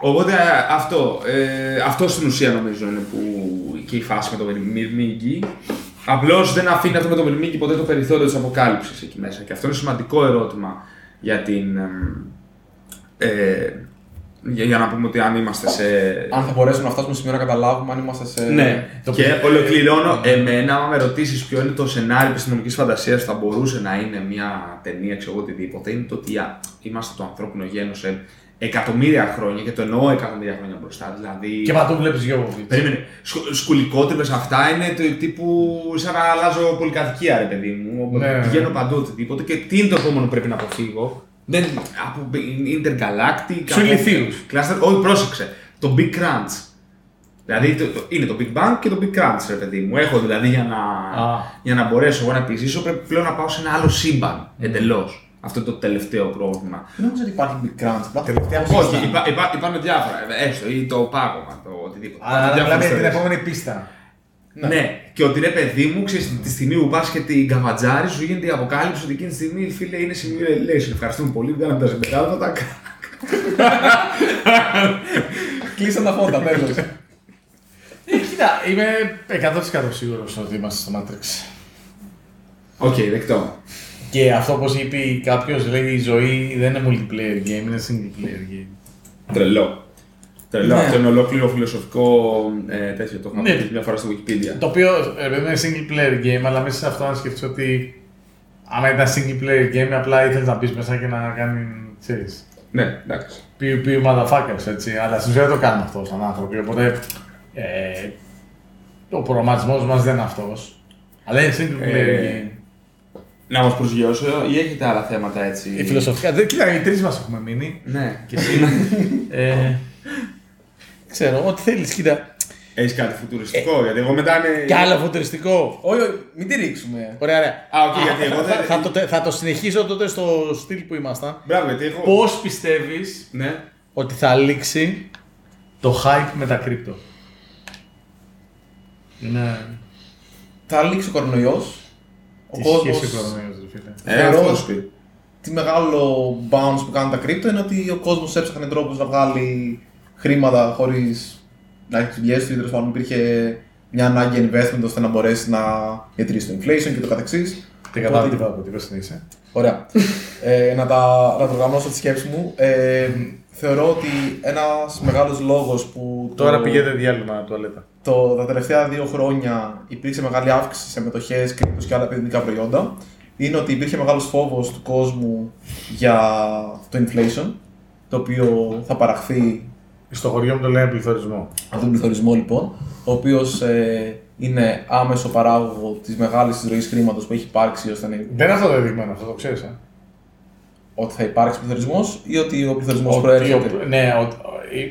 Οπότε ε, αυτό, ε, αυτό στην ουσία νομίζω είναι που και η φάση με το Μυρμήγκι. Απλώς δεν αφήνει αυτό με το Μυρμήγκι ποτέ το περιθώριο της αποκάλυψης εκεί μέσα. Και αυτό είναι σημαντικό ερώτημα για την. εμ, Ε, για, για να πούμε ότι αν είμαστε σε. Αν θα μπορέσουμε να φτάσουμε σε σημείο να καταλάβουμε αν είμαστε σε. Ναι, το και οποίο- ολοκληρώνω. Εμένα, άμα με ρωτήσεις ποιο είναι το σενάριο επιστημονική φαντασίας που θα μπορούσε να είναι μια ταινία, ξέρω εγώ οτιδήποτε, είναι το ότι α, είμαστε το ανθρώπινο γένος σε εκατομμύρια χρόνια και το εννοώ εκατομμύρια χρόνια μπροστά. Δηλαδή. Και παντού βλέπεις Γιώργοβιτ. Περίμενε. Σκου- Σκουλικότρυπες αυτά είναι το τύπου σαν να αλλάζω πολυκατοικία, ρε παιδί μου. Ναι. Πηγαίνω παντού οτιδήποτε. Και τι είναι το επόμενο που πρέπει να αποφύγω; Δεν, από Intergalactic. Σου από- ηλιθίους. Cluster, όχι, πρόσεξε. Το Big Crunch. Δηλαδή το, το- είναι το Big Bang και το Big Crunch, ρε παιδί μου. Έχω δηλαδή για να, Α. για να μπορέσω εγώ να επιζήσω, πρέπει πλέον να πάω σε ένα άλλο σύμπαν εντελώς. Αυτό είναι το τελευταίο πρόβλημα. Δεν νομίζω ότι υπάρχει Big Crunch. απλά- Τελευταία Όχι, πίστα. υπά, υπά, υπάρχουν διάφορα. ε, Έστω, ή το πάγωμα, το οτιδήποτε. Αλλά Υπάρχουν μιλάμε διάφορες για την θεωρίες. επόμενη πίστα. Ναι. και ότι ρε παιδί μου, ξέρεις, τη στιγμή που πας και την καβατζάρει, σου γίνεται η αποκάλυψη ότι εκείνη τη στιγμή φίλε είναι simulation. Ευχαριστούμε πολύ, βγάλαμε τα συμπεράσματα. Κλείσαν τα φώτα, τέλος. <laughs> Ε, Κοίτα, είμαι 100% σίγουρος ότι είμαστε στο Matrix. Οκ, δεκτό. Και αυτό όπως είπε κάποιος, λέει η ζωή δεν είναι multiplayer game, είναι single player game. Τρελό. Τρελό. Ναι. Αυτό είναι ολόκληρο φιλοσοφικό ε, τέτοιο. Το Ναι. είχαμε πει μια φορά στο Wikipedia. Το οποίο ε, βέβαια είναι single player game, αλλά μέσα σε αυτό να σκεφτείς ότι άμα ήταν single player game, απλά ήθελες να μπεις μέσα και να κάνεις. ξέρεις, Ναι, εντάξει. Pew pew motherfuckers, έτσι. Αλλά στην ουσία δεν το κάνουμε αυτό σαν άνθρωποι. Οπότε ε, ο προγραμματισμός μας δεν είναι αυτός. Αλλά είναι single player Ε, game. Να μας προσγειώσω ή έχετε άλλα θέματα έτσι; Η φιλοσοφικά. Δεν, κοίτα, οι τρεις μας έχουμε μείνει. Ναι. Και εσύ. <laughs> ε, ξέρω, ό,τι θέλεις, κοίτα. Έχεις κάτι φουτουριστικό, γιατί εγώ μετά είναι. Κι άλλο φουτουριστικό. Όχι, όχι, μην τη ρίξουμε. Ωραία, ωραία. Α, οκ, γιατί εγώ δεν- θα, θα, το, θα το συνεχίσω τότε στο στυλ που ήμασταν. Μπράβο, γιατί έχω. Πώς πιστεύεις Ναι. ότι θα λήξει το hype με τα crypto; Ναι. Θα λήξει ο κορονοϊός. Ο Τι κόσμο. σχέση ο κορονοϊός, ρε φίλε; Ε, Θεωρώ- αυτό σου πει. Τι μεγάλο bounce που κάνουν τα κρύπτο είναι ότι ο κόσμος έψαχνε τρόπους να βγάλει χρήματα χωρίς να έχεις τι δουλειέ του ή τέλος πάντων υπήρχε μια ανάγκη investment ώστε να μπορέσεις να διατηρήσεις το inflation και το καθεξής. Δεν κατάλαβα τι είπα, τι είπα συνέχισε. Ωραία. ε, να, τα, να το οργανώσω τη σκέψη μου. Ε, θεωρώ ότι ένας μεγάλος λόγος που. το- Τώρα πηγαίνετε διάλειμμα τουαλέτα. το, τα τελευταία δύο χρόνια υπήρξε μεγάλη αύξηση σε μετοχές, κρύπτος και άλλα επενδυτικά προϊόντα είναι ότι υπήρχε μεγάλος φόβος του κόσμου για το inflation, το οποίο θα παραχθεί Στο χωριό μου το λένε πληθωρισμό. από τον πληθωρισμό λοιπόν, ο οποίος ε, είναι άμεσο παράγωγο της μεγάλης ροής χρήματος που έχει υπάρξει ώστε να. Δεν είναι αυτό το δεδειγμένο, αυτό το ξέρεις. Ε; ότι θα υπάρξει πληθωρισμός ή ότι ο πληθωρισμός Ότι- προέρχεται; Ναι, ότι-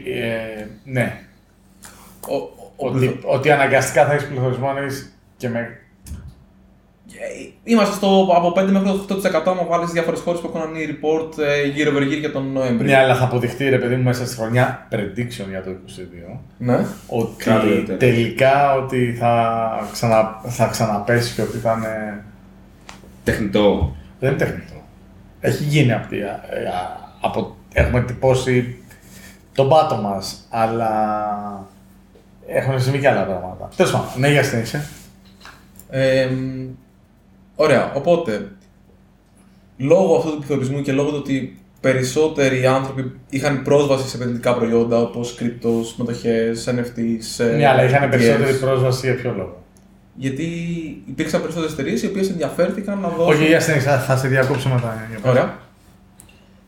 ε, ε, ναι. Ο, ο, ο Ότι, πληθω- ότι αναγκαστικά θα έχεις πληθωρισμό αν έχεις και με. Ε, Είμαστε στο από 5 μέχρι 8% άμα βάλεις διάφορες χώρες που έχουν ανοίγει report ε, γύρω over γύρω για τον Νοέμβριο. Ναι, αλλά θα αποδειχτεί ρε παιδί μου μέσα στη χρονιά prediction για το 22 Ναι. ότι Κάτι τέτοιο. τελικά ότι θα, ξανα, θα ξαναπέσει και ότι θα είναι. Τεχνητό. Δεν είναι τεχνητό. Έχει γίνει από, τη- ε, από έχουμε τυπώσει τον πάτο μας, αλλά έχουν συμβεί και άλλα πράγματα. Τέλος πάντων, ναι, για συνέχισε. Ε, μ, ωραία, οπότε λόγω αυτού του πληθωρισμού και λόγω του ότι περισσότεροι άνθρωποι είχαν πρόσβαση σε επενδυτικά προϊόντα όπως κρυπτος, μετοχές, NFTs. ε, Ναι, αλλά είχαν ETFs, περισσότερη πρόσβαση για ποιο λόγο; Γιατί υπήρξαν περισσότερες εταιρείες οι οποίες ενδιαφέρθηκαν να δώσουν. Όχι, για συνέχισε, θα- θα σε διακόψω μετά. για πες. Ωραία.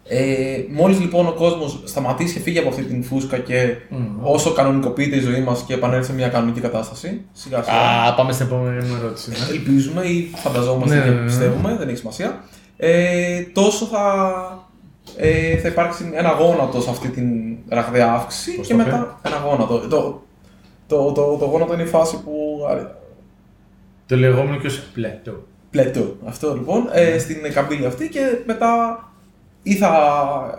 Ε, Μόλις λοιπόν ο κόσμος σταματήσει και φύγει από αυτή την φούσκα και Μμμ. όσο κανονικοποιείται η ζωή μας και επανέλθει σε μια κανονική κατάσταση, σιγά σιγά. Α, πάμε στην επόμενη μου ερώτηση. ναι. Ελπίζουμε ή φανταζόμαστε Ναι, και ναι, ναι. πιστεύουμε, δεν έχει σημασία. Ε, τόσο θα, ε, θα υπάρξει ένα γόνατο σε αυτή την ραγδαία αύξηση Πώς και το μετά ένα γόνατο. Το, το, το, το, το γόνατο είναι η φάση που. Το λεγόμενο και ως πλέτο. Πλέτο. Αυτό λοιπόν, Ναι. ε, στην καμπύλη αυτή και μετά ή θα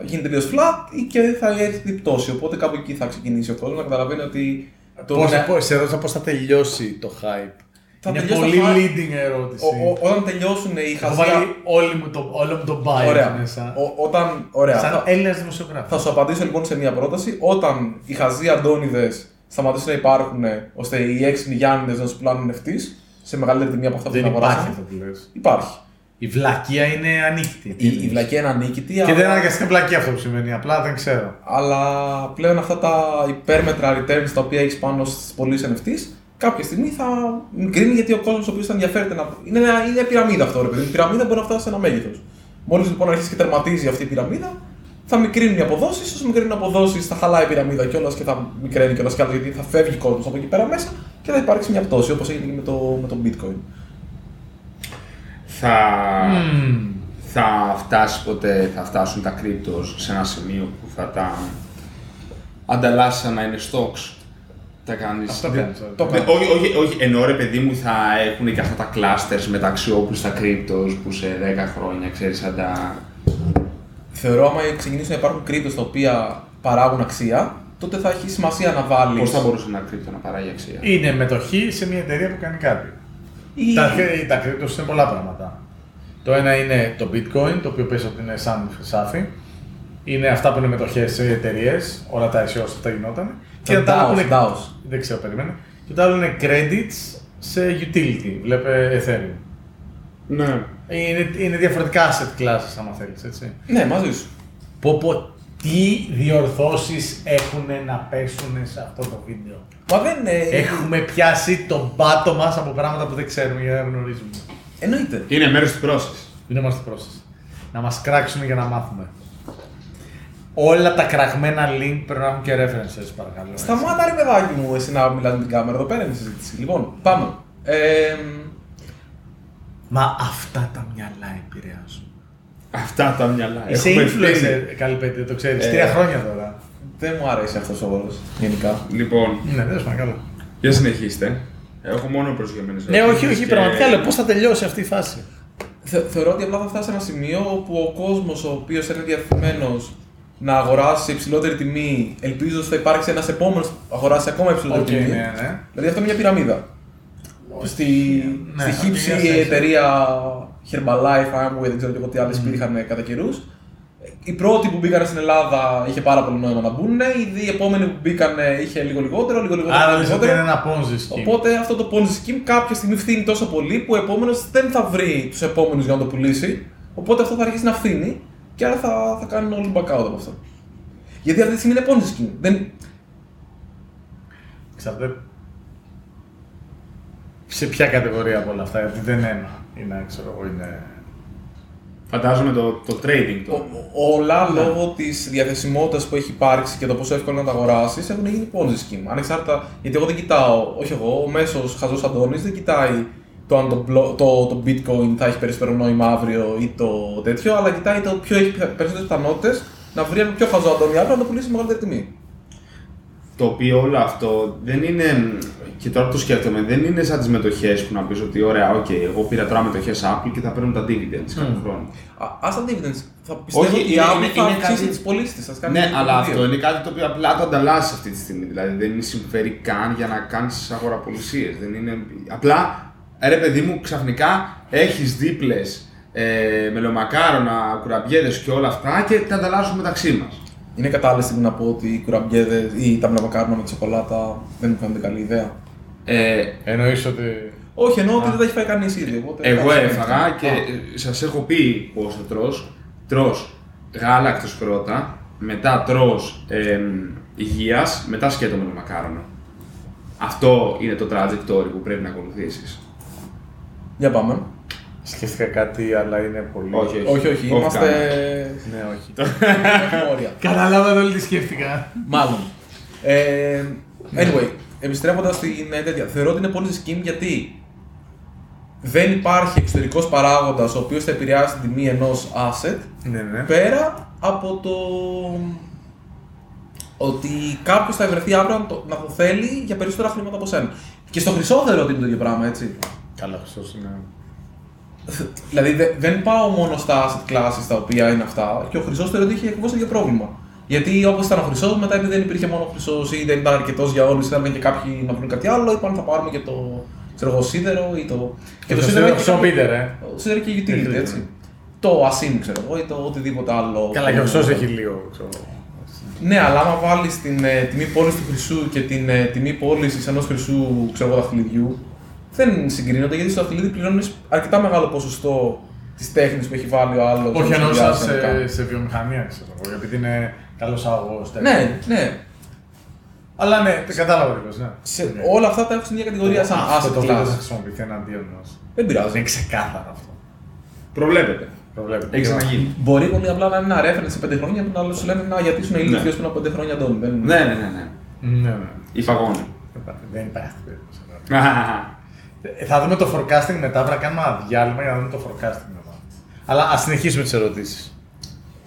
γίνει τελείω flat ή και θα έρθει η πτώση. Οπότε κάπου εκεί θα ξεκινήσει ο κόσμος να καταλαβαίνει ότι. Το Πώς, είναι- πώς, σε ρώτησα πώς θα τελειώσει το hype. Θα είναι τελειώσει το πολύ hype. leading ερώτηση. ο- ο- όταν τελειώσουν οι Έχω χαζιά. βάλει όλη μου το, όλο μου το bias Ωραία. μέσα. Ο- όταν, ωραία. Σαν θα- Έλληνας δημοσιογράφος. Θα σου απαντήσω λοιπόν σε μια πρόταση. Όταν οι χαζοί αντώνιδες σταματήσουν να υπάρχουν ώστε οι έξυπνοι Γιάννηδες να σου πουλάνε NFTs σε μεγαλύτερη τιμή από αυτά που Δεν την υπάρχει αγοράσαν. αυτό που λες. Υπάρχει. Η βλακεία είναι ανοιχτή. Η, η βλακία είναι ανίκητη, Και αλλά, δεν είναι αναγκαστικά βλακεία αυτό που σημαίνει, απλά δεν ξέρω. αλλά πλέον αυτά τα υπέρμετρα returns τα οποία έχεις πάνω στις πωλήσεις NFTs, κάποια στιγμή θα μικρύνει γιατί ο κόσμος ο οποίος θα ενδιαφέρεται να. Είναι, ένα- είναι πυραμίδα αυτό, ρε παιδί. Η πυραμίδα μπορεί να φτάσει σε ένα μέγεθος. Μόλις λοιπόν αρχίσει και τερματίζει αυτή η πυραμίδα, θα μικρύνουν οι αποδόσεις. Όσο μικρύνουν οι αποδόσεις, θα χαλάει η πυραμίδα κιόλας και θα μικραίνει κιόλας κι άλλος γιατί θα φεύγει κόσμος από εκεί πέρα μέσα και θα υπάρξει μια πτώση όπως έγινε και με το, με το bitcoin. Θα, Μμμ. θα φτάσει ποτέ, θα φτάσουν τα cryptos σε ένα σημείο που θα τα ανταλλάσσει σαν να είναι stocks. Τα κάνεις. Αυτό δεν- κάνεις, το δεν- κάνω. όχι, όχι, όχι, εννοώ ρε παιδί μου θα έχουν και αυτά τα clusters μεταξύ όπλου στα cryptos που σε 10 χρόνια ξέρεις σαν τα... Θεωρώ άμα ξεκινήσουν να υπάρχουν κρύπτο τα οποία παράγουν αξία, τότε θα έχει σημασία να βάλει. Πώς θα μπορούσε ένα crypto να παράγει αξία; Είναι μετοχή σε μια εταιρεία που κάνει κάτι. Ή... Τα, τα cryptos είναι πολλά πράγματα. Το ένα είναι το bitcoin, το οποίο πες ότι είναι σαν χρυσάφι. Είναι αυτά που είναι μετοχές σε εταιρείες, όλα τα ICOs αυτά γινόταν. Τα τα άλλα που DAOs, είναι- DAOs. Δεν ξέρω, περίμενε. Και το άλλο είναι credits σε utility. Βλέπε Ethereum. Ναι. Είναι, είναι διαφορετικά asset classes, άμα θέλεις, έτσι. Ναι, μαζί σου. Πω πω, τι διορθώσεις έχουν να πέσουν σε αυτό το βίντεο; Μα δεν είναι. Έχουμε πιάσει τον πάτο μας από πράγματα που δεν ξέρουμε ή δεν γνωρίζουμε. Εννοείται. Είναι μέρος της πρόσθεσης. Δεν είμαστε πρόσθεση. Να μας κράξουν για να μάθουμε. Όλα τα κραγμένα link πρέπει να έχουν και references, παρακαλώ. έτσι. Σταμάτα ρε παιδάκι μου, εσύ να μιλάς με την κάμερα. Εδώ πέρα είναι η συζήτηση. Λοιπόν, πάμε. Ε, Μα αυτά τα μυαλά επηρεάζουν. Αυτά τα μυαλά. Είσαι Έχουμε influencer, ευθύνη. Καλυπέτη, το ξέρεις. Ε. Τρία χρόνια τώρα. δεν μου αρέσει αυτός ο όρος, γενικά. Λοιπόν, Ναι, δεν σου καλά. για συνεχίστε. Έχω μόνο προσγειωμένες Ναι, όχι, ερωτήσεις όχι, και- πραγματικά λέω πώς θα τελειώσει αυτή η φάση; Θε, θεωρώ ότι απλά θα φτάσει σε ένα σημείο όπου ο κόσμος ο οποίος είναι διατεθειμένος να αγοράσει σε υψηλότερη τιμή, ελπίζω ότι θα υπάρξει ένας επόμενος που αγοράσει σε ακόμα υψηλότερη Οκ, τιμή. ναι, ναι. Δηλαδή αυτό είναι μια πυραμίδα. Στη, Ναι, στη οκ, χύψη για η συνέχεια. εταιρεία Herbalife, Amway, δεν ξέρω και εγώ τι άλλες υπήρχαν κατά καιρούς. Οι πρώτοι που μπήκαν στην Ελλάδα είχε πάρα πολύ νόημα να μπουν. Οι δύο επόμενοι που μπήκαν είχε λίγο λιγότερο, λίγο λιγότερο. Άρα λίγο λες ότι λιγότερο. είναι ένα ponzi scheme. Οπότε αυτό το Ponzi scheme κάποια στιγμή φθήνει τόσο πολύ που ο επόμενος δεν θα βρει τους επόμενους για να το πουλήσει. Οπότε αυτό θα αρχίσει να φθήνει και άρα θα, θα κάνουν όλοι back out από αυτό. Γιατί αυτή τη στιγμή είναι Ponzi scheme. Δεν... Ξέρετε. Σε ποια κατηγορία από όλα αυτά, γιατί δεν είναι ένα. Είναι, ξέρω εγώ, είναι. Φαντάζομαι το, το trading Ο- το. ο- όλα λόγω της διαθεσιμότητας που έχει υπάρξει και το πόσο εύκολο να τα αγοράσεις έχουν γίνει Ponzi scheme. Ανεξάρτητα, γιατί εγώ δεν κοιτάω, όχι εγώ, ο μέσος χαζός Αντώνης δεν κοιτάει το αν το, blo- το, το bitcoin θα έχει περισσότερο νόημα αύριο ή το τέτοιο, αλλά κοιτάει το ποιο έχει περισσότερες πιθανότητες να βρει ένα πιο χαζό Αντώνη αύριο να το πουλήσει σε μεγαλύτερη τιμή. Το οποίο όλο αυτό δεν είναι. Και τώρα που το σκέφτομαι, δεν είναι σαν τις μετοχές που να πεις ότι ωραία, οκ, εγώ πήρα τώρα μετοχές Apple και θα παίρνω τα dividends κάθε χρόνο. Α ας τα dividends. Θα πιστεύω Όχι, ότι η είναι- Apple είναι- θα είναι αυξήσει κάτι- τις πωλήσεις της. Ναι, αλλά αυτό είναι κάτι το οποίο απλά το ανταλλάσσει αυτή τη στιγμή. Δηλαδή δεν συμφέρει καν για να κάνεις αγοραπολισίες. Δεν είναι. Απλά, ρε παιδί μου, ξαφνικά έχεις δίπλες ε, μελομακάρονα, κουραμπιέδες και όλα αυτά και τα ανταλλάσσουμε μεταξύ μας. Είναι κατάλληλη στιγμή να πω ότι οι κουραμπιέδες ή τα μπλαβακάρνα με τη σοκολάτα δεν μου φαίνεται καλή ιδέα. Ε, Εννοείς ότι. Όχι, εννοώ ότι δεν τα έχει φάει κανείς ήδη. Οπότε εγώ εντάξει, έφαγα Α, και σας έχω πει πώς το τρως. Τρως γάλακτος πρώτα, μετά τρως ε, υγείας, μετά σκέτο μελομακάρονα. Αυτό είναι το trajectory που πρέπει να ακολουθήσεις. Για πάμε. Σκέφτηκα κάτι, αλλά είναι πολύ. Όχι, Όχι, όχι, είμαστε. Ναι, όχι. όχι όρια. Καταλάβατε όλοι τι σκέφτηκα. Μάλλον. Ε, anyway, επιστρέφοντας στην ε, τέτοια, θεωρώ ότι είναι πολύ scheme γιατί δεν υπάρχει εξωτερικός παράγοντας ο οποίος θα επηρεάσει την τιμή ενός asset Ναι, ναι. πέρα από το ότι κάποιος θα βρεθεί αύριο να το, να το θέλει για περισσότερα χρήματα από σένα. Και στο χρυσό θεωρώ ότι είναι το ίδιο πράγμα, έτσι. Καλά, αυτό είναι. Δηλαδή δε- δεν πάω μόνο στα asset classes τα οποία είναι αυτά και ο χρυσός θεωρώ ότι είχε ακριβώς το ίδιο πρόβλημα. Γιατί όπως ήταν ο χρυσός, μετά επειδή δεν υπήρχε μόνο χρυσός ή δεν ήταν αρκετός για όλους, θέλανε και κάποιοι να βρουν κάτι άλλο, είπαν θα πάρουμε και το ξέρω εγώ, σίδερο ή το. Και το έχει σίδερο και χρησιμοποιείται, κάποιο- ρε. Το σίδερο και utility, Έχει έτσι. δίκιο. Το ασύν, ξέρω εγώ, ή το οτιδήποτε άλλο. Καλά, και ο Χρυσός έχει λίγο. ξέρω. Ναι, αλλά άμα βάλεις την ε, τιμή πώληση του χρυσού και την ε, τιμή πώλησης ενός χρυσού ξέρω εγώ, δαχτυλιδιού, δεν συγκρίνονται γιατί στο δαχτυλίδι πληρώνεις αρκετά μεγάλο ποσοστό της τέχνης που έχει βάλει ο άλλος. Όχι εννοούσα σε, σε βιομηχανία, ξέρω εγώ, επειδή είναι καλός αγωγός. Ναι, ναι. Αλλά ναι, το κατάλαβα ακριβώς. Ναι. Σε, Όλα αυτά τα έχω στην ίδια κατηγορία σαν Αυτό το asset βλέπω θα class. χρησιμοποιηθεί εναντίον μας. Δεν πειράζει. Είναι ξεκάθαρο αυτό. Προβλέπετε. Το βλέπετε. Έχει ξαναγίνει. Μπορεί πολύ απλά να είναι ένα reference σε 5 χρόνια που να άλλο σου λένε να γιατί ήσουν ηλίθιος πριν από 5 χρόνια Αντώνη. Δεν... Ναι, ναι, ναι. ναι. Ναι, ναι. Η φαγόνη. Δεν υπάρχει αυτή η περίπτωση. Ε, <laughs> Θα δούμε το forecasting μετά, πρέπει να κάνουμε ένα διάλειμμα για να δούμε το forecasting μετά. Αλλά ας συνεχίσουμε τις ερωτήσεις.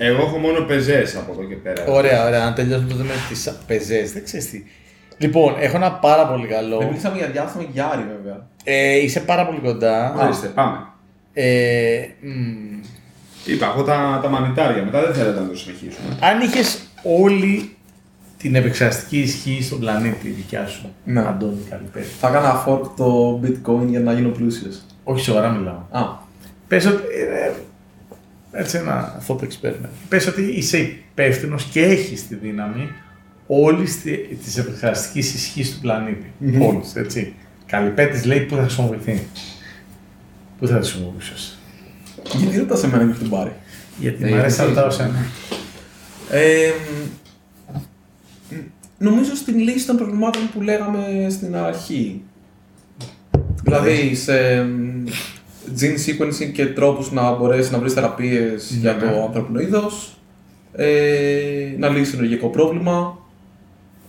Εγώ έχω μόνο πεζές από εδώ και πέρα. Ωραία, ωραία. Να τελειώσουμε τότε με τις πεζές. Δεν ξέρεις τι. Λοιπόν, έχω ένα πάρα πολύ Δεν καλό. μιλήσαμε για διάστημα Γιάρη βέβαια. Ε, είσαι πάρα πολύ κοντά. Ορίστε, πάμε. Ε, μ, Είπα εγώ τα, τα μανιτάρια, μετά δεν θέλετε να το συνεχίσουμε. αν είχες όλη την επεξεργαστική ισχύ στον πλανήτη δικιά σου, Ναι. Αντώνη Καλυπέρη. Θα έκανα fork το bitcoin για να γίνω πλούσιος. Όχι σοβαρά μιλάω. Α, Πες ότι. ε, έτσι ένα thought experiment. Πες ότι είσαι υπεύθυνος και έχεις τη δύναμη όλης τη επεξεργαστικής ισχύς του πλανήτη. Μμμ. Όλης, έτσι. Καλυπέτης λέει πού θα χρησιμοποιηθεί. Πού θα τη χρησιμοποιήσεις. γιατί ρωτά σε μένα και την πάρει. Γιατί Ε, μου αρέσει να γιατί- ρωτάω σένα. Ε, μ, νομίζω στην λύση των προβλημάτων που λέγαμε στην αρχή. Δηλαδή σε μ, gene sequencing και τρόπους να μπορέσεις να βρεις θεραπείες για το ανθρώπινο είδος, ε, να λύσεις ενεργειακό πρόβλημα,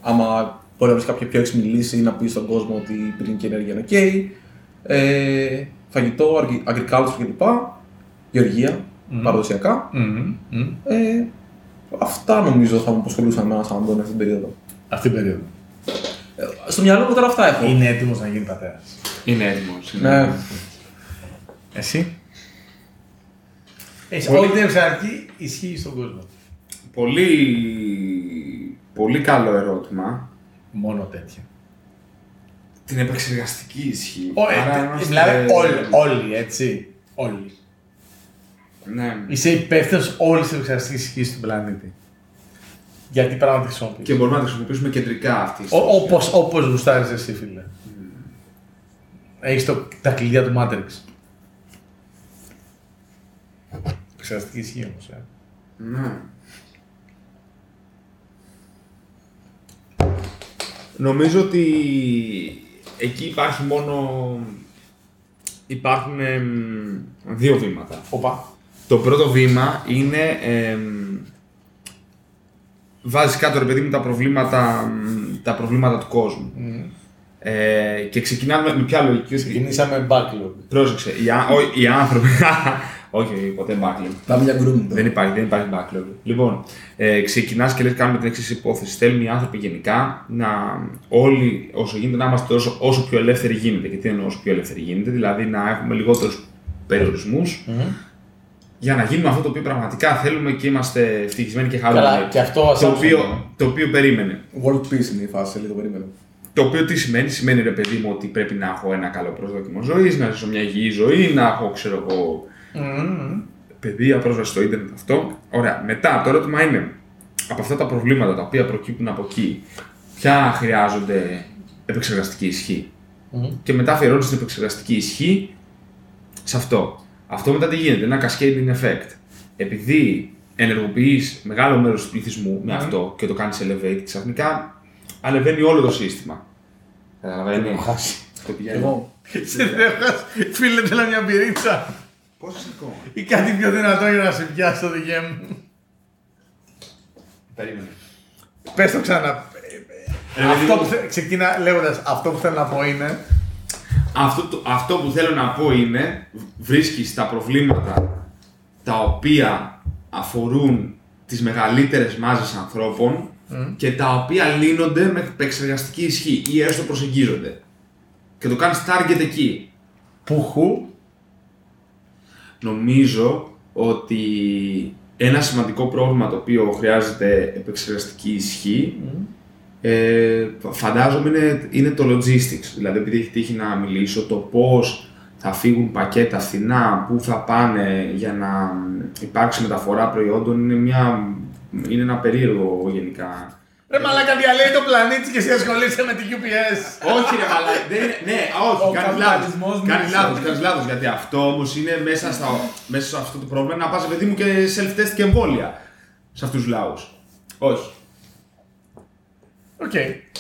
άμα μπορεί να βρεις κάποια πιο έξυπνη λύση ή να πεις στον κόσμο ότι η πυρηνική ενέργεια είναι ok, ε, φαγητό, agri- agriculture κλπ, γεωργία, παραδοσιακά. Μμμ, μμμ. Ε, αυτά νομίζω θα μου απασχολούσαν εμένα σαν Αντώνη αυτή την περίοδο. Αυτή την περίοδο. Ε, στο μυαλό μου τώρα αυτά έχω. Είναι έτοιμος να γίνει πατέρας. Είναι έτοιμος. Ναι. Εσύ; Έχει Πολύ- όλη την επεξεργαστική ισχύ στον κόσμο. Πολύ, πολύ καλό ερώτημα. Μόνο τέτοια. Την επεξεργαστική ισχύ. Ω, ε, Άρα τε- είμαστε- Δηλαδή όλοι, όλοι, έτσι. Όλοι. Ναι. Είσαι υπεύθυνος όλης της επεξεργαστικής ισχύς του πλανήτη. Γιατί πράγμα τη χρησιμοποιεί. Και μπορούμε να τη χρησιμοποιήσουμε κεντρικά αυτή. τη Όπως όπως γουστάρεις εσύ, φίλε. Έχεις τα κλειδιά του Matrix. Επεξεργαστική ισχύ όμως. Ε. Ναι. Νομίζω ότι εκεί υπάρχει μόνο... Υπάρχουν εμ, δύο βήματα. Οπα. Το πρώτο βήμα είναι εμ, βάζεις κάτω ρε παιδί μου τα προβλήματα, μ, τα προβλήματα του κόσμου. Ε, και ξεκινάμε με ποια λογική. Ξεκινήσαμε backlog. Πρόσεξε, οι, α- ό, οι άνθρωποι. <laughs> όχι, ποτέ backlog. Πάμε για grooming Δεν υπάρχει, δεν υπάρχει backlog. Λοιπόν, ε, ξεκινάς και λες: Κάνουμε την εξής υπόθεση. Θέλουν οι άνθρωποι γενικά να όλοι, όσο γίνεται, να είμαστε όσο, όσο πιο ελεύθεροι γίνεται. Και τι εννοώ όσο πιο ελεύθεροι γίνεται, δηλαδή να έχουμε λιγότερους περιορισμούς για να γίνουμε αυτό το οποίο πραγματικά θέλουμε και είμαστε ευτυχισμένοι και χαρούμενοι. Καλά, και αυτό το, assumption οποίο, είναι. το οποίο περίμενε. World Peace είναι η φάση, λίγο περίμενε. Το οποίο τι σημαίνει, σημαίνει ρε παιδί μου ότι πρέπει να έχω ένα καλό προσδόκιμο ζωής, να ζήσω μια υγιή ζωή, να έχω ξέρω εγώ παιδεία, πρόσβαση στο ίντερνετ αυτό. Ωραία. Μετά το ερώτημα είναι από αυτά τα προβλήματα τα οποία προκύπτουν από εκεί, ποια χρειάζονται επεξεργαστική ισχύ; Και μετά αφιερώνεις την επεξεργαστική ισχύ σε αυτό. Αυτό μετά τι γίνεται, ένα cascading effect. Επειδή ενεργοποιείς μεγάλο μέρος του πληθυσμού με αυτό και το κάνεις elevate, ξαφνικά ανεβαίνει όλο το σύστημα. Καταλαβαίνεις; Έχω χάσει. Το πηγαίνει. Εγώ. <laughs> Σε δέχος, φίλε, θέλω μια μπυρίτσα. Πόσο ακόμα. Ή κάτι πιο δυνατό για να σε πιάσει το δικαί μου. Περίμενε. Πες το ξανά. Ρε, αυτό παιδί που μου. θε... Ξεκινά λέγοντας, αυτό που θέλω να πω είναι Αυτό, το- αυτό που θέλω να πω είναι, βρίσκεις τα προβλήματα τα οποία αφορούν τις μεγαλύτερες μάζες ανθρώπων και τα οποία λύνονται με επεξεργαστική ισχύ ή έστω προσεγγίζονται. Και το κάνεις target εκεί. πουχου Νομίζω ότι ένα σημαντικό πρόβλημα το οποίο χρειάζεται επεξεργαστική ισχύ ε, φαντάζομαι είναι, είναι το logistics. Δηλαδή, επειδή έχει τύχει να μιλήσω, το πώς θα φύγουν πακέτα φθηνά, πού θα πάνε για να υπάρξει μεταφορά προϊόντων είναι, μια, είναι ένα περίεργο γενικά. Ρε μαλάκα διαλέει το πλανήτη και εσύ ασχολείσαι με την UPS. όχι ρε μαλάκα, δεν είναι, ναι, όχι, Ο κάνεις καπιταλισμός λάθος, κάνεις μίλησε. λάθος, κάνεις λάθος, γιατί αυτό όμως είναι μέσα, στα, μέσα σε αυτό το πρόβλημα να πας παιδί μου και self-test και εμβόλια σε αυτούς τους λαούς. Όχι. Οκ,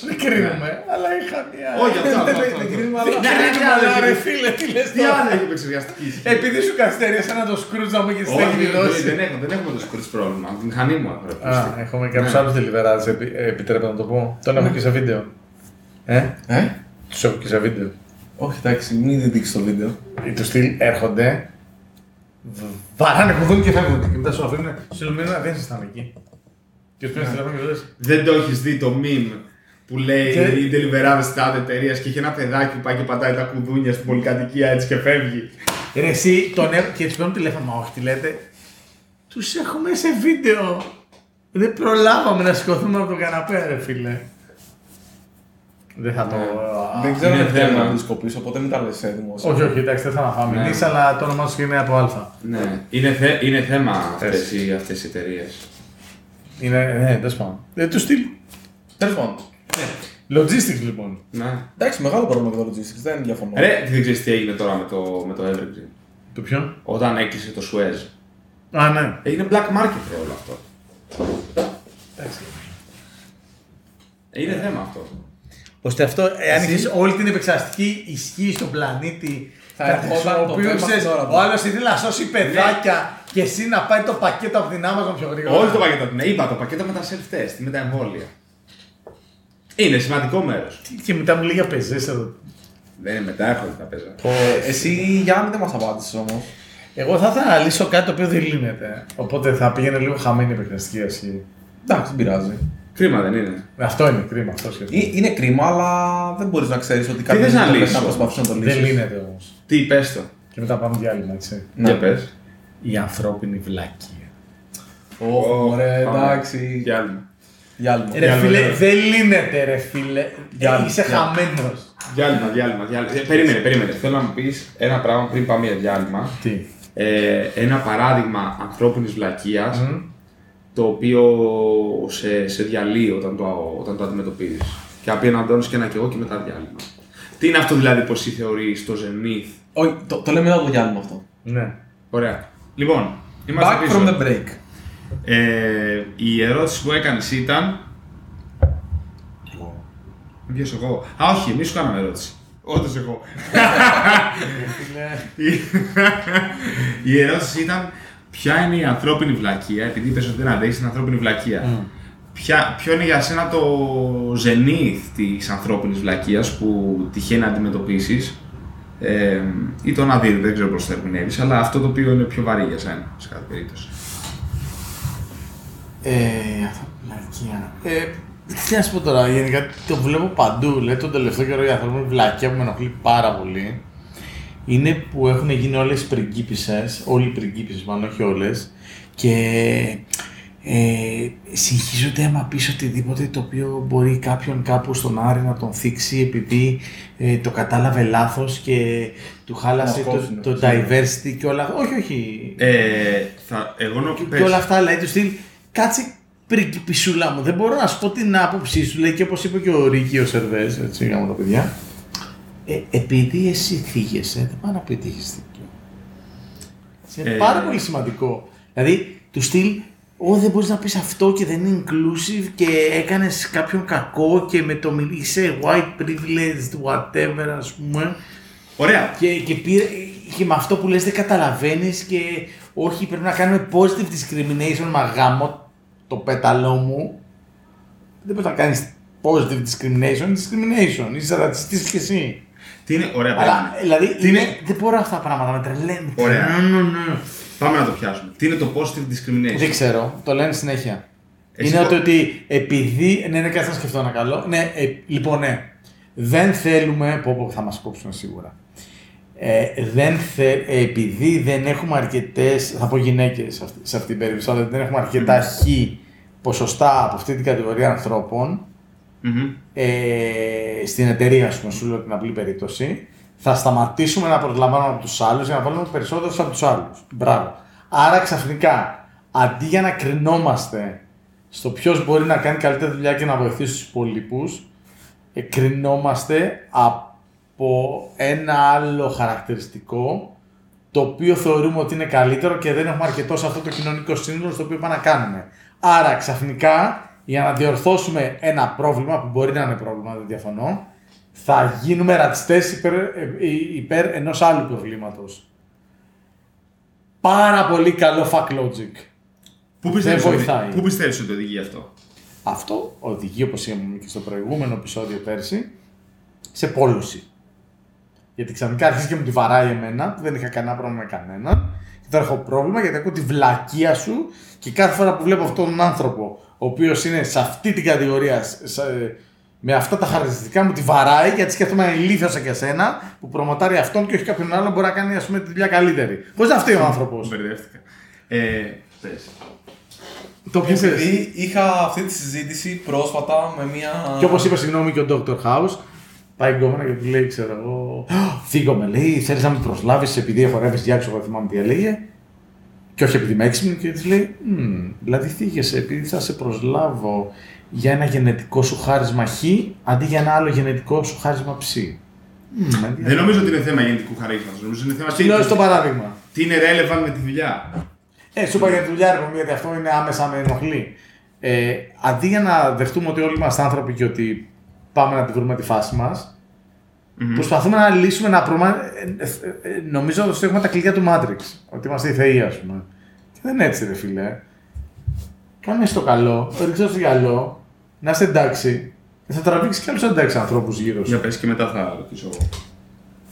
δεν κρίνουμε, αλλά είχα μια. Όχι, αυτό, αυτό, αυτό, Δεν αυτό. κρίνουμε, Ναι, αλλά- ναι, τι άλλο Αλλά ρε έχει- φίλε, τι λες Τι τώρα. άλλο έχει επεξεργαστική ισχύ. Επειδή σου καθυστέρησα να το Scrooge να μου έχεις Όχι, στέλνει τη όχι, δόση. δεν έχουμε, δεν έχουμε το σκουρτ πρόβλημα. Τη μηχανή μου έχω ρε, Α, ακουστεί. έχουμε κάποιους Ναι. άλλους deliverades, επι- ε, επιτρέπετε να το πω. Τον έχω και σε βίντεο. Ε, Ε? τους έχω και σε βίντεο. Όχι, εντάξει, μην δείξει το βίντεο. Ή του στυλ έρχονται, β- βαράνε κουδούνι και φεύγουν. Και μετά σου αφήνουν, σου λένε δεν ήσασταν εκεί. Και σου παίρνει τηλέφωνο και λες, Δεν το έχεις δει το meme που λέει Και- οι deliverades της τάδε εταιρείας και έχει ένα παιδάκι που πάει και πατάει τα κουδούνια στην πολυκατοικία έτσι και φεύγει. Ρε εσύ τον έ... και του παίρνουν τηλέφωνο, μα όχι τι λέτε. Τους έχουμε σε βίντεο. Δεν προλάβαμε να σηκωθούμε από τον καναπέ, ρε φίλε. Δεν θα το. Δεν ξέρω είναι αν θέλω θέμα. να δισκοπήσω, οπότε μην τα λες ε, δημόσια. Όχι, όχι, εντάξει, δεν θα αναφάμε. Ναι. Ναι. αλλά το όνομά σου είναι από Α. Ναι, είναι, θε, είναι θέμα αυτές οι, αυτές οι εταιρείες. Είναι, ναι, δεν σπάω. Ε, του στυλ. Τέλος πάντων. Logistics λοιπόν. Ναι. Εντάξει, μεγάλο πρόβλημα με το logistics, δεν διαφωνώ. Ρε, δεν ξέρεις τι έγινε τώρα με το, με το Evergreen. Το ποιο; Όταν έκλεισε το Suez. Α, ναι. Έγινε black market ρε, όλο αυτό. Εντάξει. Είναι θέμα αυτό. Ώστε αυτό, εάν Εσύ- έχεις όλη την επεξεργαστική ισχύ στον πλανήτη, Θα θα ερχόταν το χρησιμοποιούσες, θέμα στην ώρα του. ο άλλος ήθελε να σώσει παιδάκια και εσύ να πάει το πακέτο από την Amazon πιο γρήγορα. Όχι το πακέτο, ναι, είπα το πακέτο με τα self-test, με τα εμβόλια. Είναι σημαντικό μέρος. Και μετά μου λέει για πεζές εδώ. Δεν είναι μετά, έρχονται τα παίζα. Ε, εσύ, Γιάννη, δεν μας απάντησες όμως. Εγώ θα ήθελα να λύσω κάτι το οποίο δεν λύνεται. Οπότε θα πήγαινε λίγο χαμένη η επεξεργαστική ισχύ. Εντάξει, δεν πειράζει. Κρίμα δεν είναι. Αυτό είναι κρίμα, αυτό σκέφτομαι. Ε, Είναι κρίμα, αλλά δεν μπορείς να ξέρεις ότι κάποιος θες να δεν λύσεις να όμως; προσπαθείς να το Δεν λύσεις. λύνεται όμως. Τι, πες το. Και μετά πάμε διάλειμμα, έτσι. Ναι. Για πες. Η ανθρώπινη βλακία. Ωχ, ωραία, Πάμε. εντάξει. Για άλλο. Διάλειμμα. Ρε Διάλειμμα, φίλε, διάλειμμα. δεν λύνεται, ρε φίλε. Διάλειμμα, Είσαι διάλειμμα. χαμένος. Διάλειμμα, διάλειμμα, διάλειμμα. Ε, περίμενε, περίμενε. Θέλω να μου πεις ένα πράγμα πριν πάμε για διάλειμμα. Τι; Ε, ένα παράδειγμα ανθρώπινης βλακείας το οποίο σε, σε διαλύει όταν το, όταν το αντιμετωπίζεις. Και απέναντώνεις και ένα και εγώ και μετά διάλειμμα. Τι είναι αυτό δηλαδή που εσύ θεωρείς το Zenith. Όχι, το, το λέμε μετά το διάλειμμα αυτό. Ναι. Ωραία. Λοιπόν, είμαστε Back πίσω. from the break. Ε, η ερώτηση που έκανες ήταν... Ποιος εγώ. Α, όχι, εμείς σου κάναμε ερώτηση. Όντως εγώ. Η- η ερώτηση ήταν ποια είναι η ανθρώπινη βλακεία, επειδή είπες ότι δεν αντέχεις την ανθρώπινη βλακεία. ποια, ποιο είναι για σένα το ζενήθ της ανθρώπινης βλακείας που τυχαίνει να αντιμετωπίσεις; Ε, ή το να δει, δεν ξέρω πώς το ερμηνεύεις, αλλά αυτό το οποίο είναι πιο βαρύ για σένα, σε κάθε περίπτωση. Ε, αυτό βλακεία. Ε, τι να σου πω τώρα, γενικά το βλέπω παντού. Λέει τον τελευταίο καιρό η ανθρώπινη βλακεία που με ενοχλεί πάρα πολύ είναι που έχουν γίνει όλες οι πριγκίπισες, όλοι οι πριγκίπισες μάλλον, όχι όλες, και ε, συγχύζονται άμα πεις οτιδήποτε το οποίο μπορεί κάποιον κάπου στον Άρη να τον θίξει επειδή ε, το κατάλαβε λάθος και του χάλασε Να το, κόψει, το ναι. diversity και όλα όχι όχι Ε, θα, εγώ νο, και, πες. και όλα αυτά λέει του στυλ κάτσε πριγκιπισούλα μου δεν μπορώ να σου πω την άποψή σου λέει και όπως είπε και ο Ρίκη ο Σερβές έτσι γάμο τα παιδιά ε, επειδή εσύ θίγεσαι δεν πάει να πει ότι έχεις δίκιο είναι Ε, πάρα πολύ σημαντικό. Δηλαδή, του στυλ, Ω, δεν μπορείς να πεις αυτό και δεν είναι inclusive και έκανες κάποιον κακό και με το μιλ- είσαι white privileged, whatever, ας πούμε. Ωραία. Και, και, πήρε, και με αυτό που λες δεν καταλαβαίνεις και όχι, πρέπει να κάνουμε positive discrimination. Μα γάμο το πέταλό μου. Δεν πρέπει να κάνεις positive discrimination, discrimination. Είσαι ρατσιστής κι εσύ. Τι είναι, ωραία, Αλλά περίμενε. δηλαδή Τι είναι, είναι- δεν μπορώ αυτά τα πράγματα, με τρελαίνουν. Ωραία. Ναι, ναι, ναι. Πάμε να το πιάσουμε. Τι είναι το positive discrimination; Δεν ξέρω, το λένε συνέχεια. Εσύ είναι το- ότι, ότι επειδή. Ναι, ναι, κάτσε να σκεφτώ ένα καλό. Ναι, ε, λοιπόν, ναι. Δεν θέλουμε. Πω, πω, θα μας κόψουν σίγουρα. Ε, δεν θε, ε, επειδή δεν έχουμε αρκετέ. Θα πω γυναίκες σε αυτή, σε αυτή την περίπτωση, αλλά δεν έχουμε αρκετά χ ποσοστά από αυτή την κατηγορία ανθρώπων Μμμ. ε, στην εταιρεία, ας πούμε, σου λέω την απλή περίπτωση, θα σταματήσουμε να προσλαμβάνουμε από τους άλλους για να βάλουμε περισσότερους από τους άλλους. Μπράβο. Άρα ξαφνικά, αντί για να κρινόμαστε στο ποιος μπορεί να κάνει καλύτερη δουλειά και να βοηθήσει τους υπόλοιπου, ε, κρινόμαστε από ένα άλλο χαρακτηριστικό το οποίο θεωρούμε ότι είναι καλύτερο και δεν έχουμε αρκετό σε αυτό το κοινωνικό σύνολο στο οποίο πάμε να κάνουμε. Άρα ξαφνικά για να διορθώσουμε ένα πρόβλημα που μπορεί να είναι πρόβλημα, δεν διαφωνώ, θα γίνουμε ρατσιστές υπέρ, ε, ε, υπέρ ενός άλλου προβλήματος. Πάρα πολύ καλό fuck logic. Πού πιστεύεις, ότι, βοηθάει. πού πιστεύεις ότι οδηγεί αυτό; Αυτό οδηγεί, όπως είπαμε και στο προηγούμενο επεισόδιο πέρσι, σε πόλωση. Γιατί ξαφνικά αρχίζει και μου τη βαράει εμένα, που δεν είχα κανένα πρόβλημα με κανέναν. Και τώρα έχω πρόβλημα γιατί ακούω τη βλακεία σου και κάθε φορά που βλέπω αυτόν τον άνθρωπο, ο οποίος είναι σε αυτή την κατηγορία, σε- σε- με αυτά τα χαρακτηριστικά μου τη βαράει γιατί σκέφτομαι να ηλίθιος σαν και εσένα που προμοτάρει αυτόν και όχι κάποιον άλλον μπορεί να κάνει ας πούμε, τη δουλειά καλύτερη. Πώς να φταίει ο άνθρωπος; Μπερδεύτηκα. Ε, πες. Το πιο Επειδή είχα αυτή τη συζήτηση πρόσφατα με μια. Και όπως είπες, συγγνώμη και ο Dr. House, πάει η γκόμενα και του λέει, ξέρω εγώ. Φύγομαι, λέει, θέλεις να με προσλάβεις επειδή χορεύει διάξω, εγώ θυμάμαι τι έλεγε. Και όχι επειδή είμαι έξυπνη, και της λέει, «Μμμ, δηλαδή θίγεσαι επειδή θα σε προσλάβω για ένα γενετικό σου χάρισμα χ αντί για ένα άλλο γενετικό σου χάρισμα ψ. Μμμ, Δεν ενδιαφέρον. νομίζω ότι είναι θέμα γεννητικού χαρίσματος. Νομίζω είναι θέμα Τι λέω στο παράδειγμα. τι είναι relevant με τη δουλειά. Ε, σου είπα για τη δουλειά, ρε παιδί, γιατί αυτό είναι άμεσα με ενοχλεί. Ε, αντί για να δεχτούμε ότι όλοι είμαστε άνθρωποι και ότι πάμε να τη βρούμε τη φάση μας, προσπαθούμε να λύσουμε ένα πρόβλημα. ε, ε, ε, νομίζω ότι έχουμε τα κλειδιά του Matrix. Ότι είμαστε οι θεοί, ας πούμε. Και δεν είναι έτσι, ρε φίλε. Κάνε στο καλό, ρίξε στο γυαλό, να είστε εντάξει. Και θα τραβήξεις κι άλλους εντάξει ανθρώπους γύρω σου. Για πες και μετά θα ρωτήσω εγώ.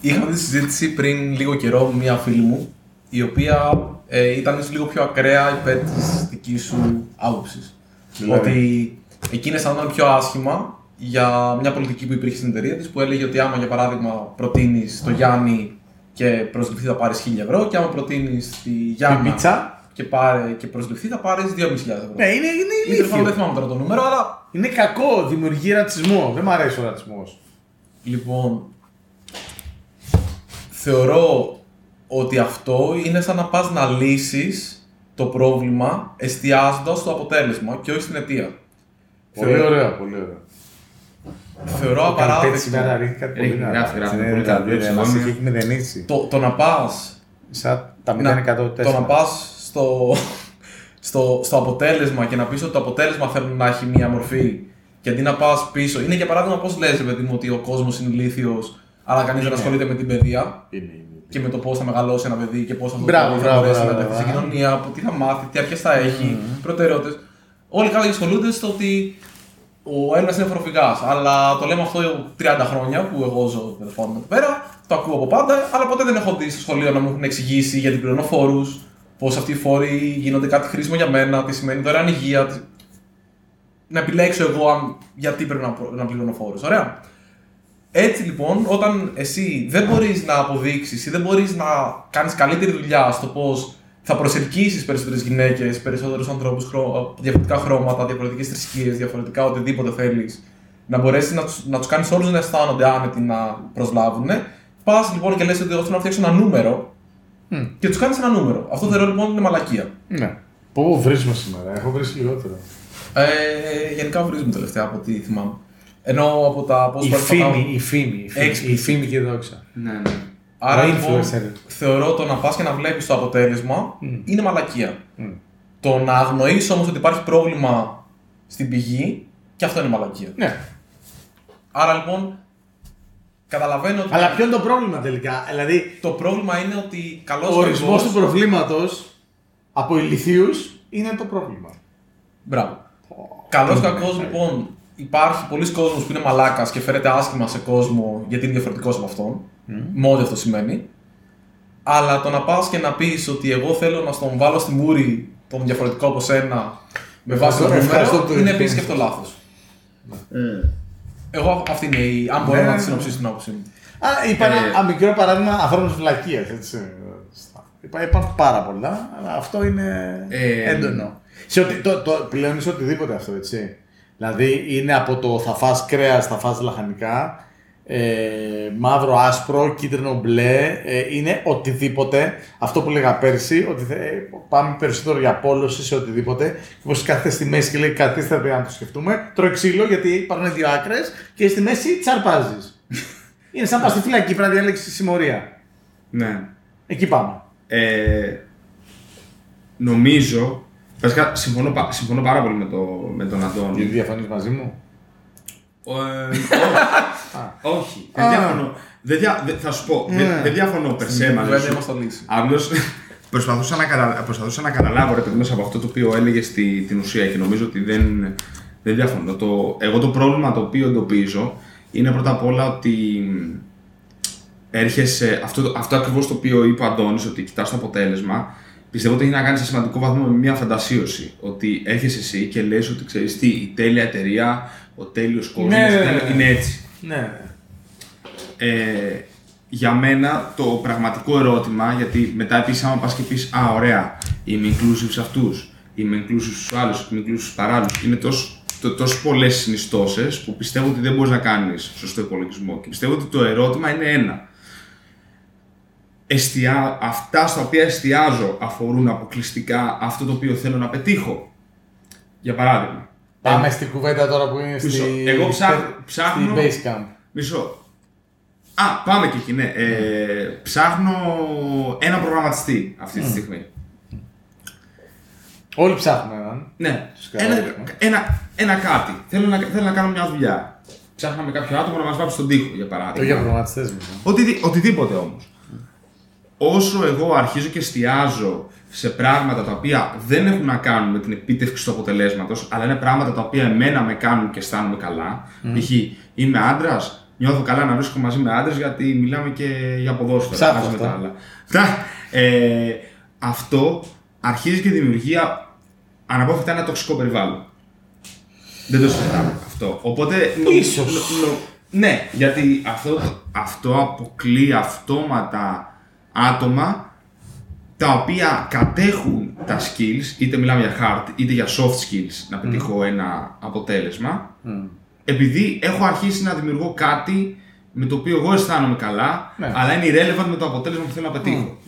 Είχαμε τη συζήτηση πριν λίγο καιρό με μια φίλη μου, η οποία ε, ήταν ίσως λίγο πιο ακραία υπέρ της δικής σου άποψης. Δηλαδή; Ότι εκείνη αισθανόταν πιο άσχημα για μια πολιτική που υπήρχε στην εταιρεία της, που έλεγε ότι άμα για παράδειγμα προτείνεις το Γιάννη και προσληφθεί θα πάρεις 1000 ευρώ, και άμα προτείνεις τη Γιάννη Την πίτσα. Και, πάρε, και προσληφθεί θα πάρεις 2.500 ευρώ. Ναι, είναι, είναι Ή τέλος πάντων, δεν ηλίθιο. θυμάμαι τώρα το νούμερο, αλλά Είναι κακό, δημιουργεί ρατσισμό. Δεν μου αρέσει ο ρατσισμός. Λοιπόν, θεωρώ ότι αυτό είναι σαν να πας να λύσεις το πρόβλημα εστιάζοντας στο αποτέλεσμα και όχι στην αιτία. Πολύ Θεωρώ- ωραίο, πολύ ωραίο. Θεωρώ Πέτει απαράδεκτο σήμερα ρίχνει κάτι Ρίχνει, πολύ δυνατά. γράφει, γράφει, Είναι πολύ δηλαδή, καλά. ε, Μας Εγώ έχει είμαι- μηδενίσει. το, το να πας Σαν τα να, 0% το να πας στο, στο, στο αποτέλεσμα και να πεις ότι το αποτέλεσμα θέλουν να έχει μία μορφή και αντί να πας πίσω. Είναι για παράδειγμα πώς λες, ρε παιδί μου, ότι ο κόσμος είναι ηλίθιος, αλλά κανείς δεν Είναι. ασχολείται με την παιδεία. Είναι, είναι. και με το πώς θα μεγαλώσει ένα παιδί και πώς θα, Μπράβο, θα μπράβο, μπορέσει να μπράβο, ενταχθεί στην μπράβο. κοινωνία, που τι θα μάθει, τι αρχές θα έχει, προτεραιότητες. Όλοι κάποιοι ασχολούνται στο ότι ο Έλληνας είναι φοροφυγά. Αλλά το λέμε αυτό 30 χρόνια που εγώ ζω τέλος πάντων εδώ πέρα. Το ακούω από πάντα, αλλά ποτέ δεν έχω δει στο σχολείο να μου έχουν εξηγήσει γιατί πληρώνω φόρου. Πώς αυτοί οι φόροι γίνονται κάτι χρήσιμο για μένα, τι σημαίνει δωρεάν υγεία. τι- Να επιλέξω εγώ αν, γιατί πρέπει να, προ- να πληρώνω φόρους. Ωραία. Έτσι λοιπόν, όταν εσύ δεν μπορείς να αποδείξεις ή δεν μπορείς να κάνεις καλύτερη δουλειά στο πώς θα προσελκύσεις περισσότερες γυναίκες, περισσότερους ανθρώπους, διαφορετικά χρώματα, διαφορετικές θρησκείες, διαφορετικά οτιδήποτε θέλεις, να μπορέσεις να του να τους κάνεις όλους να αισθάνονται άνετοι να προσλάβουν. Πας λοιπόν και λες ότι εγώ θέλω να φτιάξω ένα νούμερο και τους κάνεις ένα νούμερο. Αυτό θεωρώ λοιπόν είναι μαλακία. Ναι. Πού βρίζουμε σήμερα, έχω βρει λιγότερο. Ε, γενικά βρίζουμε τελευταία από ό,τι θυμάμαι. Ενώ από τα πώς Η φήμη, η φήμη, η φήμη, Explicit. η φήμη και η δόξα. Ναι, ναι. Άρα Ο λοιπόν, influencer. θεωρώ το να πας και να βλέπεις το αποτέλεσμα είναι μαλακία. Μμ. Το να αγνοείς όμως ότι υπάρχει πρόβλημα στην πηγή και αυτό είναι μαλακία. Ναι. Άρα λοιπόν, καταλαβαίνω ότι Αλλά ποιο είναι το πρόβλημα τελικά; Δηλαδή, το πρόβλημα είναι ότι καλός ο ορισμός του προβλήματος από ηλικίους είναι το πρόβλημα. Μπράβο. Καλός κακός λοιπόν, υπάρχει πολλοί κόσμος που είναι μαλάκας και φέρεται άσχημα σε κόσμο γιατί είναι διαφορετικός από αυτόν. Με ό,τι αυτό σημαίνει. Αλλά το να πας και να πεις ότι εγώ θέλω να στον βάλω στη μούρη τον διαφορετικό από σένα με βάση το Ευχαριστώ- ευχαριστώ νούμερο, που το είναι επίσης και διευκρίνησες. αυτό λάθος. Εγώ αυτή είναι η. Αν μπορώ Ναι, να ναι. τη συνοψίσω την άποψή μου. Α, είπα ένα Ε, α, μικρό παράδειγμα ανθρώπινη βλακεία. Είπα, υπάρχουν πάρα πολλά, αλλά αυτό είναι Ε, έντονο. Σε οτι, το, το, πλέον είναι σε οτιδήποτε αυτό, έτσι. Δηλαδή είναι από το θα φας κρέας, θα φας λαχανικά, ε, μαύρο, άσπρο, κίτρινο, μπλε, ε, είναι οτιδήποτε. Αυτό που λέγα πέρσι, ότι θε- ε, πάμε περισσότερο για απόλωση σε οτιδήποτε. Όπως κάθεται στη μέση και λέει καθίστε πρέπει να το σκεφτούμε. Τρώει ξύλο γιατί υπάρχουν δύο άκρες και στη μέση τσαρπάζεις. <laughs> είναι σαν να πας στη φυλακή, πρέπει να διαλέξεις συμμορία. ναι. Εκεί πάμε. Ε, νομίζω. Βασικά, συμφωνώ, πα- συμφωνώ πάρα πολύ με, το, με τον Αντώνη. Γιατί διαφωνείς μαζί μου; Ε, όχι. όχι. Δεν Α. διαφωνώ. Δεν δια- δεν- θα σου πω. Ναι. Δεν, δεν διαφωνώ περσέ Βέβαια μαζί σου. είμαστε λύση. Απλώ προσπαθούσα, να κατα... προσπαθούσα να καταλάβω ρε παιδί μέσα από αυτό το οποίο έλεγες στη... την ουσία και νομίζω ότι δεν, δεν διαφωνώ. Το... Εγώ το πρόβλημα το οποίο εντοπίζω είναι πρώτα απ' όλα ότι έρχεσαι. Αυτό, αυτό ακριβώς το οποίο είπε ο Αντώνης, ότι κοιτάς το αποτέλεσμα, πιστεύω ότι έχει να κάνει σε σημαντικό βαθμό με μια φαντασίωση. Ότι έρχεσαι εσύ και λες ότι ξέρεις τι, η τέλεια εταιρεία, ο τέλειος κόσμος Ναι, ναι, ναι, ναι. είναι έτσι. Ναι. Ε, για μένα το πραγματικό ερώτημα, γιατί μετά επίσης άμα πας και πεις «Α, ωραία, είμαι inclusive σε αυτούς, είμαι inclusive στους άλλους, είμαι inclusive στους παράλληλους», είναι τόσο, το, τόσο πολλές συνιστώσεις που πιστεύω ότι δεν μπορείς να κάνεις σωστό υπολογισμό. Και πιστεύω ότι το ερώτημα είναι ένα. Εστιά, αυτά στα οποία εστιάζω αφορούν αποκλειστικά αυτό το οποίο θέλω να πετύχω. Για παράδειγμα, Πάμε στην κουβέντα τώρα που είναι Μισό. στη, Εγώ ψάχ- στη ψάχνω- base camp. Μισό. Α, πάμε και εκεί, ναι. Ε, ψάχνω ένα προγραμματιστή αυτή τη στιγμή. Όλοι ψάχνουμε έναν. Ναι. Τους Ένα, καταλάβουμε. ένα, ένα κάτι. Θέλω να, θέλω να κάνω μια δουλειά. Ψάχναμε κάποιο άτομο να μας βάψει στον τοίχο, για Το για παράδειγμα. προγραμματιστέ μου. Οτι, οτιδήποτε όμως. Όσο εγώ αρχίζω και εστιάζω σε πράγματα τα οποία δεν έχουν να κάνουν με την επίτευξη του αποτελέσματος, αλλά είναι πράγματα τα οποία εμένα με κάνουν και αισθάνομαι καλά. Π.χ. είμαι άντρας, νιώθω καλά να βρίσκω μαζί με άντρες γιατί μιλάμε και για ποδόσφαιρα. Ψάχνω μαζί με αυτό. τα άλλα. Αυτά. Ε, αυτό αρχίζει και δημιουργεί α- αναπόφευκτα ένα τοξικό περιβάλλον. Δεν το συζητάμε αυτό. Οπότε. νο- Ίσως. νο- νο- ναι, γιατί αυτό, αυτό αποκλεί αυτόματα άτομα τα οποία κατέχουν τα skills, είτε μιλάμε για hard είτε για soft skills, να πετύχω ένα αποτέλεσμα, επειδή έχω αρχίσει να δημιουργώ κάτι με το οποίο εγώ αισθάνομαι καλά, Ναι. αλλά είναι irrelevant με το αποτέλεσμα που θέλω να πετύχω.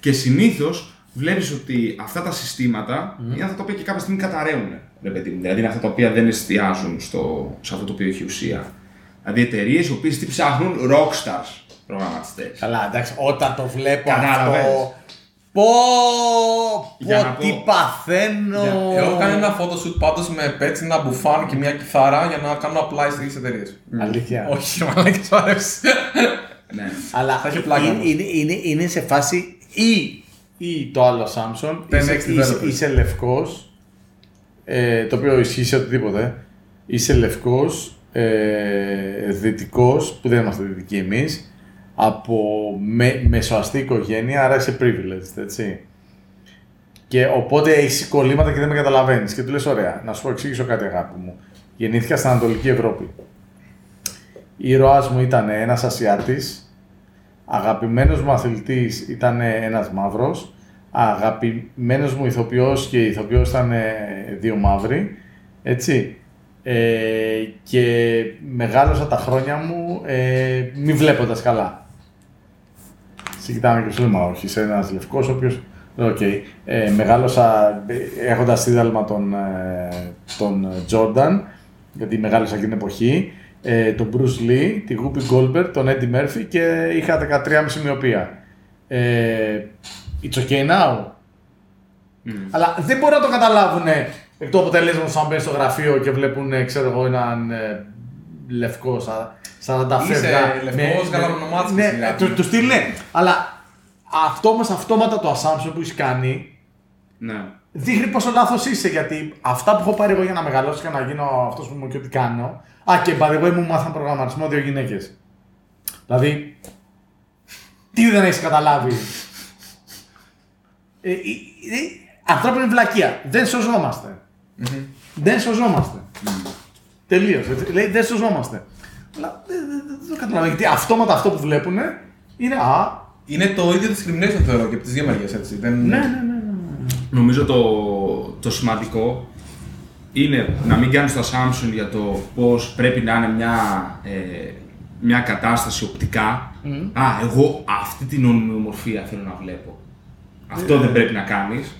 Και συνήθως βλέπεις ότι αυτά τα συστήματα είναι αυτά τα οποία και κάποια στιγμή καταραίουν. Ρε παιδί μου. Δηλαδή είναι αυτά τα οποία δεν εστιάζουν στο, σε αυτό το οποίο έχει ουσία. Δηλαδή εταιρείες οι οποίες τι ψάχνουν; Rockstars προγραμματιστές. Καλά, εντάξει, όταν το βλέπω Κατάλαβες. αυτό. Πω, Για να πω, πω. τι παθαίνω. Για- Έχω κάνει ένα photoshoot πάντως με πέτσι, ένα μπουφάν και μια κιθάρα για να κάνω απλά στι εταιρείες. Αλήθεια. Όχι, μαλάκα, σου αρέσει. Ναι. <laughs> Αλλά Θα έχει πλάκα είναι, όμως. είναι, είναι, είναι σε φάση ή, ή το άλλο Samsung, 10X είσαι, είσαι, developers. είσαι λευκός ε, το οποίο ισχύει σε οτιδήποτε, είσαι λευκός, ε, δυτικός, που δεν είμαστε δυτικοί εμείς, από με, μεσοαστή οικογένεια, άρα είσαι privileged, έτσι. Και οπότε έχεις κολλήματα και δεν με καταλαβαίνεις. Και του λες: Ωραία, να σου πω εξήγησω κάτι, αγάπη μου. Γεννήθηκα στην Ανατολική Ευρώπη. Ο ήρωάς μου ήταν ένας Ασιάτης. Αγαπημένος μου αθλητής ήταν ένας μαύρος. Αγαπημένος μου ηθοποιός και η ηθοποιός ήταν ε, δύο μαύροι. Έτσι. Ε, και μεγάλωσα τα χρόνια μου ε, μη βλέποντας καλά. Σε κοιτάμε και σου λέμε, όχι, είσαι ένας λευκός, ο οποίος Οκ. Ε, μεγάλωσα έχοντας δίδαλμα τον, ε, τον Jordan, γιατί μεγάλωσα εκείνη την εποχή. Ε, τον Bruce Lee, τη Whoopi Goldberg, τον Eddie Murphy και είχα 13,5 μοιοπία. Ε, it's okay now. Αλλά δεν μπορούν να το καταλάβουν εκ του αποτελέσματος αν μπαίνουν στο γραφείο και βλέπουν ξέρω εγώ, έναν ε, λευκός σαν, σαν τα Είσαι λευκός, γαλανομάτης, Ναι, δηλαδή. του, του στυλ ναι. Αλλά αυτό όμως αυτόματα το assumption που έχεις κάνει Ναι. δείχνει πόσο λάθος είσαι. Γιατί αυτά που έχω πάρει εγώ για να μεγαλώσω και να γίνω αυτός που είμαι και ό,τι κάνω. Α, και by the way μου μάθαν προγραμματισμό δύο γυναίκες. Δηλαδή. Τι δεν έχεις καταλάβει; Ε, ε, ε, ανθρώπινη βλακεία. Δεν σωζόμαστε. Δεν σωζόμαστε. Τελείως. Λέει δεν σωζόμαστε. Αλλά δεν, δεν, δεν το καταλαβαίνω. Γιατί αυτόματα αυτό που βλέπουν είναι Α, Είναι το ίδιο discrimination θεωρώ και από τις δύο μεριές έτσι. Δεν... ναι, ναι, ναι. ναι. Νομίζω το, το σημαντικό είναι να μην κάνεις το assumption για το πώς πρέπει να είναι μια, ε, μια κατάσταση οπτικά. Α, εγώ αυτή την ομοιομορφία θέλω να βλέπω. Αυτό δεν πρέπει να κάνεις,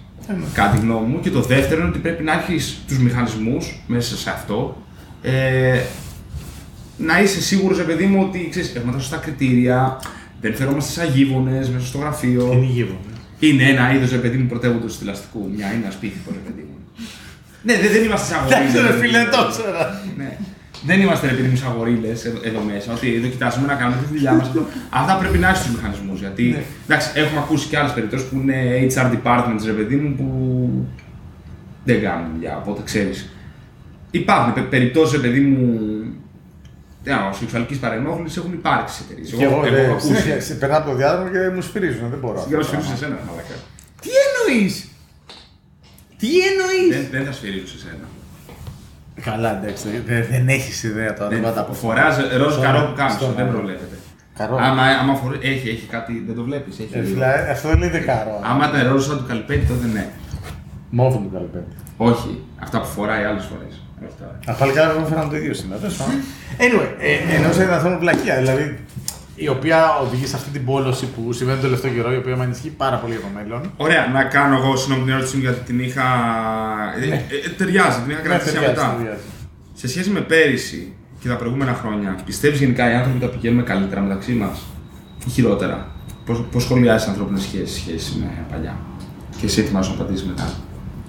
κατά τη γνώμη μου. Και το δεύτερο είναι ότι πρέπει να έχεις τους μηχανισμούς μέσα σε αυτό. Ε, να είσαι σίγουρος, ρε παιδί μου, ότι ξέρεις, έχουμε τα σωστά κριτήρια, δεν φερόμαστε σαν γείγονες μέσα στο γραφείο. Είναι γύρω. Είναι ένα είδος, ρε παιδί μου, πρωτεύοντο του θηλαστικού. Μια είναι ένα σπίτι, ρε παιδί μου. Ναι, δεν, δεν είμαστε σαν <laughs> Εντάξει, ρε γορίλες. φίλε, το ξέρω. Ναι. Δεν είμαστε ρε παιδί μου σαν γορίλες εδώ, εδώ μέσα. Ότι εδώ κοιτάζουμε να κάνουμε τη δουλειά μας. <laughs> Αυτά πρέπει να έχει τους μηχανισμούς. Γιατί Ναι. εντάξει, έχουμε ακούσει και άλλες περιπτώσεις που είναι HR departments, ρε παιδί μου, που δεν κάνουν δουλειά. Οπότε ξέρεις. Υπάρχουν περιπτώσεις, ρε παιδί μου, σεξουαλικής παρενόχλησης έχουν υπάρξει σε εταιρείες. Και εγώ ρε, συνέχεια σε- περνάω από το διάδρομο και μου σφυρίζουν, δεν μπορώ. Για να σφυρίζουν σε σένα, μαλακά. Τι εννοείς! Τι εννοείς! Δεν, δεν θα σφυρίζουν σε σένα. Καλά, εντάξει, δεν, δεν έχεις ιδέα τώρα. Δεν πάτα από Φοράς ροζ Στον- καρό που κάνεις, στον- δεν προβλέπεται. Καρό. Άμα, άμα φορέ, έχει, έχει κάτι, δεν το βλέπεις, έχει Ε, λίγο. φίλε, αυτό δεν είναι καρό. Άμα ήταν ροζ σαν του καλυπέτη, τότε ναι. Μόβο του καλπέτη. Όχι, αυτά που φοράει άλλες φορές. Όχι τώρα. Α, πάλι καλά δεν φέραν το ίδιο σήμερα. τέλος πάντων. Anyway, ε, ενώ σε ένα θέμα βλακεία, δηλαδή η οποία οδηγεί σε αυτή την πόλωση που συμβαίνει το τελευταίο καιρό, η οποία με ανησυχεί πάρα πολύ για το μέλλον. Ωραία, να κάνω εγώ συγγνώμη την ερώτηση μου γιατί την είχα. Ε, ε, ε, ταιριάζει, την είχα κρατήσει Ναι, ταιριάζει, μετά. ταιριάζει. Σε σχέση με πέρυσι και τα προηγούμενα χρόνια, πιστεύεις γενικά οι άνθρωποι τα πηγαίνουμε καλύτερα μεταξύ μας ή χειρότερα; Πώς σχολιάζεις ανθρώπινες σχέσεις σχέση με παλιά; Και εσύ ετοιμάζω να απαντήσεις μετά.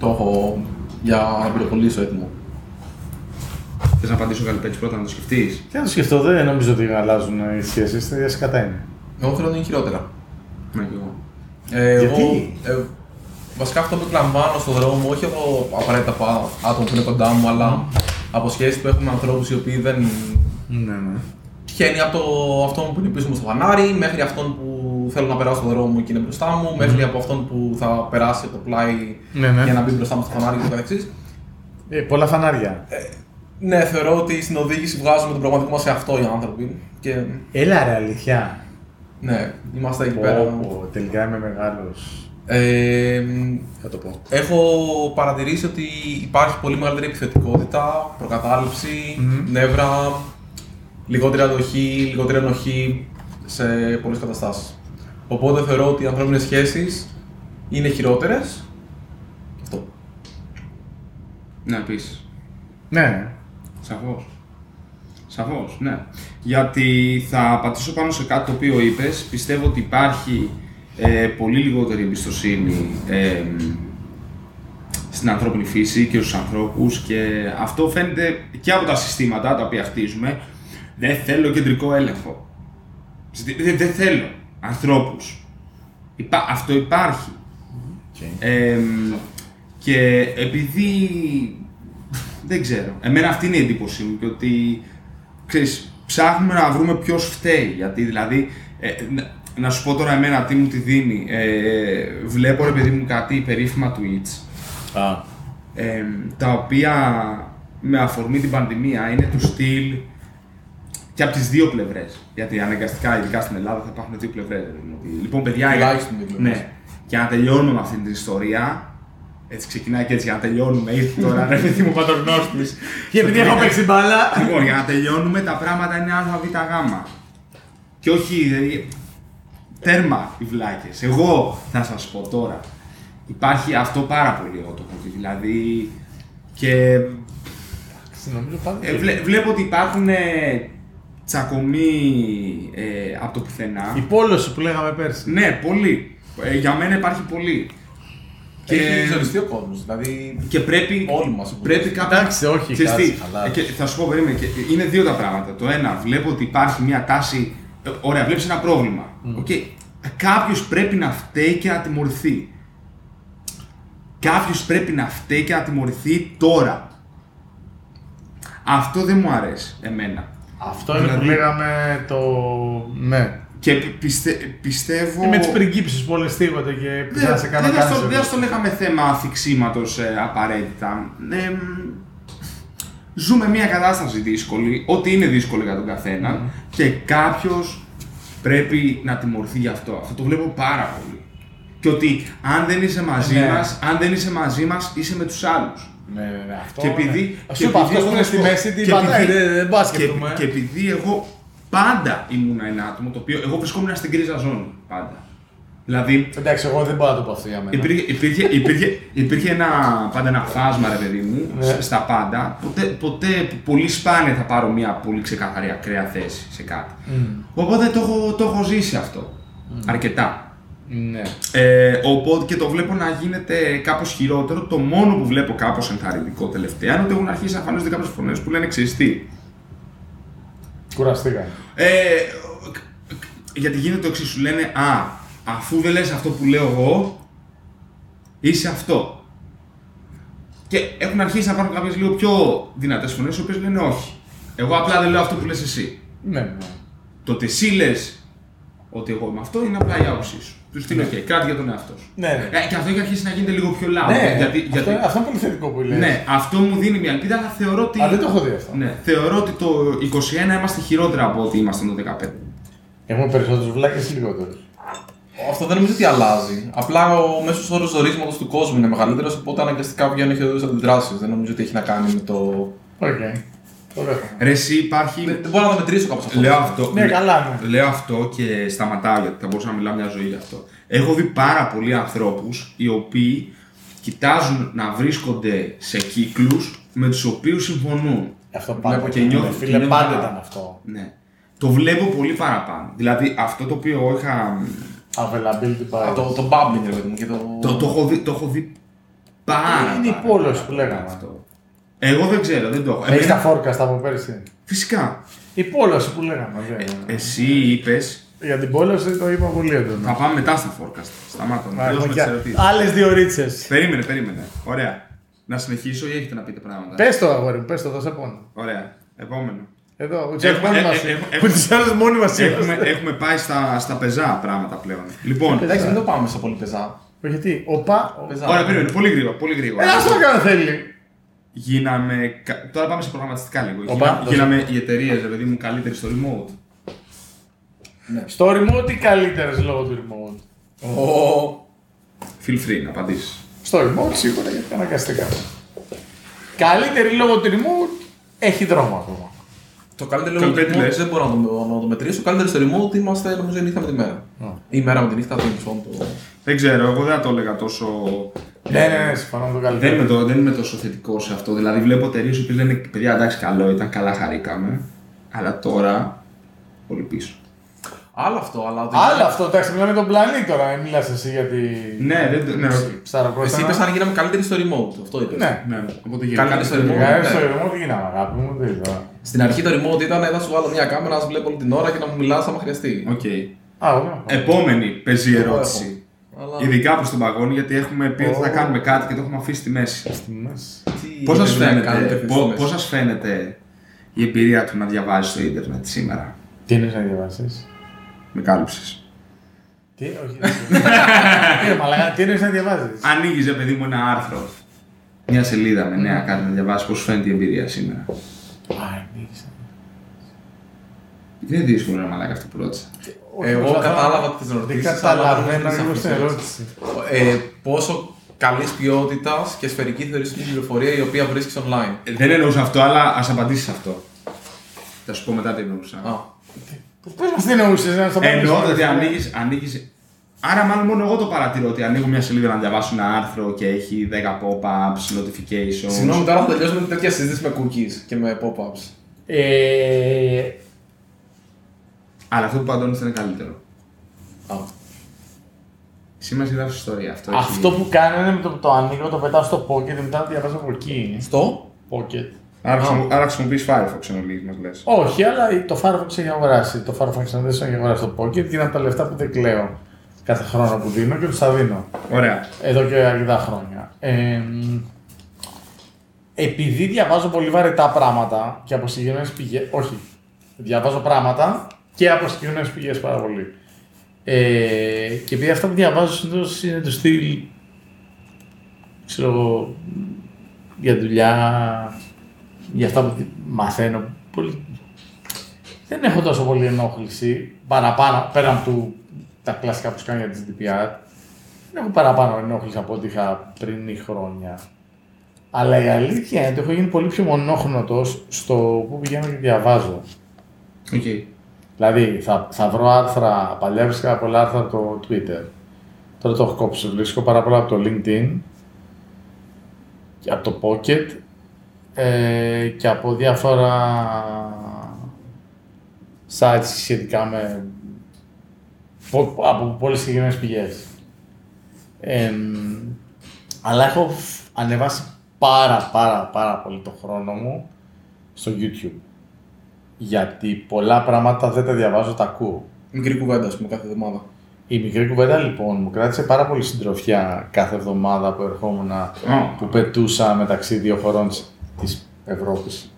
Το έχω για να πυροβολήσω έτοιμο. Θες να απαντήσω καλυπέτη πρώτα να το σκεφτείς; Και να το σκεφτώ, δεν νομίζω ότι αλλάζουν οι σχέσεις, τα ίδια σκατά είναι. Εγώ θέλω να είναι χειρότερα. Ναι, και εγώ. Ε, Γιατί; Εγώ, ε, βασικά αυτό που εκλαμβάνω στον δρόμο, όχι από απαραίτητα από άτομα που είναι κοντά μου, αλλά από σχέσεις που έχουμε με ανθρώπους οι οποίοι δεν. Ναι, ναι. Τυχαίνει από το, αυτόν που είναι πίσω μου στο φανάρι, μέχρι αυτόν που θέλω να περάσω στον δρόμο και είναι μπροστά μου, μέχρι από αυτόν που θα περάσει από το πλάι Ναι, ναι. για να μπει μπροστά μου στο φανάρι και το καθεξής. Ε, πολλά φανάρια. Ναι, θεωρώ ότι στην οδήγηση βγάζουμε τον πραγματικό μας εαυτό οι άνθρωποι. Και Έλα ρε, αλήθεια. ναι, είμαστε εκεί Πω, πέρα. πω, τελικά είμαι μεγάλος. Ε, Θα το πω. Έχω παρατηρήσει ότι υπάρχει πολύ μεγαλύτερη επιθετικότητα, προκατάληψη, νεύρα, λιγότερη αντοχή, λιγότερη ενοχή σε πολλές καταστάσεις. Οπότε θεωρώ ότι οι ανθρώπινες σχέσεις είναι χειρότερες. Αυτό. Ναι, επίσης. Ναι. Σαφώς. Σαφώς, ναι. Γιατί θα πατήσω πάνω σε κάτι το οποίο είπες. Πιστεύω ότι υπάρχει ε, πολύ λιγότερη εμπιστοσύνη ε, στην ανθρώπινη φύση και στους ανθρώπους και αυτό φαίνεται και από τα συστήματα τα οποία χτίζουμε. Δεν θέλω κεντρικό έλεγχο. Δεν, δεν θέλω ανθρώπους. Υπά, αυτό υπάρχει. Okay. Ε, Και επειδή. Δεν ξέρω. Εμένα αυτή είναι η εντύπωσή μου και ότι. Ξέρεις, ψάχνουμε να βρούμε ποιος φταίει. Γιατί δηλαδή. ε, να- να σου πω τώρα εμένα τι μου τη δίνει. Ε, βλέπω ρε παιδί μου κάτι περίφημα tweets Α. ε, τα οποία με αφορμή την πανδημία είναι του στυλ και από τις δύο πλευρές. Γιατί αναγκαστικά, ειδικά στην Ελλάδα, θα υπάρχουν δύο πλευρές. Λοιπόν, παιδιά, Τουλάχιστον δύο πλευρές. ναι, και να τελειώνουμε με αυτή την ιστορία. Έτσι ξεκινάει και έτσι για να τελειώνουμε. Ήρθε τώρα ρε παιδί μου πατρονόστης. Και επειδή έχω παίξει μπάλα. Λοιπόν, για να τελειώνουμε τα πράγματα είναι ΑΒΓ. Και όχι, δηλαδή, τέρμα οι βλάκες. Εγώ θα σας πω τώρα. Υπάρχει αυτό πάρα πολύ εγώ το έχω δει. Δηλαδή, και Νομίζω πάντα. ε, βλέ- βλέπω ότι υπάρχουν ε, τσακωμοί ε, από το πουθενά. Η πόλωση που λέγαμε πέρσι. Ναι, πολύ. Ε, για μένα υπάρχει πολύ. Και έχει Και, ζοριστεί ο κόσμος. Δηλαδή. και πρέπει, Όλοι μας. πρέπει κάπου Εντάξει, όχι, Ξέρεις κάτσε, τι, χαλάρα. ε, και θα σου πω, περίμενε, και είναι δύο τα πράγματα. Το ένα, βλέπω ότι υπάρχει μια τάση. ε, Ωραία, βλέπεις ένα πρόβλημα. Οκ. Κάποιος πρέπει να φταίει και να τιμωρηθεί. Κάποιος πρέπει να φταίει και να τιμωρηθεί τώρα. Αυτό δεν μου αρέσει εμένα. Αυτό είναι που Δηλαδή- λέγαμε το. Ναι. Και πι- πιστε- πιστεύω. Ε, με τις πριγκίψει που όλες στίβονται και Δεν πιθανά σε κάνω δεν θα στο- κάνcer. δεν θα στο λέγαμε θέμα αφιξήματος ε, απαραίτητα. Ε, μ, ζούμε μια κατάσταση δύσκολη, ό,τι είναι δύσκολο για τον καθένα και κάποιος πρέπει να τιμωρηθεί γι' αυτό. Αυτό το βλέπω πάρα πολύ. Και ότι αν δεν είσαι μαζί Ναι. μας, αν δεν είσαι μαζί μας, είσαι με τους άλλους. Ναι, ναι, ναι, αυτό. Και επειδή- ναι. και Σου είπα, επειδή αυτός που εγώ είναι θα στη σου πω, μέση την και πατάει. επειδή- Δεν δεν πας Και, σκεφτούμε. και επειδή εγώ πάντα ήμουν ένα άτομο το οποίο εγώ βρισκόμουν στην κρίζα ζώνη. Πάντα. Δηλαδή, Εντάξει, εγώ δεν μπορώ να το πω αυτό για μένα. Υπήρχε, υπήρχε, υπήρχε, υπήρχε ένα, πάντα ένα φάσμα, ρε παιδί μου, Ναι. σ- στα πάντα. Ποτέ, ποτέ, πολύ σπάνια θα πάρω μια πολύ ξεκάθαρη ακραία θέση σε κάτι. Οπότε το έχω, το έχω ζήσει αυτό. Αρκετά. Ναι. Ε, οπότε και το βλέπω να γίνεται κάπως χειρότερο. Το μόνο που βλέπω κάπως ενθαρρυντικό τελευταία είναι ότι έχουν αρχίσει να εμφανίζονται κάποιες φωνές που λένε ξέρεις τι. Κουραστήκα. Ε, γιατί γίνεται το εξής, σου λένε Α, αφού δεν λες αυτό που λέω εγώ, είσαι αυτό. Και έχουν αρχίσει να υπάρχουν κάποιες λίγο πιο δυνατές φωνές, οι οποίες λένε όχι. Εγώ απλά δεν λέω αυτό που λες εσύ. Ναι, ναι. Το ότι εσύ λες ότι εγώ είμαι αυτό είναι απλά η άποψή σου. Του στείλω, OK, κράτη για τον εαυτό σου. Ναι, ναι. Ε, και αυτό έχει αρχίσει να γίνεται λίγο πιο loud. Ναι, γιατί, αυτό, γιατί, αυτό είναι πολύ θετικό που λες. ναι, αυτό μου δίνει μια ελπίδα, αλλά θεωρώ ότι. Αλλά δεν το έχω δει αυτό. Ναι, θεωρώ ότι το 21 είμαστε χειρότερα από ό,τι ήμασταν το 15. Έχουμε περισσότερου βλάκες ή λιγότερου. Αυτό δεν νομίζω ότι αλλάζει. Απλά ο μέσος όρος ζορίσματο του κόσμου είναι μεγαλύτερος, οπότε αναγκαστικά βγαίνουν χειρότερες αντιδράσεις. Δεν νομίζω ότι έχει να κάνει με το. Οκ. Ωραία. Ρε, εσύ υπάρχει. Δεν, δεν μπορώ να το μετρήσω κάπως αυτό. Λέω αυτό. Ναι, καλά, ναι. Λέω αυτό και σταματάω γιατί θα μπορούσα να μιλάω μια ζωή γι' αυτό. Έχω δει πάρα πολλούς ανθρώπους οι οποίοι κοιτάζουν να βρίσκονται σε κύκλους με τους οποίους συμφωνούν. Αυτό πάντα. Βλέπω και νιώθω- Ναι, και Φίλε, νιώθω πάντα καλά. ήταν αυτό. Ναι. Το βλέπω πολύ παραπάνω. Δηλαδή αυτό το οποίο εγώ είχα. Availability Α, bias. το, το bubbling, ρε παιδί μου. Και το... Το, το, έχω, δει, το έχω δει πάρα Είναι η πάρα πόλωση πάρα που λέγαμε. αυτό. Εγώ δεν ξέρω, δεν το έχω. Έχεις τα Εμένα- forecast από πέρσι; Φυσικά. Η πόλωση που λέγαμε. ναι. Εσύ είπε. Για την πόλωση το είπα πολύ Θα έντονα. πάμε μετά στα forecast. Σταμάτα. Να τελειώσουμε τις ερωτήσεις. Άλλες δύο ρίτσε. Περίμενε, περίμενε. Ωραία. Να συνεχίσω ή έχετε να πείτε πράγματα; Πες το αγόρι μου, πες το, δώσε πόνο. Ωραία. Επόμενο. Εδώ, ο Τζεφ Έχουμε- μόνοι ε, μας. ε, έχουμε- Που τις άλλες μόνοι μας έχουμε, έχουμε πάει στα, στα πεζά πράγματα πλέον. Λοιπόν, Εντάξει, μην το πάμε στο πολύ πεζά. Γιατί, ο Πα. ο- Πεζά. ωραία, περίμενε. Πολύ γρήγορα. Πολύ γρήγορα. Ε, ας το έκανε θέλει. Γίναμε. κα- Τώρα πάμε σε προγραμματιστικά λίγο. Οπα, Γίνα- δώσε. γίναμε οι εταιρείες, δηλαδή μου καλύτεροι στο remote. Στο remote ή καλύτερες λόγω του remote; Ο... Feel free να απαντήσεις. Στο remote σίγουρα γιατί αναγκαστικά. Καλύτερη λόγω του remote έχει δρόμο ακόμα. Το καλύτερο Καλή λόγο του πέντε remote λες. δεν μπορώ να το, να το μετρήσω. Το καλύτερο στο remote είμαστε νομίζω η νύχτα με τη μέρα. Ή η μέρα με τη νύχτα, δεν ξέρω. Το... Δεν ξέρω, εγώ δεν θα το έλεγα τόσο. Ναι, ναι, ναι, συμφωνώ με το Δεν καλύτερο. είμαι, το, δεν είμαι τόσο θετικό σε αυτό. Δηλαδή, βλέπω εταιρείες που λένε παιδιά, εντάξει, καλό ήταν, καλά χαρήκαμε. Αλλά τώρα πολύ πίσω. Άλλο αυτό, αλλά. ότι- Άλλο αυτό, εντάξει, μιλάμε για τον πλανήτη τώρα, μην μιλάς εσύ για τη. Ναι, δεν. Ναι, Ψωροκώσταινα. Εσύ είπες αν γίναμε καλύτεροι στο remote. Αυτό είπες. Ναι. ναι. Οπότε Καλύτερη στο remote. Γάρι ναι. στο remote γίναμε, αγάπη μου, δεν είδα. Στην αρχή το remote ήταν θα σου βάλω μια κάμερα να σε βλέπω όλη την ώρα και να μου μιλάς άμα χρειαστεί. Οκ. Α, ωραία. Επόμενη πεζή Εγώ ερώτηση. Αλλά... Ειδικά προς τον παγόνι, γιατί έχουμε πει ότι θα Ω. κάνουμε κάτι και το έχουμε αφήσει στη μέση. Στη μέση. Τι Πώς σας δουλειά κάνετε φαίνεται, αυτές τις πώς, μέρες. πώς σας φαίνεται η εμπειρία του να διαβάζεις στο ίντερνετ σήμερα; Τι είναι να διαβάσεις; Με κάλυψες. Τι, όχι. Ε, <laughs> μαλάκα, τι είναι να διαβάζεις; Ανοίγεις, ρε παιδί μου, ένα άρθρο. Μια σελίδα με νέα κάτι να διαβάσεις. Πώς σου φαίνεται η εμπειρία σήμερα; Α, ανοίγεις. Είναι δύσκολο να μαλάκα αυτό που ρώτησα. Όχι, Εγώ προσπαθώ- κατάλαβα τις Δεν ερωτήσεις, καταλαβαίνω αλλά δεν λίγο στην τις ερώτηση. Ε, πόσο καλής ποιότητας και σφαιρική θεωρεί την πληροφορία η οποία βρίσκεις online. Ε, Δεν εννοούσα αυτό, αλλά ας απαντήσεις αυτό. Θα σου πω μετά τι εννοούσα. Α, Πες μας τι εννοούσες, να στο πω Εννοώ μισό ότι λεπτό. ανοίγεις. Ανοίγεις... Άρα, μάλλον μόνο εγώ το παρατηρώ ότι ανοίγω μια σελίδα να διαβάσω ένα άρθρο και έχει 10 pop-ups, notifications. Συγγνώμη, τώρα θα τελειώσουμε τέτοια συζήτηση με cookies και με pop-ups. Ε, Αλλά αυτό που παντώνει είναι καλύτερο. Α. Σήμερα γράφεις ιστορία. Αυτό, έχει- Αυτό που κάνω είναι με το που το ανοίγω, το πετάω στο pocket και μετά το διαβάζω από εκεί. Στο; Pocket. Άρα, χρησιμο- άρα χρησιμοποιείς Firefox εν ολίγης, μας λες. Όχι, αλλά το Firefox έχει αγοράσει. Το Firefox δεν έχει αγοράσει το Pocket και είναι από τα λεφτά που δεν κλαίω κάθε χρόνο που δίνω και τους τα δίνω. Ωραία. Εδώ και αρκετά χρόνια. Ε, μ, επειδή διαβάζω πολύ βαρετά πράγματα και από συγκεκριμένε πηγέ. Όχι. Διαβάζω πράγματα και από συγκεκριμένε πηγές πάρα πολύ. Ε, και επειδή αυτά που διαβάζω συνήθως είναι του στυλ. ξέρω εγώ. για δουλειά. για αυτά που μαθαίνω. Πολύ... Δεν έχω τόσο πολύ ενόχληση παραπάνω πέραν του τα κλασικά που σου κάνω για GDPR. Δεν έχω παραπάνω ενόχληση από ό,τι είχα πριν ή χρόνια. Αλλά η αλήθεια είναι ότι έχω γίνει πολύ πιο μονόχνοτος στο που πηγαίνω και διαβάζω. Οκ. Δηλαδή, θα, θα βρω άρθρα, παλιά βρίσκα πολλά άρθρα από το Twitter. Τώρα το έχω κόψει, βρίσκω πάρα πολλά από το LinkedIn, και από το Pocket ε, και από διάφορα sites σχετικά με πο- από πολύ συγκεκριμένες πηγές. Εμ, αλλά έχω φ- ανεβάσει πάρα πάρα πάρα πολύ το χρόνο μου στο YouTube. Γιατί πολλά πράγματα δεν τα διαβάζω, τα ακούω. Μικρή κουβέντα, ας πούμε, κάθε εβδομάδα. Η μικρή κουβέντα λοιπόν μου κράτησε πάρα πολύ συντροφιά κάθε εβδομάδα που ερχόμουν που πετούσα μεταξύ δύο χωρών της- της Ευρώπης.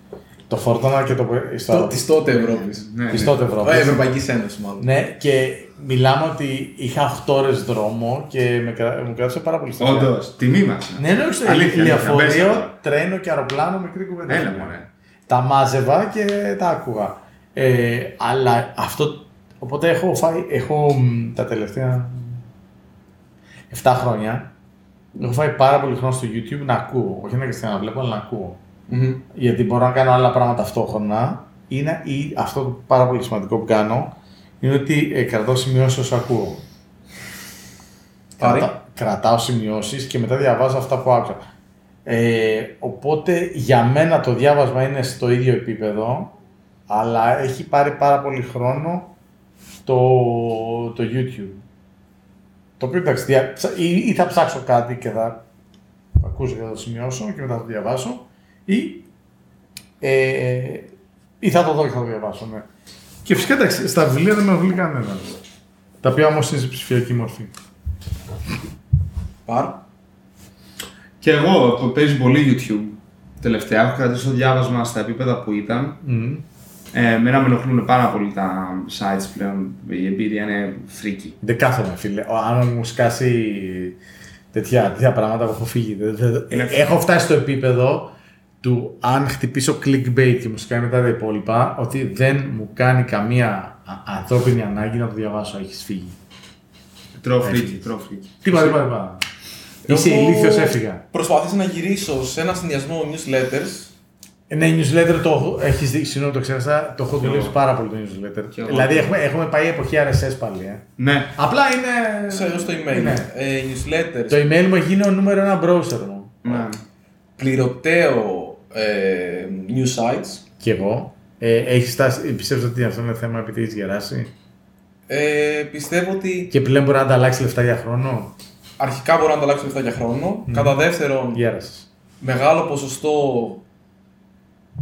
Το Φόρτωνα και το στο... Της τότε Ευρώπης. Ναι, της ναι. τότε Ευρώπης. Ευρωπαϊκής Ένωσης, μάλλον. Ναι, και μιλάμε ότι είχα 8 ώρες δρόμο και με, κρα- μου κράτησε πάρα πολύ συντροφιά. Όντως, τιμή μας. Ναι, ναι, όχι στο Αλήθεια, αλήθεια, πες λεωφορείο, αυτό. τρένο και αεροπλάνο, μικρή κουβέντα. Έλα, μωρέ. Τα μάζευα και τα άκουγα. Ε, αλλά αυτό. Οπότε έχω φάει. Έχω μ, τα τελευταία 7 χρόνια. Έχω φάει πάρα πολύ χρόνο στο YouTube να ακούω. Όχι να και να βλέπω, αλλά να ακούω. Μμμ. Γιατί μπορώ να κάνω άλλα πράγματα ταυτόχρονα. Είναι, ή αυτό το πάρα πολύ σημαντικό που κάνω είναι ότι ε, κρατάω σημειώσεις όσο ακούω. Πάρει. Κρατα- κρατάω σημειώσεις και μετά διαβάζω αυτά που άκουσα. Ε, οπότε για μένα το διάβασμα είναι στο ίδιο επίπεδο, αλλά έχει πάρει πάρα πολύ χρόνο το, το YouTube. Το οποίο εντάξει, δια- ψα- ή, ή θα ψάξω κάτι και θα το ακούσω και θα το σημειώσω και μετά θα το διαβάσω, ή, ε, ή θα το δω και θα το διαβάσω, ναι. Και φυσικά εντάξει, στα βιβλία δεν με ενοχλεί κανένα. Τα οποία όμως είναι σε ψηφιακή μορφή. Πάρ. Και εγώ που παίζει πολύ YouTube τελευταία, έχω κρατήσει το διάβασμα στα επίπεδα που ήταν. Μμμ. Ε, εμένα με ενοχλούν πάρα πολύ τα sites πλέον. Η εμπειρία είναι φρίκη. Δεν κάθομαι, φίλε. Ο- Αν μου σκάσει τέτοια, τέτοια πράγματα που έχω φύγει. Δεν- δεν- Είναι- έχω φτάσει στο επίπεδο του αν χτυπήσω clickbait και μου σκάει μετά τα υπόλοιπα, ότι δεν μου κάνει καμία α- ανθρώπινη ανάγκη να το διαβάσω. Έχεις φύγει. Τρώω φρίκη, τρώω φρίκη. Τίποτα, τίποτα, τίποτα. Είσαι Εγώ ηλίθιος, έφυγα. Προσπάθησα να γυρίσω σε ένα συνδυασμό newsletters. Ε, Ναι, newsletter το έχω- έχεις δει, συγγνώμη το ξέχασα, το έχω δουλέψει πάρα πολύ το newsletter. Κι εγώ. Δηλαδή έχουμε, έχουμε πάει εποχή RSS πάλι. Ε. Ναι. Απλά είναι. Σε, στο email. Ναι. Ε, newsletters. Το email μου έχει γίνει ο νούμερο ένα browser μου. ναι. Πληρωτέο ε, news sites. Κι εγώ. Ε, έχεις φτάσει, πιστεύω ότι αυτό είναι θέμα επειδή έχεις γεράσει; Ε, πιστεύω ότι Και πλέον μπορεί να ανταλλάξεις λεφτά για χρόνο; Αρχικά μπορώ να ανταλλάξω λεφτά για χρόνο. Κατά δεύτερον, Γέρασες. μεγάλο ποσοστό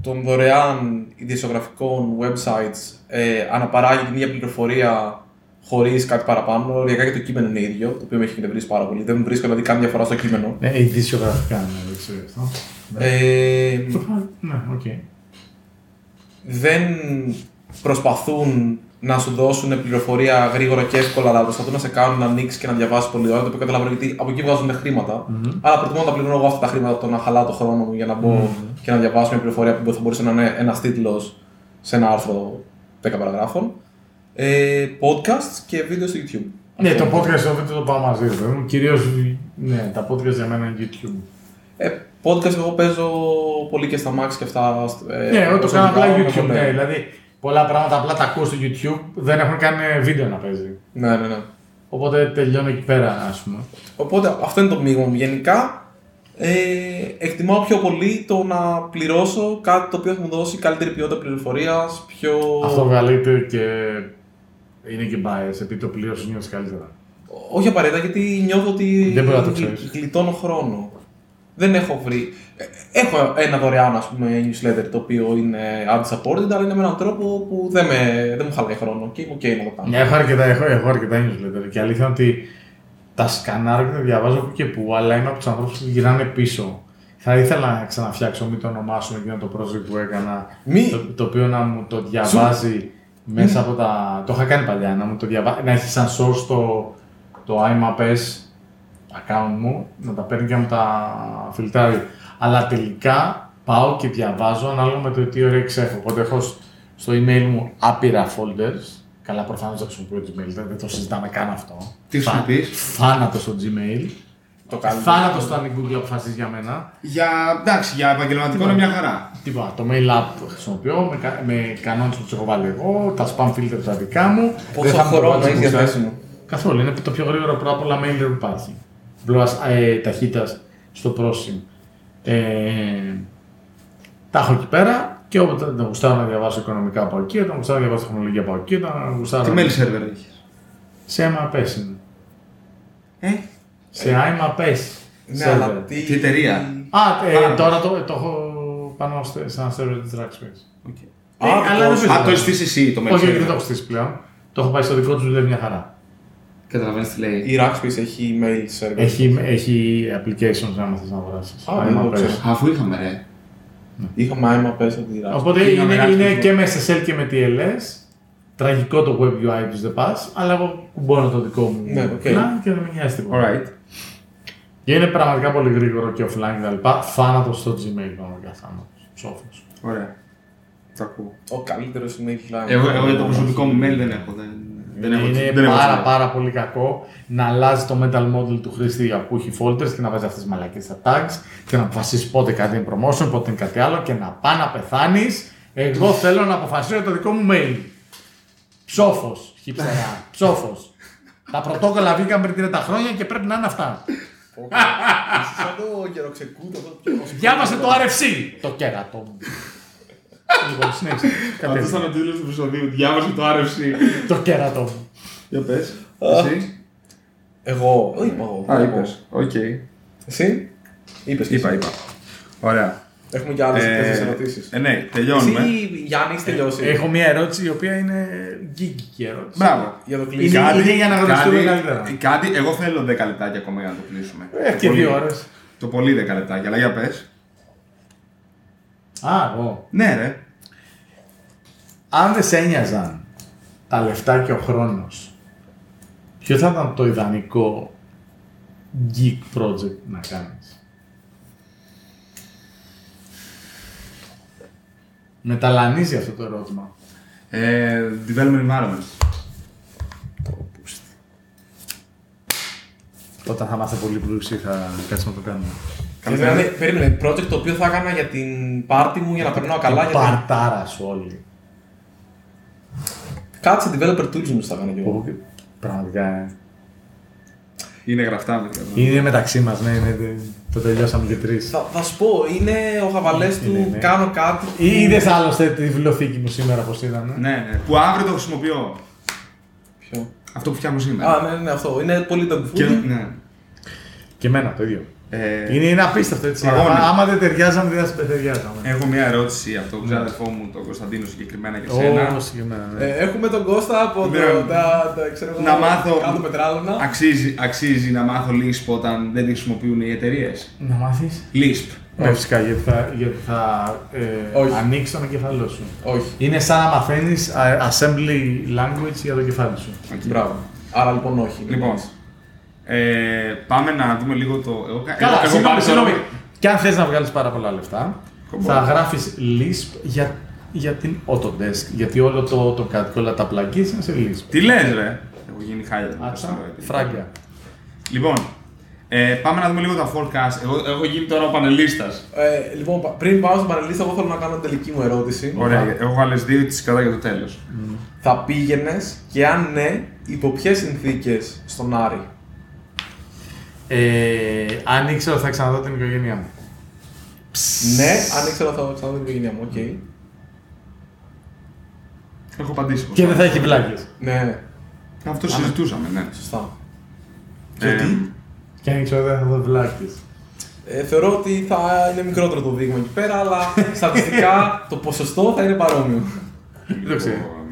των δωρεάν ειδησεογραφικών websites ε, αναπαράγει την ίδια πληροφορία χωρίς κάτι παραπάνω. Οριακά και το κείμενο είναι ίδιο, το οποίο με έχει εκνευρίσει πάρα πολύ. Δεν βρίσκω δηλαδή καμία διαφορά στο κείμενο. Ναι, ειδησεογραφικά είναι, δεν ξέρω αυτό. Ε, Ναι, οκ. δεν προσπαθούν να σου δώσουν πληροφορία γρήγορα και εύκολα, αλλά προσπαθούν να σε κάνουν να ανοίξεις και να διαβάσεις πολύ ώρα. Το οποίο καταλαβαίνω γιατί από εκεί βγάζουν χρήματα. Αλλά προτιμώ να τα πληρώνω εγώ αυτά τα χρήματα από το να χαλάω το χρόνο μου για να μπω και να διαβάσω μια πληροφορία που θα μπορούσε να είναι ένας τίτλος σε ένα άρθρο 10 παραγράφων. Ε, podcasts και βίντεο στο YouTube. Ναι, το Αυτό. podcast εγώ δεν το πάω μαζί μου. Κυρίως ναι, τα podcast για μένα είναι YouTube. Ε, podcast εγώ παίζω πολύ και στα Max και αυτά. Ε, ναι, εγώ το όσο κάνω απλά δουλειάω, YouTube. οπότε- Ναι, δηλαδή πολλά πράγματα απλά τα ακούω στο YouTube, δεν έχουν καν βίντεο να παίζει. ναι, ναι, ναι. Οπότε τελειώνω εκεί πέρα, ας πούμε. Οπότε αυτό είναι το μείγμα μου. Γενικά ε, εκτιμάω πιο πολύ το να πληρώσω κάτι το οποίο θα μου δώσει καλύτερη ποιότητα πληροφορίας, πιο. Αυτό βγαλείται και είναι και bias, επειδή το πλήρωσες νιώθεις καλύτερα. Όχι απαραίτητα γιατί νιώθω ότι Δεν μπορεί να το γλυ- ξέρεις. γλιτώνω χρόνο. Δεν έχω βρει. ε, Έχω ένα δωρεάν ας πούμε, newsletter το οποίο είναι ad supported, αλλά είναι με έναν τρόπο που δεν, με, δεν μου χαλάει χρόνο και είμαι OK να το κάνω. Ναι, έχω αρκετά, έχω, έχω αρκετά newsletter και η αλήθεια είναι ότι τα σκανάρω και τα διαβάζω που και που, αλλά είμαι από τους ανθρώπους που γυρνάνε πίσω. Θα ήθελα να ξαναφτιάξω, μην το ονομάσουμε εκείνο το project που έκανα, Μη. το, το οποίο να μου το διαβάζει μέσα από τα. Το είχα κάνει παλιά, να μου το διαβάζει, να έχει σαν source το, το IMAPS account μου, να τα παίρνει και να μου τα φιλτράρει. Αλλά τελικά πάω και διαβάζω ανάλογα με το τι όρεξη έχω. Οπότε έχω σ- στο email μου άπειρα folders. Καλά, προφανώς δεν χρησιμοποιώ Gmail, δεν δεν το συζητάμε καν αυτό. Τι χρησιμοποιείς; Θάνατος στο Gmail. Το καλύτερο. Θάνατος στο αν η Google αποφασίζει για μένα. Για, εντάξει, για επαγγελματικό είναι μια χαρά. Τίποτα. Το mail app το χρησιμοποιώ με, κα- με κανόνες που τους έχω βάλει εγώ, τα spam filter τα δικά μου. Πόσο Δεν θα μου το χρόνο βάζει έχεις booster. διαθέσιμο; Καθόλου. Είναι το πιο γρήγορο πρώτα απ' όλα mailer που υπάρχει. Μπλοα ε, ταχύτητας στο πρόσημο. Ε, τα έχω εκεί πέρα και όποτε δεν γουστάρω να διαβάσω οικονομικά από εκεί, όταν γουστάρω να διαβάσω τεχνολογία από εκεί, όταν γουστάρω. Τι mail server έχεις; Σε IMAPS είναι. Ε, Σε IMAPS. Ναι, server. αλλά τι. Τι εταιρεία; Α, ε, Πάνω. τώρα το, το έχω πάνω στε- σε ένα server της Rackspace. οκ. Ε, Α, αλλά το- δεν Α, πειράζει. το έχεις στήσει εσύ το mail Όχι, όχι, δεν το server. έχω στήσει πλέον. Το έχω πάει στο δικό του, δουλεύει μια χαρά. Καταλαβαίνεις τι λέει. Η Rackspace έχει email server. Έχει, έχει applications άμα θες να αγοράσεις. Α, δεν το IMAPS. ξέρω. Αφού είχαμε ρε. Είχαμε άμα πες από τη Rackspace. Οπότε Είναι είναι, μεγάλη είναι πληροφορία. και με SSL και με TLS. Τραγικό το web UI τους The Pass, αλλά εγώ κουμπώνω το δικό μου Ναι, οκ. plan και δεν με νοιάζει τίποτα. Alright. Και είναι πραγματικά πολύ γρήγορο και offline κτλ. Θάνατος στο Gmail πραγματικά θάνατος. Ψόφος. Ωραία. Το ακούω. Ο καλύτερος email client. Εγώ, εγώ για το προσωπικό μου mail δεν έχω. Δεν, δεν έχω, είναι δεν έχω πάρα, Gmail. πάρα πολύ κακό να αλλάζει το mental model του χρήστη που έχει folders και να βάζει αυτές τις μαλακίες στα tags και να αποφασίσεις πότε κάτι είναι promotion, πότε είναι κάτι άλλο και να πάει να πεθάνεις. Εγώ θέλω να αποφασίσω για το δικό μου mail. Ψόφος, χυψερά. Ψόφος. Τα πρωτόκολλα βγήκαν πριν 30 χρόνια και πρέπει να είναι αυτά. Είσαι σαν το γεροξεκούτο αυτό πιο Διάβασε το RFC! Το κέρατο μου. Λοιπόν, συνέχισε. Αυτό ήταν ο τίτλος του επεισοδίου. Διάβασε το RFC. Το κέρατο μου. Για πες. Εσύ. Εγώ. Όχι, είπα εγώ. Α, είπες. Οκ. Εσύ. Είπες και Είπα, εσύ. είπα. Ωραία. Έχουμε και άλλες Ε, τέσσερις ερωτήσεις. ε, ναι, τελειώνουμε. Εσύ, Γιάννη, έχεις τελειώσει. Έχω μια ερώτηση η οποία είναι geekικη ερώτηση. Μπράβο. Για το Είναι, κλείσιμο. είναι για να γνωριστούμε κάτι, καλύτερα. κάτι, εγώ θέλω 10 λεπτάκια ακόμα για να το κλείσουμε. Ε, Το και πολύ. δύο ώρες. Το πολύ 10 λεπτάκια, αλλά για πες. Α, εγώ. Ναι, ρε. Αν δεν σε ένοιαζαν τα λεφτά και ο χρόνος, ποιο θα ήταν το ιδανικό geek project να κάνεις; Μεταλανίζει αυτό το ερώτημα. Ε, development environment. Όταν θα είμαστε πολύ πλούσιοι θα κάτσουμε να το κάνουμε. Δηλαδή, περίμενε, project το οποίο θα έκανα για την πάρτι μου για να περνάω καλά. Την Για την... Παρτάρα σου όλοι. Κάτσε developer tools μου θα έκανα κι εγώ. Που Πραγματικά ε. Είναι γραφτά με είναι μεταξύ μας, ναι, ναι, ναι, το τελειώσαμε και τρεις. Θα, θα σου πω, είναι ο χαβαλές Είναι, του, ναι. κάνω κάτι. Ή είδες άλλωστε τη βιβλιοθήκη μου σήμερα πως ήταν. ε; Ναι, ναι. Που αύριο το χρησιμοποιώ. Ποιο; Αυτό που φτιάχνω σήμερα. Α, ναι, ναι, αυτό. Είναι πολύ το Και, food. ναι. Και εμένα το ίδιο. Ε, Είναι, είναι απίστευτο έτσι. Αγώνι. Άμα, άμα δεν ταιριάζαμε, δεν θα ταιριάζαμε. Έχω μια ερώτηση από τον ξάδερφό μου, τον Κωνσταντίνο συγκεκριμένα και σένα. Ω, συγκεκριμένα, ναι. Ε, έχουμε τον Κώστα από το, Ναι. τα, τα, ξέρω, εγώ, Να μάθω- κάτω πετράλωνα. Αξίζει, αξίζει να μάθω Lisp όταν δεν τη χρησιμοποιούν οι εταιρείες. Να μάθεις; Lisp. Ναι, φυσικά, γιατί θα, γιατί θα ε, Όχι. ανοίξεις τον εγκεφαλό σου. Όχι. Είναι σαν να μαθαίνεις assembly language για το κεφάλι σου. Μπράβο. Άρα λοιπόν όχι. Λοιπόν, ε, πάμε να δούμε λίγο το. Εγώ, Καλά, εγώ, εγώ συγγνώμη, πάλι συγγνώμη. τώρα- Και αν θες να βγάλεις πάρα πολλά λεφτά, Κομπό. θα γράφεις Lisp για, για την Autodesk. Γιατί όλο το, το κάτι και όλα τα plugins είναι σε Lisp. Τι λες, ρε; Έχω γίνει χάλια. το Άτσα, ξέρω, επειδή- φράγκια. Λοιπόν, ε, πάμε να δούμε λίγο τα forecast. Εγώ έχω γίνει τώρα ο πανελίστας. Ε, λοιπόν, πα- πριν πάω στον πανελίστα, εγώ θέλω να κάνω την τελική μου ερώτηση. Ωραία, έχω άλλε δύο τι κατά για το τέλος. Θα πήγαινες και αν ναι, υπό ποιες συνθήκες στον Άρη; Ε, αν ήξερα ότι θα ξαναδώ την οικογένειά μου. Ναι, αν ήξερα θα ξαναδώ την οικογένειά μου, οκ. Έχω απαντήσει. Και δεν θα έχει βλάκες. Ναι, Αυτό συζητούσαμε, ναι. σωστά. Ε, Και αν ήξερα ότι δεν θα δω βλάκες. Ε, θεωρώ ότι θα είναι μικρότερο το δείγμα εκεί πέρα, αλλά στατιστικά το ποσοστό θα είναι παρόμοιο. Δεν το ξέρω.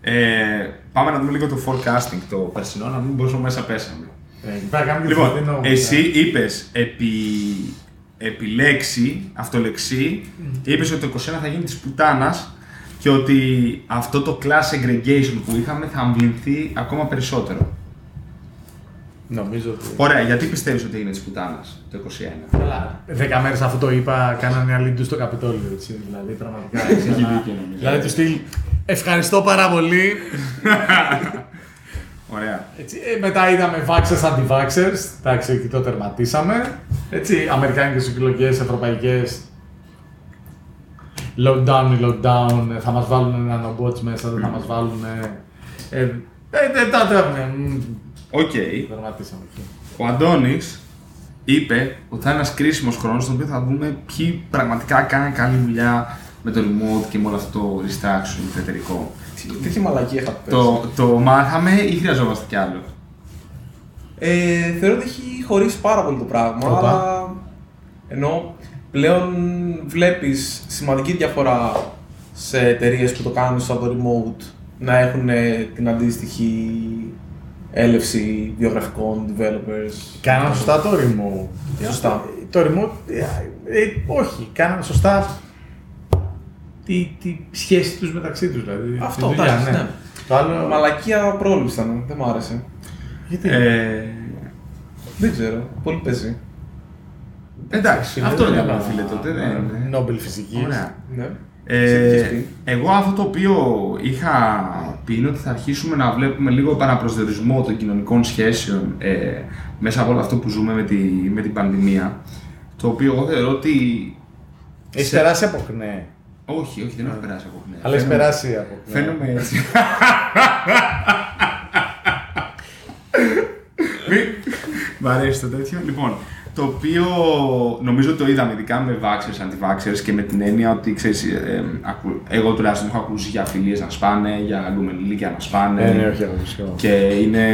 Ε, πάμε να δούμε λίγο το forecasting το περσινό, να μην πόσο μέσα πέσαμε. Ε, πρέπει να κάνουμε και Λοιπόν, φωτεινό, εσύ ε. είπες επί, επί λέξη, αυτολεξή, είπες ότι το 21 θα γίνει της πουτάνας και ότι αυτό το class segregation που είχαμε θα αμβληνθεί ακόμα περισσότερο. Νομίζω ότι. Ωραία, γιατί πιστεύεις ότι είναι της πουτάνας το 21. Καλά. Δέκα μέρες αφού το είπα, κάνανε άλλη του στο Καπιτόλιο. Έτσι, δηλαδή, πραγματικά. Έχει ένα- δίκιο, νομίζω. Δηλαδή, του στυλ. Ευχαριστώ πάρα πολύ. <laughs> Ωραία. Έτσι, ε, μετά είδαμε vaxxers anti-vaxxers. Εντάξει, εκεί το τερματίσαμε. Έτσι, αμερικάνικες εκλογέ, ευρωπαϊκές. Lockdown ή lockdown, ε, θα μας βάλουν nanobots μέσα, δεν θα μας βάλουν. Ε, ε, ε, τα τρέχουμε. Μμ, Οκ. Τερματίσαμε εκεί. Ο Αντώνης είπε ότι θα είναι ένας κρίσιμος χρόνος στον οποίο θα δούμε ποιοι πραγματικά κάναν καλή δουλειά με το remote και με όλο αυτό το restructuring το εταιρικό. Τι- Τέτοια μαλακία είχα πέσει; Το, το μάθαμε ή χρειαζόμαστε κι άλλο; Ε, θεωρώ ότι έχει χωρίσει πάρα πολύ το πράγμα, Οπα. αλλά ενώ πλέον βλέπεις σημαντική διαφορά σε εταιρείες που το κάνουν σαν το remote να έχουν ε, την αντίστοιχη έλευση βιογραφικών developers. Κάνανε σωστά το remote. Σωστά. Το remote, ε, ε, όχι, κάνανε σωστά τη, τη σχέση τους μεταξύ τους. Δηλαδή, Αυτό, τη δουλειά, εντάξει, ναι. Το άλλο, Μαλακία πρόληψη ήταν, δεν μου άρεσε. γιατί; Ε, Δεν ξέρω, πολύ παίζει. εντάξει, Φίλε, αυτό δεν είναι έκανα φίλε τότε. Δεν είναι. Νόμπελ φυσικής. Ωραία. Ναι. Ε, Είχες πει. εγώ αυτό το οποίο είχα πει είναι ότι θα αρχίσουμε να βλέπουμε λίγο επαναπροσδιορισμό των κοινωνικών σχέσεων ε, μέσα από όλο αυτό που ζούμε με, τη, με την πανδημία. Το οποίο εγώ θεωρώ ότι. Έχει σε- περάσει από χνέ. Όχι, όχι, δεν έχω περάσει από χνέ. Αλλά έχεις Φαίνομαι- περάσει από χνέ. Φαίνομαι έτσι. Μ' αρέσει το τέτοιο. Λοιπόν, το οποίο νομίζω το είδαμε ειδικά με vaxxers, anti-vaxxers και με την έννοια ότι ξέρεις, ε, ε, ακου- εγώ τουλάχιστον έχω ακούσει για φιλίες να σπάνε, για λουμενιλίκια να σπάνε. Ναι, ναι, όχι, εγώ φυσικά. Και είναι.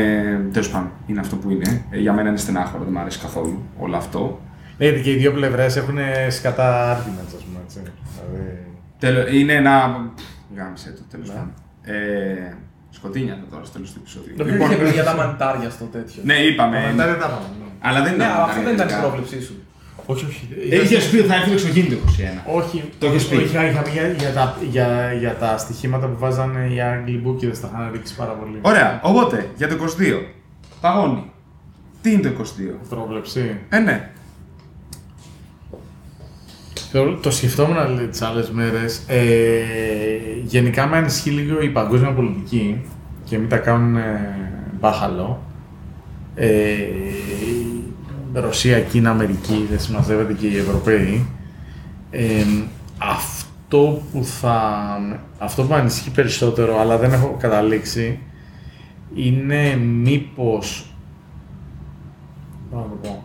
τέλος πάντων, είναι αυτό που είναι. Ε, Για μένα είναι στενάχωρο, δεν μου αρέσει καθόλου όλο αυτό. Ναι, γιατί και οι δύο πλευρές έχουν σκατά arguments, ας πούμε. Έτσι. Δηλαδή, Τέλο, είναι ένα. Γάμισε το τέλος Ναι. πάντων. Ε, σκοτίνια θα τώρα στο τέλος του επεισόδου. Το Λοιπόν, είχε πει για τα μανιτάρια στο τέτοιο. ναι, είπαμε. τα μετά δεν τα πάμε. ναι. Αλλά δεν Ναι, ήταν. αλλά αυτό δεν ήταν η ειδικά. πρόβλεψή σου. Όχι, όχι. Είχες πει ότι θα έρθει το εξωγήινο το 21. Όχι, Το έχεις πει. Είχα, είχαμε για, για, τα, για, για τα στοιχήματα που βάζανε οι Άγγλοι μπούκιδες, τα είχαν ρίξει πάρα πολύ. Ωραία, οπότε για το 22. Παγώνει. Τι είναι το 22. Πρόβλεψη. Ε, ναι. Το, το σκεφτόμουν τις άλλες μέρες. Ε, γενικά με ανισχύει λίγο η παγκόσμια πολιτική και μην τα κάνουν ε, μπάχαλο. Ε, Ρωσία, Κίνα, Αμερική, δεν συμμαζεύεται και οι Ευρωπαίοι. Ε, αυτό που θα. Αυτό που με ανησυχεί περισσότερο, αλλά δεν έχω καταλήξει, είναι μήπως. πώς να το πω.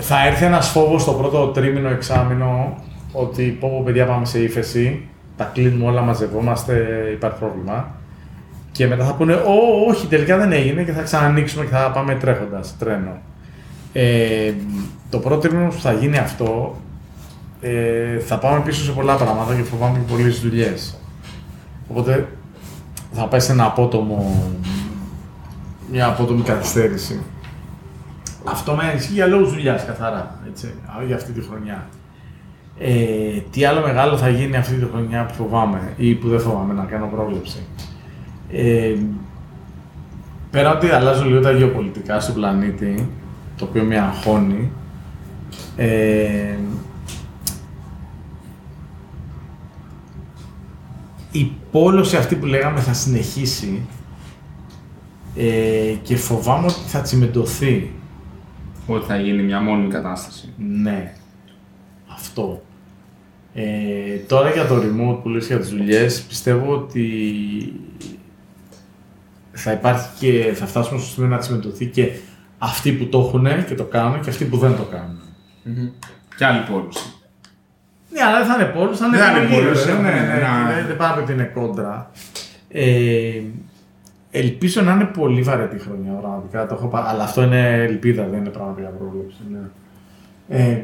Θα έρθει ένας φόβος στο πρώτο τρίμηνο, εξάμηνο, ότι πω πω παιδιά πάμε σε ύφεση, τα κλείνουμε όλα, μαζευόμαστε, υπάρχει πρόβλημα. Και μετά θα πούνε, Ω, όχι, τελικά δεν έγινε και θα ξανανοίξουμε και θα πάμε τρέχοντας τρένο. Ε, το πρώτο τρίμηνο που θα γίνει αυτό, ε, θα πάμε πίσω σε πολλά πράγματα και φοβάμαι και πολλές δουλειές. Οπότε θα πέσει ένα απότομο, μια απότομη καθυστέρηση. Αυτό με ανησυχεί για λόγους δουλειάς καθαρά, έτσι, α, για αυτή τη χρονιά. Ε, τι άλλο μεγάλο θα γίνει αυτή τη χρονιά που φοβάμαι ή που δεν φοβάμαι να κάνω πρόβλεψη. Ε, πέρα ότι αλλάζω λίγο τα γεωπολιτικά στον πλανήτη, το οποίο με αγχώνει, ε, η πόλωση αυτή που λέγαμε θα συνεχίσει ε, και φοβάμαι ότι θα τσιμεντωθεί. Ότι θα γίνει μια μόνιμη κατάσταση. Ναι. Αυτό. Ε, τώρα για το remote που λες για τις δουλειές, πιστεύω ότι θα υπάρχει και θα φτάσουμε στο σημείο να τσιμεντωθεί και αυτοί που το έχουν και το κάνουν και αυτοί που δεν το κάνουν. Και άλλη πόλωση. Ναι, αλλά δεν θα είναι πόλος, θα είναι Δεν θα είναι πολύ πόλος, γύρω, ναι, ναι, ναι, ναι. δεν- Δεν πάμε ότι είναι κόντρα. Ε, ελπίζω να είναι πολύ βαρετή χρονιά, πραγματικά. Το έχω, πα- αλλά αυτό είναι ελπίδα, δεν είναι πραγματικά πρόβλεψη. Ναι. Ε,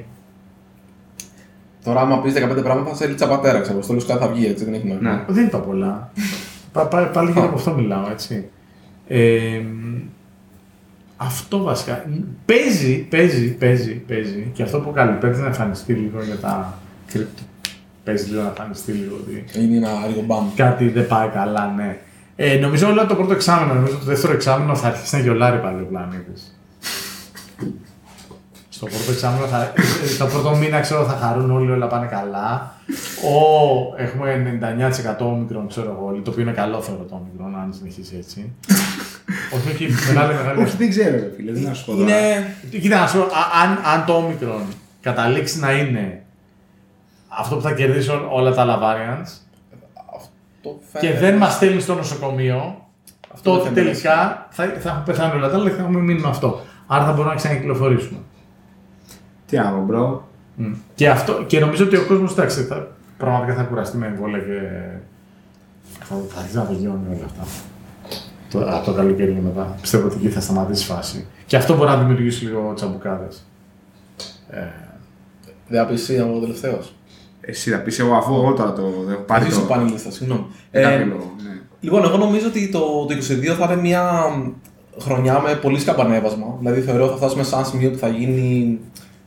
Τώρα, άμα πεις 15 πράγματα, θα σε λίτσα πατέρα, ξέρω. Στο τέλος θα βγει, έτσι δεν έχει νόημα. Ναι. δεν είπα πολλά. πα, πα, πάλι γύρω από αυτό μιλάω, έτσι. Ε, αυτό βασικά. Παίζει, παίζει, παίζει, παίζει. Και αυτό που κάνει, παίζει να εμφανιστεί λίγο για τα κρυπτο. Παίζει λίγο να εμφανιστεί λίγο ότι Είναι ένα λίγο μπαμ. κάτι δεν πάει καλά, ναι. Ε, νομίζω όλα το πρώτο εξάμεινο, νομίζω το δεύτερο εξάμεινο θα αρχίσει να γελάρει πάλι ο πλανήτης. Στο πρώτο εξάμεινο, θα, ε, το πρώτο μήνα ξέρω θα χαρούν όλοι, όλα πάνε καλά. Ο, έχουμε 99% όμικρον, ξέρω εγώ, το οποίο είναι καλό θεωρώ το όμικρον, αν συνεχίσει έτσι. όχι, όχι, μεγάλη, μεγάλη. Όχι, δεν ξέρω, ρε φίλε, δεν να σου πω τώρα. Είναι. Κοίτα, να σου πω, α- αν, αν το όμικρον καταλήξει να είναι αυτό που θα κερδίσουν όλα τα άλλα variants, Αυτό και φαίνεται. δεν μας στέλνει στο νοσοκομείο, Αυτό τότε δεν φαίνεται. τελικά θα, θα έχουν πεθάνει όλα τα άλλα και θα έχουμε μείνει με αυτό. Άρα θα μπορούμε να ξανακυκλοφορήσουμε. Τι άλλο, bro. Και, αυτό, και νομίζω ότι ο κόσμος εντάξει, θα, πραγματικά θα κουραστεί με εμβόλια και θα, θα αρχίσει να απογειώνει όλα αυτά. Το, από το καλοκαίρι και μετά. Πιστεύω ότι εκεί θα σταματήσει η φάση. Και αυτό μπορεί να δημιουργήσει λίγο τσαμπουκάδες. Ε, Δεν θα πει εσύ ο τελευταίος. Εσύ θα πεις εγώ αφού εγώ τώρα το έχω πάρει. Εσύ το- σου πάνε λίστα, συγγνώμη. Ε, Ε, κάποιο λόγο, ναι. Λοιπόν, εγώ νομίζω ότι το, το 22 θα είναι μια χρονιά με πολύ σκαμπανέβασμα. Δηλαδή, θεωρώ θα φτάσουμε σε ένα σημείο που θα γίνει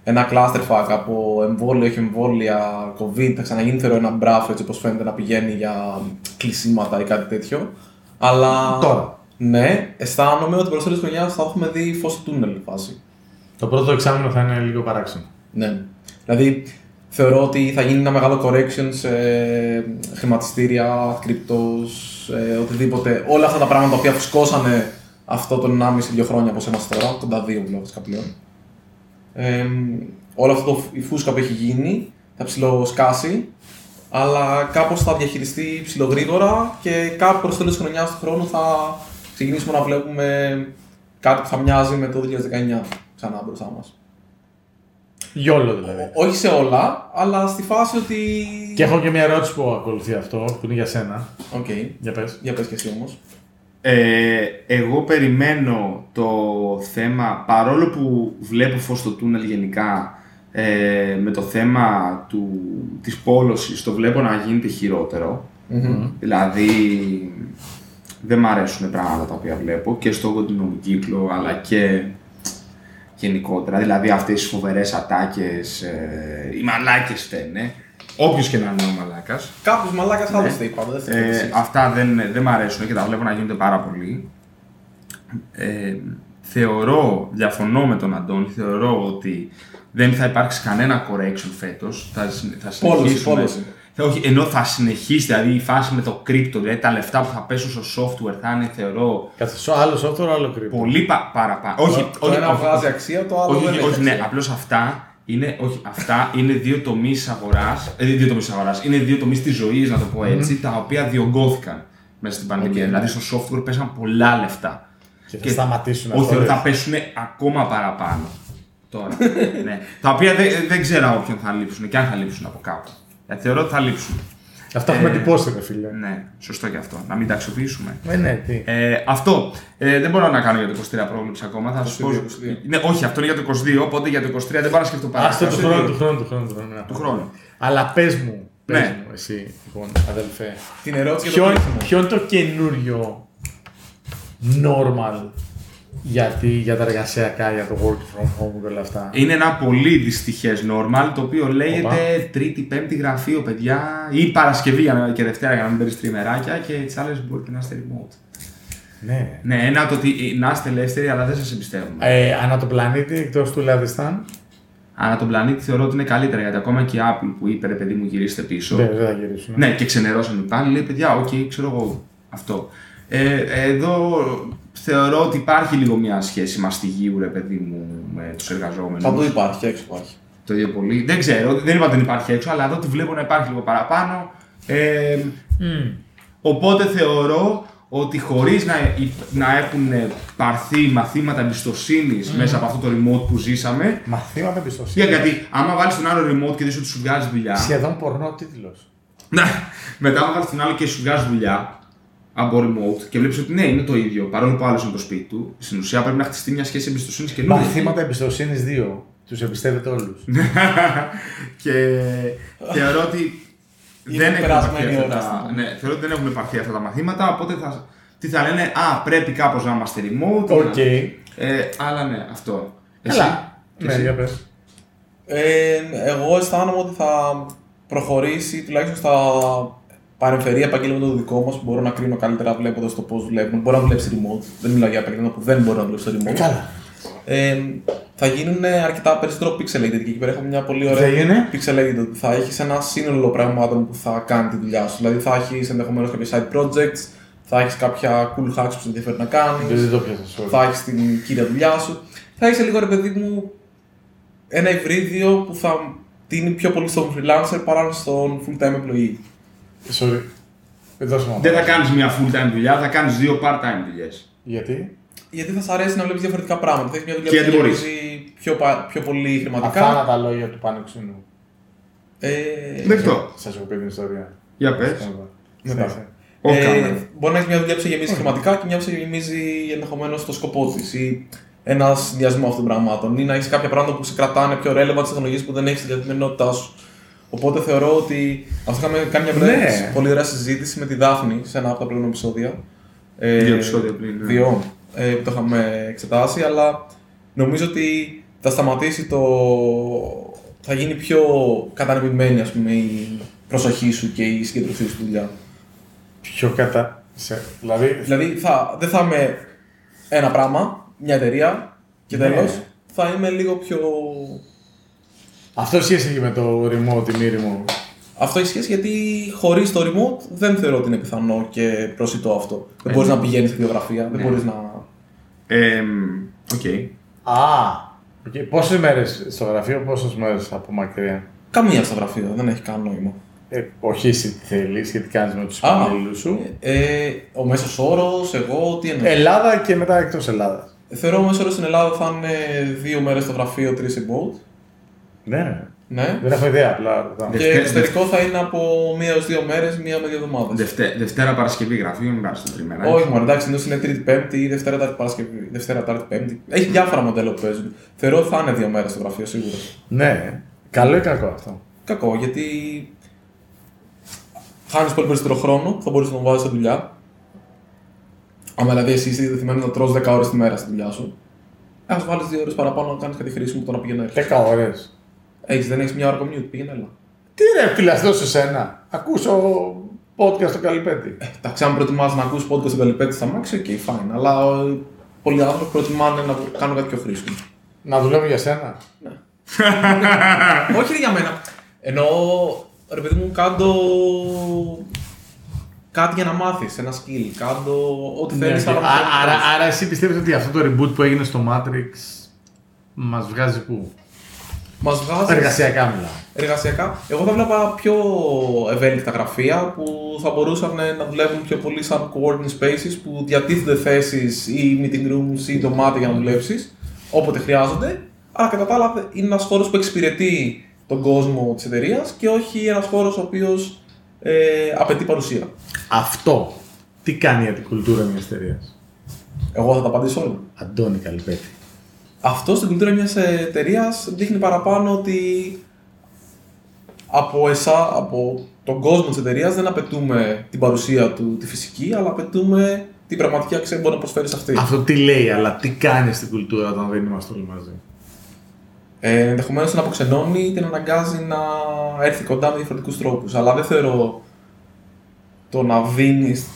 ένα clusterfuck από εμβόλιο, όχι εμβόλια, COVID. Θα ξαναγίνει θεωρώ ένα μπράφο έτσι όπως φαίνεται να πηγαίνει για κλεισίματα ή κάτι τέτοιο. Αλλά. Τώρα. Ναι, αισθάνομαι ότι προς τέλος χρονιάς θα έχουμε δει φως του τούνελ φάση. το πρώτο εξάμεινο θα είναι λίγο παράξενο. Ναι. Δηλαδή, θεωρώ ότι θα γίνει ένα μεγάλο correction σε χρηματιστήρια, κρυπτός, ε, οτιδήποτε. Όλα αυτά τα πράγματα τα οποία φουσκώσανε αυτό τον 1,5-2 χρόνια όπως είμαστε τώρα, κοντά 2 βλέπω βασικά πλέον. Ε, όλο αυτό το, η φούσκα που έχει γίνει θα ψιλοσκάσει, αλλά κάπως θα διαχειριστεί ψιλογρήγορα και κάπου προς τέλος της χρονιάς του χρόνου θα ξεκινήσουμε να βλέπουμε κάτι που θα μοιάζει με το 2019 ξανά μπροστά μας. YOLO δηλαδή. Όχι σε όλα, αλλά στη φάση ότι. Και έχω και μια ερώτηση που ακολουθεί αυτό, που είναι για σένα. Οκ. Για πες. Για πες και εσύ όμως. Ε, εγώ περιμένω το θέμα, παρόλο που βλέπω φως στο τούνελ γενικά, ε, με το θέμα του, της πόλωσης το βλέπω να γίνεται χειρότερο. Δηλαδή, δεν μ' αρέσουν πράγματα τα οποία βλέπω και στο κοντινό κύκλο, αλλά και γενικότερα. Δηλαδή, αυτές οι φοβερές ατάκες, ε, οι μαλάκες φταίνε. Όποιος και να είναι ο μαλάκας. Κάποιος μαλάκας θα το στέει πάντα. Δεν θα το Ε, στέει. αυτά δεν, δεν μ' αρέσουν και τα βλέπω να γίνονται πάρα πολύ. Ε, θεωρώ, διαφωνώ με τον Αντώνη, θεωρώ ότι δεν θα υπάρξει κανένα correction φέτος. Θα, συν- θα Πόλωση, συνεχίσουμε- πόλωση. Θα- όχι, ενώ θα συνεχίσει δηλαδή η φάση με το crypto, δηλαδή τα λεφτά που θα πέσουν στο software θα είναι θεωρώ Κάτσε, άλλο software, άλλο crypto. πολύ πα, παραπάνω. Όχι, το όχι, ένα όχι, βγάζει αξία, το άλλο όχι, δεν όχι, έχει όχι, ναι, αξία. απλώς αυτά είναι, όχι, αυτά είναι δύο τομείς αγοράς. Ε, δύο τομείς αγοράς. Είναι δύο τομείς της ζωής, να το πω έτσι, τα οποία διογκώθηκαν μέσα στην πανδημία. Οκ. Δηλαδή στο software πέσαν πολλά λεφτά. Και θα σταματήσουν Όχι, αυτό, θα ρε. πέσουν ακόμα παραπάνω. Τώρα. <laughs> ναι. Τα οποία δεν, δεν ξέρω από ποιον θα λείψουν και αν θα λείψουν από κάπου. Γιατί θεωρώ ότι θα λείψουν. Αυτά Ε, έχουμε εντυπώσει, ρε φίλε. Ναι, σωστό και αυτό. Να μην τα αξιοποιήσουμε. Ε, ναι, τι. Ε, αυτό. Ε, δεν μπορώ να κάνω για το 23 πρόβλεψη ακόμα. Θα σου πω. 22. Ναι, όχι, αυτό είναι για το 22, οπότε για το 23 δεν πάω να σκεφτώ πάρα Αυτό του πολύ. χρόνου, του χρόνου, του χρόνου. του χρόνου, ναι. Του χρόνου. Αλλά πες μου, πες Ναι. μου, εσύ, λοιπόν, αδελφέ. Την ερώτηση Ποιο, για το κλείσιμο. ποιο είναι το καινούριο normal γιατί, για τα εργασιακά, για το work from home και όλα αυτά. Είναι ένα πολύ δυστυχές normal το οποίο λέγεται Τρίτη, Πέμπτη γραφείο, παιδιά, ή Παρασκευή για να- και Δευτέρα για να μην παίρνεις τριμεράκια και τις άλλες μπορείτε να είστε remote. Ναι. Ναι, ένα το ότι να είστε ελεύθεροι, αλλά δεν σας εμπιστεύουμε. Ε, ανά το πλανήτη, εκτός του Λαδιστάν. Ανά τον πλανήτη θεωρώ ότι είναι καλύτερα γιατί ακόμα και η Apple που είπε ρε παιδί μου γυρίστε πίσω. Δεν, δεν θα γυρίσουν. Ναι, και ξενερώσαν πάλι, λέει παιδιά, οκ, ξέρω εγώ αυτό. Ε, εδώ θεωρώ ότι υπάρχει λίγο μια σχέση μαστιγίου, ρε παιδί μου, με τους εργαζόμενους. Παντού υπάρχει, έξω υπάρχει. Το ίδιο πολύ. Δεν ξέρω, δεν είπα ότι δεν υπάρχει έξω, αλλά εδώ τη βλέπω να υπάρχει λίγο παραπάνω. Ε, Μμμ. οπότε θεωρώ ότι χωρίς να, να έχουν πάρθει μαθήματα εμπιστοσύνης μέσα από αυτό το remote που ζήσαμε. Μαθήματα εμπιστοσύνης. Για, γιατί άμα βάλεις τον άλλο remote και δεις ότι σου βγάζει δουλειά. Σχεδόν πορνό τίτλος. Ναι, μετά άμα βάλεις τον άλλο και σου βγάζει δουλειά από remote και βλέπεις ότι ναι, είναι το ίδιο, παρόλο που άλλος είναι το σπίτι του, στην ουσία πρέπει να χτιστεί μια σχέση εμπιστοσύνης και Μαθήματα εμπιστοσύνης 2. Τους εμπιστεύετε όλους. και θεωρώ ότι Είναι δεν έχουν περασμένη πάρθει αυτά, ώρα, τα, ας πούμε. ναι, θεωρώ ότι δεν έχουν πάρθει αυτά τα μαθήματα, οπότε θα, τι θα λένε, α, πρέπει κάπως να είμαστε remote. OK. να- Ε, αλλά ναι, αυτό. Εσύ, Καλά. και Ναι, εσύ; για πες. Ε, εγώ αισθάνομαι ότι θα προχωρήσει τουλάχιστον στα παρεμφερή επαγγέλματα του δικό μας που μπορώ να κρίνω καλύτερα βλέποντας το πώς δουλεύουν. Μπορεί να δουλέψει remote. Δεν μιλάω για επαγγέλματα που δεν μπορεί να δουλέψει remote. Καλά. Ε, θα γίνουν αρκετά περισσότερο pixelated και εκεί πέρα έχουμε μια πολύ ωραία Θα είναι; pixelated. ότι Θα έχεις ένα σύνολο πραγμάτων που θα κάνει τη δουλειά σου. Δηλαδή θα έχεις ενδεχομένως κάποια side projects, θα έχεις κάποια cool hacks που σε ενδιαφέρει να κάνεις, Δεν το πιάσα. sorry. θα έχεις την κύρια δουλειά σου. Θα έχεις λίγο ρε παιδί μου ένα υβρίδιο που θα τίνει πιο πολύ στον freelancer παρά στον full time employee. Sorry. Δεν δώσω να Δεν θα κάνεις μια full time δουλειά, θα κάνεις δύο part time δουλειές. Γιατί; Γιατί θα σ' αρέσει να βλέπεις διαφορετικά πράγματα. Θα έχεις μια δουλειά Και που γιατί θα μπορείς. γεμίζει πιο, πα- πιο πολύ χρηματικά. Αυτά τα λόγια του πάνω ξύνου. Ε, Δεκτό. Σας έχω πει την ιστορία. Για πες. Μετά. Συνέχισε. Ο Ε, Κάμερον. μπορεί να έχεις μια δουλειά που σε γεμίζει χρηματικά και μια που σε γεμίζει ενδεχομένως το σκοπό της ή ένα συνδυασμό αυτών των πραγμάτων. Ή να έχεις κάποια πράγματα που σε κρατάνε πιο relevant στις τεχνολογίες που δεν έχεις στην καθημερινότητά σου. Οπότε θεωρώ ότι αυτό είχαμε κάνει μια Ναι. ναι. πολύ ωραία συζήτηση με τη Δάφνη σε ένα από τα προηγούμενα επεισόδια. Ε, Δύο επεισόδια πριν, ναι. Δύο ε, που το είχαμε εξετάσει, αλλά νομίζω ότι θα σταματήσει το. θα γίνει πιο κατανεμημένη ας πούμε, η προσοχή σου και η συγκέντρωσή σου στη δουλειά. Πιο κατά. σε- Δηλαδή. Δηλαδή θα, δεν θα είμαι ένα πράγμα, μια εταιρεία και Ναι. τέλος. Θα είμαι λίγο πιο. Αυτό σχέση και με το remote ή μη remote. Αυτό έχει σχέση γιατί χωρίς το remote δεν θεωρώ ότι είναι πιθανό και προσιτό αυτό. Δεν Ε, μπορείς ναι. να πηγαίνεις στα δύο γραφεία, δεν Ναι. μπορείς να. Ε, Οκ. Α! Okay. Πόσες μέρες στο γραφείο, πόσες μέρες από μακριά; Καμία στο γραφείο, δεν έχει κανένα νόημα. Ε, όχι εσύ τι θέλεις και τι κάνεις με τους Α. υπαλλήλους σου. Ε, ο μέσος όρος, εγώ τι εννοώ. Ελλάδα και μετά εκτός Ελλάδας. Θεωρώ ο μέσος όρος στην Ελλάδα θα είναι δύο μέρες στο γραφείο, τρεις remote. Ναι, Ναι. δεν έχω ιδέα απλά. ρωτάω. Και Δευτέ- εξωτερικό θα είναι από μία έως δύο μέρες, μία με δύο εβδομάδες. Δευτέ, Δευτέρα Παρασκευή γραφείο, μην πάρεις το τριμμένα. Όχι, μόνο εντάξει, ενώ είναι Τρίτη Πέμπτη ή Δευτέρα Τάρτη Παρασκευή. Δευτέρα Τάρτη Πέμπτη. Έχει διάφορα μοντέλα που παίζουν. Θεωρώ ότι θα είναι δύο μέρες στο γραφείο σίγουρα. Ναι, καλό ή κακό αυτό; Κακό, γιατί χάνεις πολύ περισσότερο χρόνο, θα μπορείς να τον βάζεις στη δουλειά. Αν δηλαδή εσύ είσαι διατεθειμένος να τρως 10 ώρες τη μέρα στη δουλειά σου, ας βάλεις δύο ώρες παραπάνω να κάνεις κάτι χρήσιμο το να πηγαίνει έρθεις. 10 ώρες. Έχεις, δεν έχεις μια ώρα commute, πήγαινε έλα. Τι ρε, φιλαστό σε σένα. Ακούσω podcast στο Καλυπέτη. Εντάξει, αν προτιμάς να ακούσει podcast στον Καλυπέτη στα μάξι, ok, fine. Αλλά ε, πολλοί άνθρωποι προτιμάνε να κάνουν κάτι πιο χρήσιμο. Να δουλεύω για σένα. <laughs> Όχι ρε για μένα. Ενώ ρε παιδί μου, κάντο κάτι για να μάθεις, ένα skill. Κάντο ό,τι θέλεις. Ναι, αλλά α- να το άρα, κάνεις. άρα εσύ πιστεύεις ότι αυτό το reboot που έγινε στο Matrix μας βγάζει πού; Μας βγάζεις Εργασιακά μιλάω. εργασιακά. Εγώ θα βλέπα πιο ευέλικτα γραφεία που θα μπορούσαν να δουλεύουν πιο πολύ σαν co-working spaces που διατίθενται θέσεις ή meeting rooms ή δωμάτια για να δουλέψεις όποτε χρειάζονται. Αλλά κατά τα άλλα είναι ένας χώρος που εξυπηρετεί τον κόσμο της εταιρείας και όχι ένας χώρος ο οποίος ε, απαιτεί παρουσία. Αυτό τι κάνει για την κουλτούρα μιας εταιρείας; Εγώ θα τα απαντήσω όλα. Αντώνη Καλυπέτη. Αυτό στην κουλτούρα μιας εταιρείας δείχνει παραπάνω ότι από εσά, από τον κόσμο της εταιρείας δεν απαιτούμε την παρουσία του, τη φυσική, αλλά απαιτούμε την πραγματική αξία που μπορεί να προσφέρει σε αυτή. Αυτό τι λέει, αλλά τι κάνει στην κουλτούρα όταν δεν είμαστε όλοι μαζί; Ε, Ενδεχομένως την αποξενώνει ή την αναγκάζει να έρθει κοντά με διαφορετικούς τρόπους. Αλλά δεν θεωρώ το να δίνεις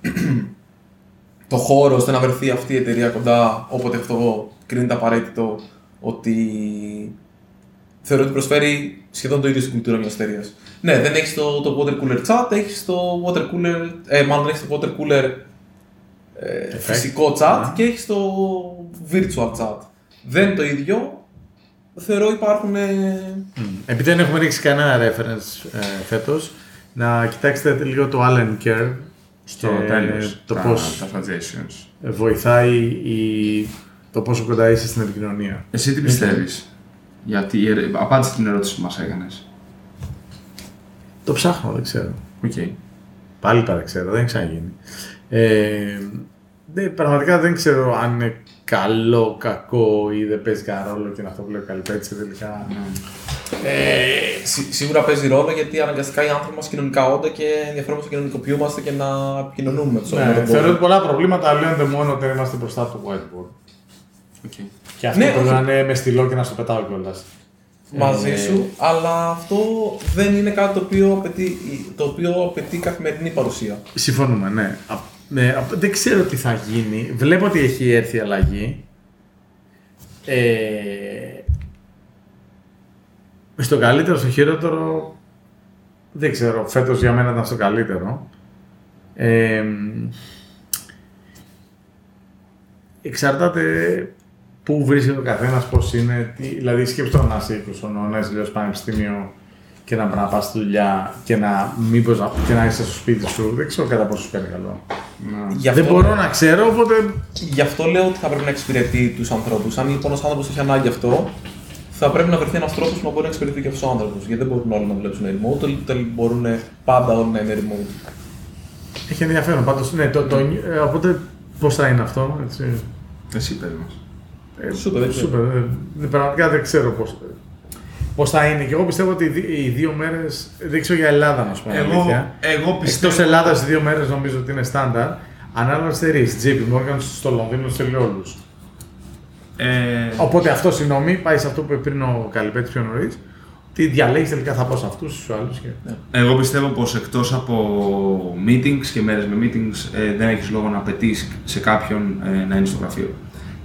<clears throat> το χώρο ώστε να βρεθεί αυτή η εταιρεία κοντά όποτε αυτό κρίνεται απαραίτητο ότι θεωρώ ότι προσφέρει σχεδόν το ίδιο στην κουλτούρα μιας εταιρείας. Ναι, δεν έχεις το, το water cooler chat, έχεις το water cooler, ε, μάλλον έχεις το water cooler ε, φυσικό chat Ναι. και έχεις το virtual chat. Δεν είναι το ίδιο. Θεωρώ υπάρχουν. ε, Επειδή δεν έχουμε ρίξει κανένα reference ε, φέτος, να κοιτάξετε λίγο το Allen Care Στο και τέλος. το τα, πώς τα suggestions. ε, βοηθάει η, το πόσο κοντά είσαι στην επικοινωνία. Εσύ τι πιστεύεις; Γιατί ε, απάντησε την ερώτηση που μας έκανες. Το ψάχνω, δεν ξέρω. Οκ. Πάλι τα δεν ξέρω, δεν έχει ξαναγίνει. Ε, ναι, πραγματικά δεν ξέρω αν είναι καλό, κακό ή δεν παίζει κανένα ρόλο και είναι αυτό που λέει ο Καλυπέτση τελικά. Ε, σί- σίγουρα παίζει ρόλο γιατί αναγκαστικά οι άνθρωποι είμαστε κοινωνικά όντα και ενδιαφέρομαστε να κοινωνικοποιούμαστε και να επικοινωνούμε με τους Ναι, θεωρώ ότι πολλά προβλήματα λύνονται μόνο όταν είμαστε μπροστά από το whiteboard. Οκ. Και αυτό Ναι, πρέπει όχι. να είναι με στυλό και να στο πετάω κιόλας. μαζί Ε, σου, αλλά αυτό δεν είναι κάτι το οποίο απαιτεί, το οποίο απαιτεί καθημερινή παρουσία. Συμφωνούμε, ναι. Α, ναι, α, δεν ξέρω τι θα γίνει. Βλέπω ότι έχει έρθει η αλλαγή. Ε, στο καλύτερο, στο χειρότερο, δεν ξέρω. Φέτος για μένα ήταν στο καλύτερο. Ε, εξαρτάται πού βρίσκεται ο καθένας, πώς είναι. Τι, δηλαδή, σκέψτε να είσαι 20 χρονών, να είσαι λίγο στο πανεπιστήμιο και να πρέπει να πας στη δουλειά και να, μήπως, να, και να είσαι στο σπίτι σου. Δεν ξέρω κατά πόσο σου κάνει καλό. Γι' Δεν μπορώ να ξέρω, οπότε. Γι' αυτό λέω ότι θα πρέπει να εξυπηρετεί τους ανθρώπους. Αν λοιπόν ένα άνθρωπος έχει ανάγκη αυτό, θα πρέπει να βρεθεί ένας τρόπος που να μπορεί να εξυπηρετεί και αυτός ο άνθρωπος. Γιατί δεν μπορούν όλοι να δουλέψουν remote, ούτε μπορούν πάντα όλοι να είναι remote. Έχει ενδιαφέρον πάντως. Ναι, το, το, ε, οπότε πώς θα είναι αυτό, έτσι. Εσύ πες μας. Ε, Σούπερ, δεν ξέρω. σούπερ, ε, ε, Πραγματικά δεν ξέρω πώς. Πώς θα είναι. Και εγώ πιστεύω ότι οι δι- οι δύο μέρες. Δεν ξέρω για Ελλάδα, να σου πω. Εγώ, αλήθεια. εγώ πιστεύω... Εκτός Ελλάδας, οι δύο μέρες νομίζω ότι είναι στάνταρ. Ανάλογα στι εταιρείε. JP Morgan στο Λονδίνο στέλνει όλους. Ε, Οπότε αυτό, συγγνώμη, πάει σε αυτό που είπε πριν ο Καλυπέτης πιο νωρίς. Τι διαλέγεις τελικά θα πω σε αυτούς τους άλλους. Και... Εγώ πιστεύω πως εκτός από meetings και μέρες με meetings ε, δεν έχεις λόγο να απαιτείς σε κάποιον ε, να είναι στο γραφείο.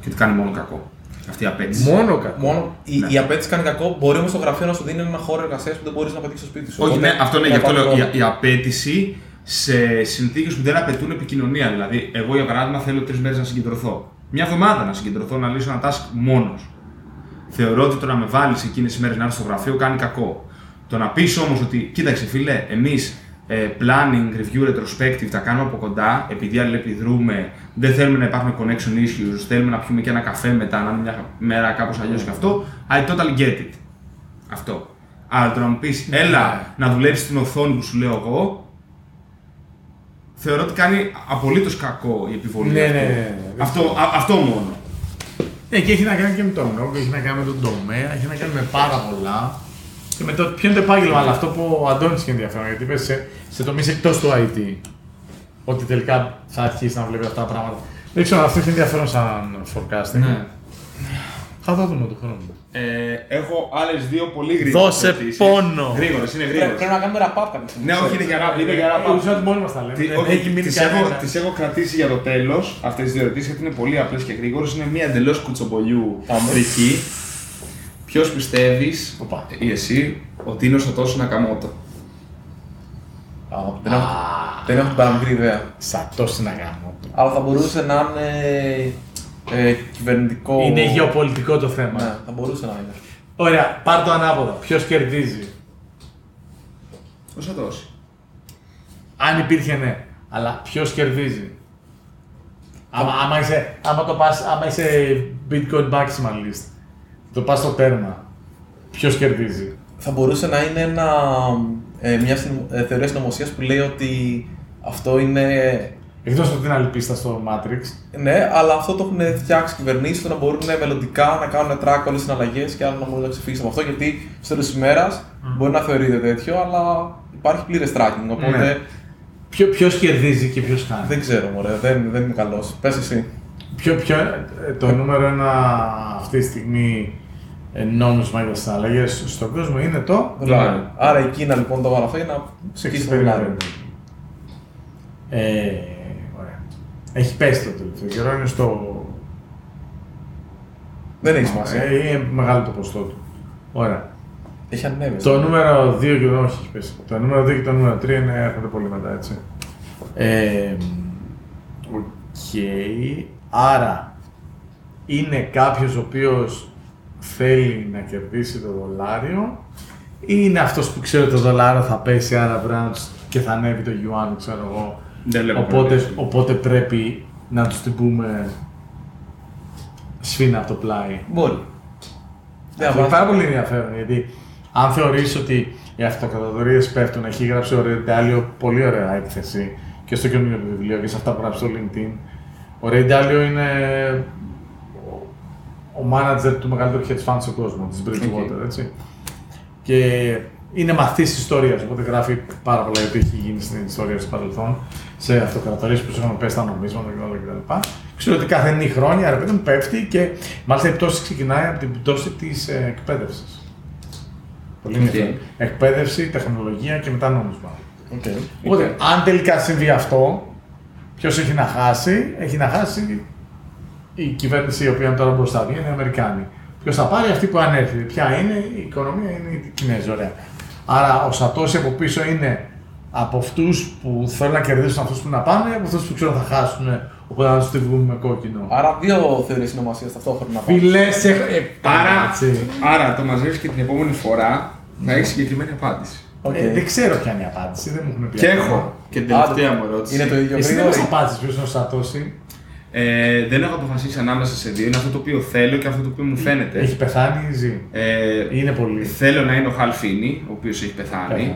Και ότι κάνει μόνο κακό. Αυτή η απέτηση. Μόνο κακό. Μόνο η, Ναι. η απέτηση κάνει κακό. Μπορεί όμως το γραφείο να σου δίνει ένα χώρο εργασίας που δεν μπορείς να πετύχει στο σπίτι σου. Όχι, Οπότε, ναι, αυτό ναι, γι' να αυτό πάρει λέω. ρόλο. Η, η απέτηση σε συνθήκες που δεν απαιτούν επικοινωνία. Δηλαδή, εγώ για παράδειγμα θέλω τρεις μέρες να συγκεντρωθώ. Μια εβδομάδα να συγκεντρωθώ να λύσω ένα task μόνος. Θεωρώ ότι το να με βάλεις εκείνες τις μέρες να έρθεις στο γραφείο κάνει κακό. Το να πεις όμως ότι, κοίταξε φίλε, εμείς ε, planning, review, retrospective τα κάνουμε από κοντά, επειδή αλληλεπιδρούμε, δεν θέλουμε να υπάρχουν connection issues, θέλουμε να πιούμε και ένα καφέ μετά, να είναι μια μέρα κάπως αλλιώς και αυτό. I totally get it. Αυτό. Αλλά το να μου πεις, έλα να δουλέψεις την οθόνη που σου λέω εγώ, θεωρώ ότι κάνει απολύτως κακό η επιβολή. Ναι, αυτού. ναι, ναι, ναι. Αυτό, α- αυτό μόνο. Ναι, και έχει να κάνει και με τον λόγο, έχει να κάνει με τον τομέα, έχει να κάνει με πάρα πολλά. Και με το ποιο είναι το επάγγελμα, αλλά αυτό που ο Αντώνης είχε ενδιαφέρον, γιατί είπες σε, σε τομείς εκτός του IT. Ότι τελικά θα αρχίσει να βλέπει αυτά τα πράγματα. Δεν ξέρω, αυτό έχει ενδιαφέρον σαν forecasting. Ναι. Θα το δούμε του χρόνου. Ε, έχω άλλες δύο πολύ γρήγορες. Δώσε πόνο. Γρήγορες, είναι Πρέπει, γρήγορες. πρέπει να κάνουμε wrap-up κάποια στιγμή. Ναι, όχι, είναι για ράπ. Είναι για ράπ. Νομίζω ότι μόνοι μας τα λέμε. Τι- Δεν όχι, έχει μείνει τις έχω, κανένας. τις έχω κρατήσει για το τέλος αυτές τις δύο ερωτήσεις γιατί είναι πολύ απλές και γρήγορες. Είναι μία εντελώς κουτσομπολιού Πάμε. φρική. Ποιος πιστεύεις Οπα. ή εσύ ότι είναι ο Σατώσο Νακαμότο. Α, δεν, έχω, δεν έχω την παραμικρή ιδέα. Σατός να κάνω. Αλλά θα μπορούσε να είναι ε, κυβερνητικό. Είναι γεωπολιτικό το θέμα. Ναι, θα μπορούσε να είναι. Ωραία, πάρ το ανάποδα. Ποιος κερδίζει; Ο Σατώση. Αν υπήρχε ναι. Αλλά ποιος κερδίζει; Άμα, άμα, είσαι, άμα, το πας, άμα είσαι bitcoin maximalist, το πας στο τέρμα, ποιος κερδίζει; Θα μπορούσε να είναι ένα ε, μια συνο- ε, θεωρία συνωμοσίας που λέει ότι αυτό είναι. Εκτός από την άλλη πίστα στο Matrix. Ναι, αλλά αυτό το έχουν φτιάξει κυβερνήσεις ώστε να μπορούν μελλοντικά να κάνουν track όλες τις συναλλαγές και άλλο να μπορούν να ξεφύγουν από αυτό. Γιατί στο τέλος της ημέρας μπορεί να θεωρείται τέτοιο, αλλά υπάρχει πλήρες tracking. Οπότε Ναι. Ποιο κερδίζει και ποιος χάνει. δεν ξέρω, μωρέ, δεν, δεν είμαι καλός. Πες εσύ. Ποιο, ποιο, ε, το νούμερο ένα αυτή τη στιγμή ε, νόμισμα για τι συναλλαγέ στον κόσμο είναι το. Δολάριο. Άρα η Κίνα λοιπόν το βάλει αυτό για να Σε σκίσει το δολάριο. Ε, ωραία. Έχει πέσει το τελευταίο καιρό, είναι στο. Δεν έχει σημασία. Ε, είναι μεγάλο το ποστό του. Ωραία. Έχει ανέβει. Το νούμερο 2 και το όχι, έχει πέσει. Το νούμερο 2 και το νούμερο 3 είναι, έρχονται πολύ μετά, έτσι. Ε, Οκ. Άρα, είναι κάποιος ο οποίος θέλει να κερδίσει το δολάριο ή είναι αυτός που ξέρει ότι το δολάριο θα πέσει, άρα πρέπει να τους- και θα ανέβει το γιουάν, ξέρω εγώ. Δεν βλέπω Οπότε, περίπτωση. οπότε πρέπει να τους την μπούμε σφήνα από το πλάι. Μπορεί. Δεν Αυτό είναι βάζει. πάρα πολύ ενδιαφέρον γιατί αν θεωρείς ότι οι αυτοκρατορίες πέφτουν, έχει γράψει ο Ray Dalio πολύ ωραία έκθεση και στο καινούργιο του βιβλίο και σε αυτά που γράφει στο LinkedIn. Ο Ray Dalio είναι ο- ο manager του μεγαλύτερου hedge fund στον κόσμο, της Bridgewater, έτσι. Και είναι μαθητής ιστορίας, οπότε γράφει πάρα πολλά για τι έχει γίνει στην ιστορία του παρελθόν, σε αυτοκρατορίες που έχουν πέσει τα νομίσματα και όλα κτλ. Ξέρω ότι κάθε νύχτα χρόνια ρε παιδί μου πέφτει και μάλιστα η πτώση ξεκινάει από την πτώση της ε, εκπαίδευσης. Πολύ Οκ. ενδιαφέρον. Εκπαίδευση, τεχνολογία και μετά νόμισμα. Οκ. Οπότε, αν τελικά συμβεί αυτό, ποιος έχει να χάσει, έχει να χάσει η κυβέρνηση η οποία είναι τώρα μπροστά είναι οι Αμερικάνοι. Ποιος θα πάρει; Αυτή που ανέρχεται. Ποια είναι; Η οικονομία, είναι οι Κινέζοι. Ωραία. Άρα ο Satoshi από πίσω είναι από αυτούς που θέλουν να κερδίσουν αυτούς που να πάνε, από αυτούς που ξέρουν θα χάσουν. Οπότε να τους τη βγούμε με κόκκινο. Άρα δύο θεωρίες συνωμοσίας ταυτόχρονα. πάμε. Φίλε, ε, Άρα, έτσι. άρα το μαζεύει και την επόμενη φορά να έχεις συγκεκριμένη απάντηση. Οκ. Ε, δεν ξέρω ποια είναι η απάντηση, δεν μου έχουν πει. Και ακόμα. έχω και την τελευταία μου ερώτηση. Είναι το ίδιο Εσύ δεν μας γρήγορο. απάντησες ποιος είναι ο Satoshi. Ε, δεν έχω αποφασίσει ανάμεσα σε δύο. Είναι αυτό το οποίο θέλω και αυτό το οποίο μου φαίνεται. Έχει πεθάνει ή ζει. Ε, Είναι πολύ. θέλω να είναι ο Hal Finney, ο οποίος έχει πεθάνει. Πέθανε.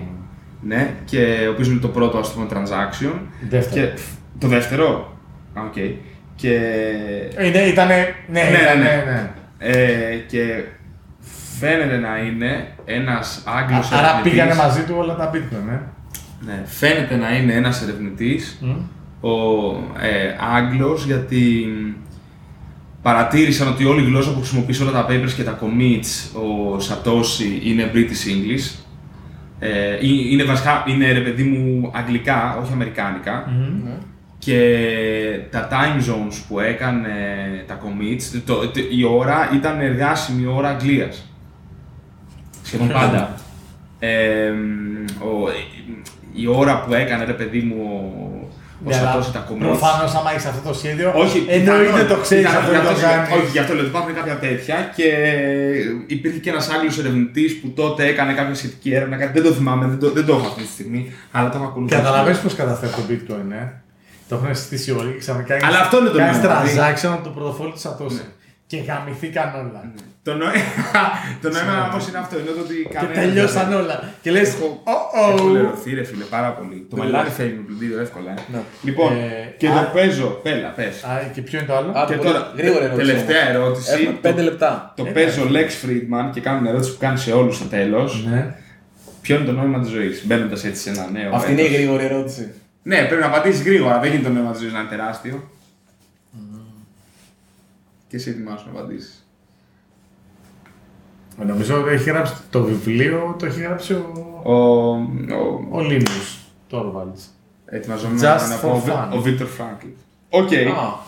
Ναι, και ο οποίος είναι το πρώτο ας πούμε transaction. Δεύτερο. Και, το δεύτερο. Α, οκ. Και, Είναι, ήτανε, ναι, Ναι, ήταν, ναι, ναι, ναι. ναι. ε, και φαίνεται να είναι ένας Άγγλος Άρα ερευνητής. πήγανε μαζί του όλα τα bitcoin, ε. Ναι, φαίνεται να είναι ένας ερευνητής Μμ. Ο ε, Άγγλος γιατί παρατήρησαν ότι όλη η γλώσσα που χρησιμοποιείς σε όλα τα papers και τα commits ο Satoshi είναι British English. Ε, ή- είναι βασικά, είναι ρε παιδί μου αγγλικά, όχι αμερικάνικα. Μμμ. Ναι. Και τα time zones που έκανε τα commits, το, το- η ώρα ήταν εργάσιμη ώρα Αγγλίας. Σχεδόν πάντα. Ε, ο, η ώρα που έκανε ρε παιδί μου ο, ο Ναι, αλλά Satoshi τα commits. Προφανώς άμα έχεις αυτό το σχέδιο, Όχι, εννοείται πιθανόν, το ξέρεις πιθανόν, αυτό γι' και το αυτό- κάνεις. Όχι, γι' αυτό λέω ότι υπάρχουν κάποια τέτοια και υπήρχε και ένας Άγγλος ερευνητής που τότε έκανε κάποια σχετική έρευνα. κάτι- Δεν το θυμάμαι, δεν το, δεν το έχω αυτή τη στιγμή, αλλά το έχω ακολουθήσει. Καταλαβαίνεις πώς καταφέρει το bitcoin, ε; Το έχουν συστήσει όλοι και ξαφνικά Αλλά αυτό είναι το κάνεις νόημα, δηλαδή. transaction από το πρωτοφόλι του Σατώση. Και γαμηθήκαν όλα. Το, νόημα, το νόημα όμω είναι αυτό, είναι το ότι Και κανένας τελειώσαν δεν- όλα. Και λες, Έχω, «Oh, έχω oh». λερωθεί ρε φίλε πάρα πολύ. Το Δεν μελάνι λέω. φεύγει με πλυντήριο εύκολα. Ε. Ναι. Λοιπόν, Ε, και α- το παίζω, πέλα, πες. Α, και ποιο είναι το άλλο; Α, Και πολύ τώρα, γρήγορη ερώτηση τελευταία όμως. ερώτηση. Έχουμε Το- 5 λεπτά. Το παίζω Lex Friedman και κάνω την ερώτηση που κάνει σε όλους στο τέλος. Ναι. Ποιο είναι το νόημα της ζωής, μπαίνοντας έτσι σε ένα νέο. Αυτή είναι η έτος; γρήγορη ερώτηση. Ναι, πρέπει να απαντήσεις γρήγορα. Δεν γίνεται το νόημα της ζωής να είναι τεράστιο. Και εσύ ετοιμάσου να απαντήσεις. Ε, Νομίζω ότι έχει γράψει το βιβλίο, το έχει γράψει ο, Ο, ο, ο Linus Torvalds. ετοιμαζόμενο Just να for πω fun. ο Βίκτορ Φρανκλ. Οκ. Α,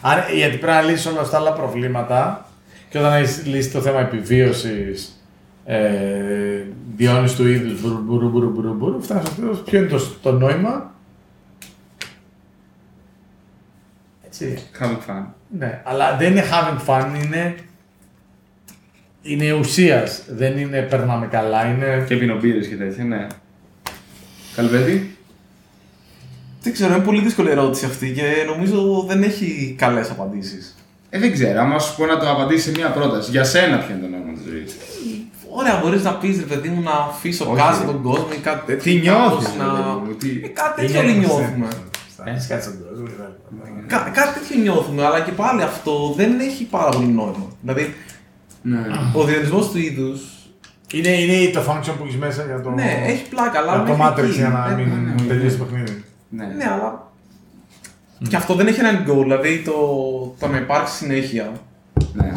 Άρα, γιατί πρέπει να λύσεις όλα αυτά τα άλλα προβλήματα και όταν έχεις λύσει το θέμα επιβίωσης, ε, διόνυσης του είδους, μπουρου, μπουρου, μπουρου, μπουρου, μπουρου, φτάνεις στο τέλο. Ποιο είναι το, το νόημα; Έτσι. Having fun. Ναι, αλλά δεν είναι having fun, είναι. Είναι ουσίας. Δεν είναι περνάμε καλά, είναι. Και πινοπύρες και τέτοια, ναι. Καλβέτη; δεν ξέρω, είναι πολύ δύσκολη ερώτηση αυτή και νομίζω δεν έχει καλές απαντήσεις. Ε, δεν ξέρω, άμα σου πω να το απαντήσεις σε μία πρόταση. Για σένα ποιο είναι το νόημα της ζωής; Ωραία, μπορείς να πεις ρε παιδί μου να αφήσω Όχι, κάτω ρε. τον κόσμο ή κάτι τέτοιο. Τι νιώθεις, Κάπως ρε να- παιδί μου, τι- Ε, Κάτι τέτοιο όλοι νιώθουμε. Έχεις κάτι στον κόσμο. Κα- Κάτι τέτοιο νιώθουμε, αλλά και πάλι αυτό δεν έχει πάρα πολύ νόημα. Δηλαδή, Ναι. ο διαχειρισμό του είδους. Είναι, είναι το function που έχεις μέσα για το. Ναι, έχει πλάκα, αλλά. για το μέχρι Matrix εκεί. για να Ε, μην ναι, ναι. τελειώσει το παιχνίδι. Ναι. Ναι, αλλά. Και αυτό δεν έχει έναν goal, δηλαδή το, το να υπάρξει συνέχεια. Ναι.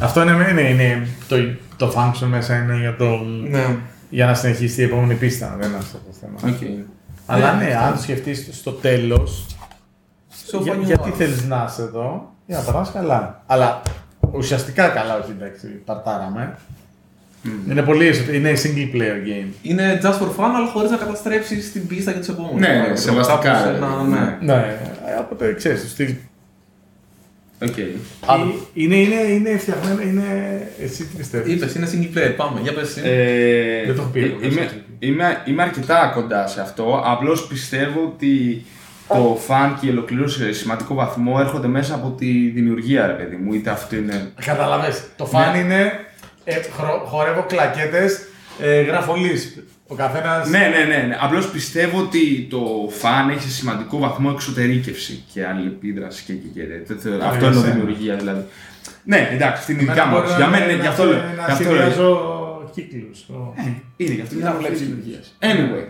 Αυτό είναι, είναι, είναι το, το function μέσα είναι για, το, Ναι. για να συνεχίσει η επόμενη πίστα. Δεν είναι αυτό το θέμα. Οκ. Αλλά Ναι, ναι, αυτό. αν το σκεφτείς στο τέλος. Σε Για, οφανή γιατί ομάδα. θέλεις να είσαι εδώ, για να περάσει καλά. Αλλά ουσιαστικά καλά, όχι εντάξει, παρτάραμε. Είναι πολύ εσωτε- είναι single player game. Είναι just for fun, αλλά χωρίς να καταστρέψεις την πίστα για τους επόμενους. Ναι, σεβαστικά, Κάπως ρε, ένα- ναι. ναι. Ναι, ε, οπότε ξέρεις, το στυλ. Οκ. Άλλο. Είναι, είναι, είναι φτιαγμένο, είναι. Εσύ τι πιστεύεις; Είπες, είναι single player. Πάμε, για πες εσύ. Ε, Δεν το έχω πει, ε, δεν Είμαι, ξέρω. είμαι, είμαι αρκετά κοντά σε αυτό. Απλώς πιστεύω ότι το fun και η ολοκλήρωση σε σημαντικό βαθμό έρχονται μέσα από τη δημιουργία, ρε παιδί μου. Είτε αυτό είναι. Κατάλαβες, το fun είναι. Ε, χρο- χορεύω κλακέτες, ε, γράφω Lisp. Ο καθένας. Ναι, ναι, ναι. ναι. Απλώς πιστεύω ότι το φαν έχει σε σημαντικό βαθμό εξωτερήκευση και αλληλεπίδραση και, και, και τέτοιο. Αυτό είναι εσένα. δημιουργία δηλαδή. Ναι, εντάξει, αυτή είναι η δικιά μου. άποψη. Για μένα είναι γι' αυτό λέω. Να Γι' αυτό λέω. συνδυάζω κύκλους. Ε, Είναι γι' αυτό Να είναι βλέπεις βλέπει λειτουργία. Anyway.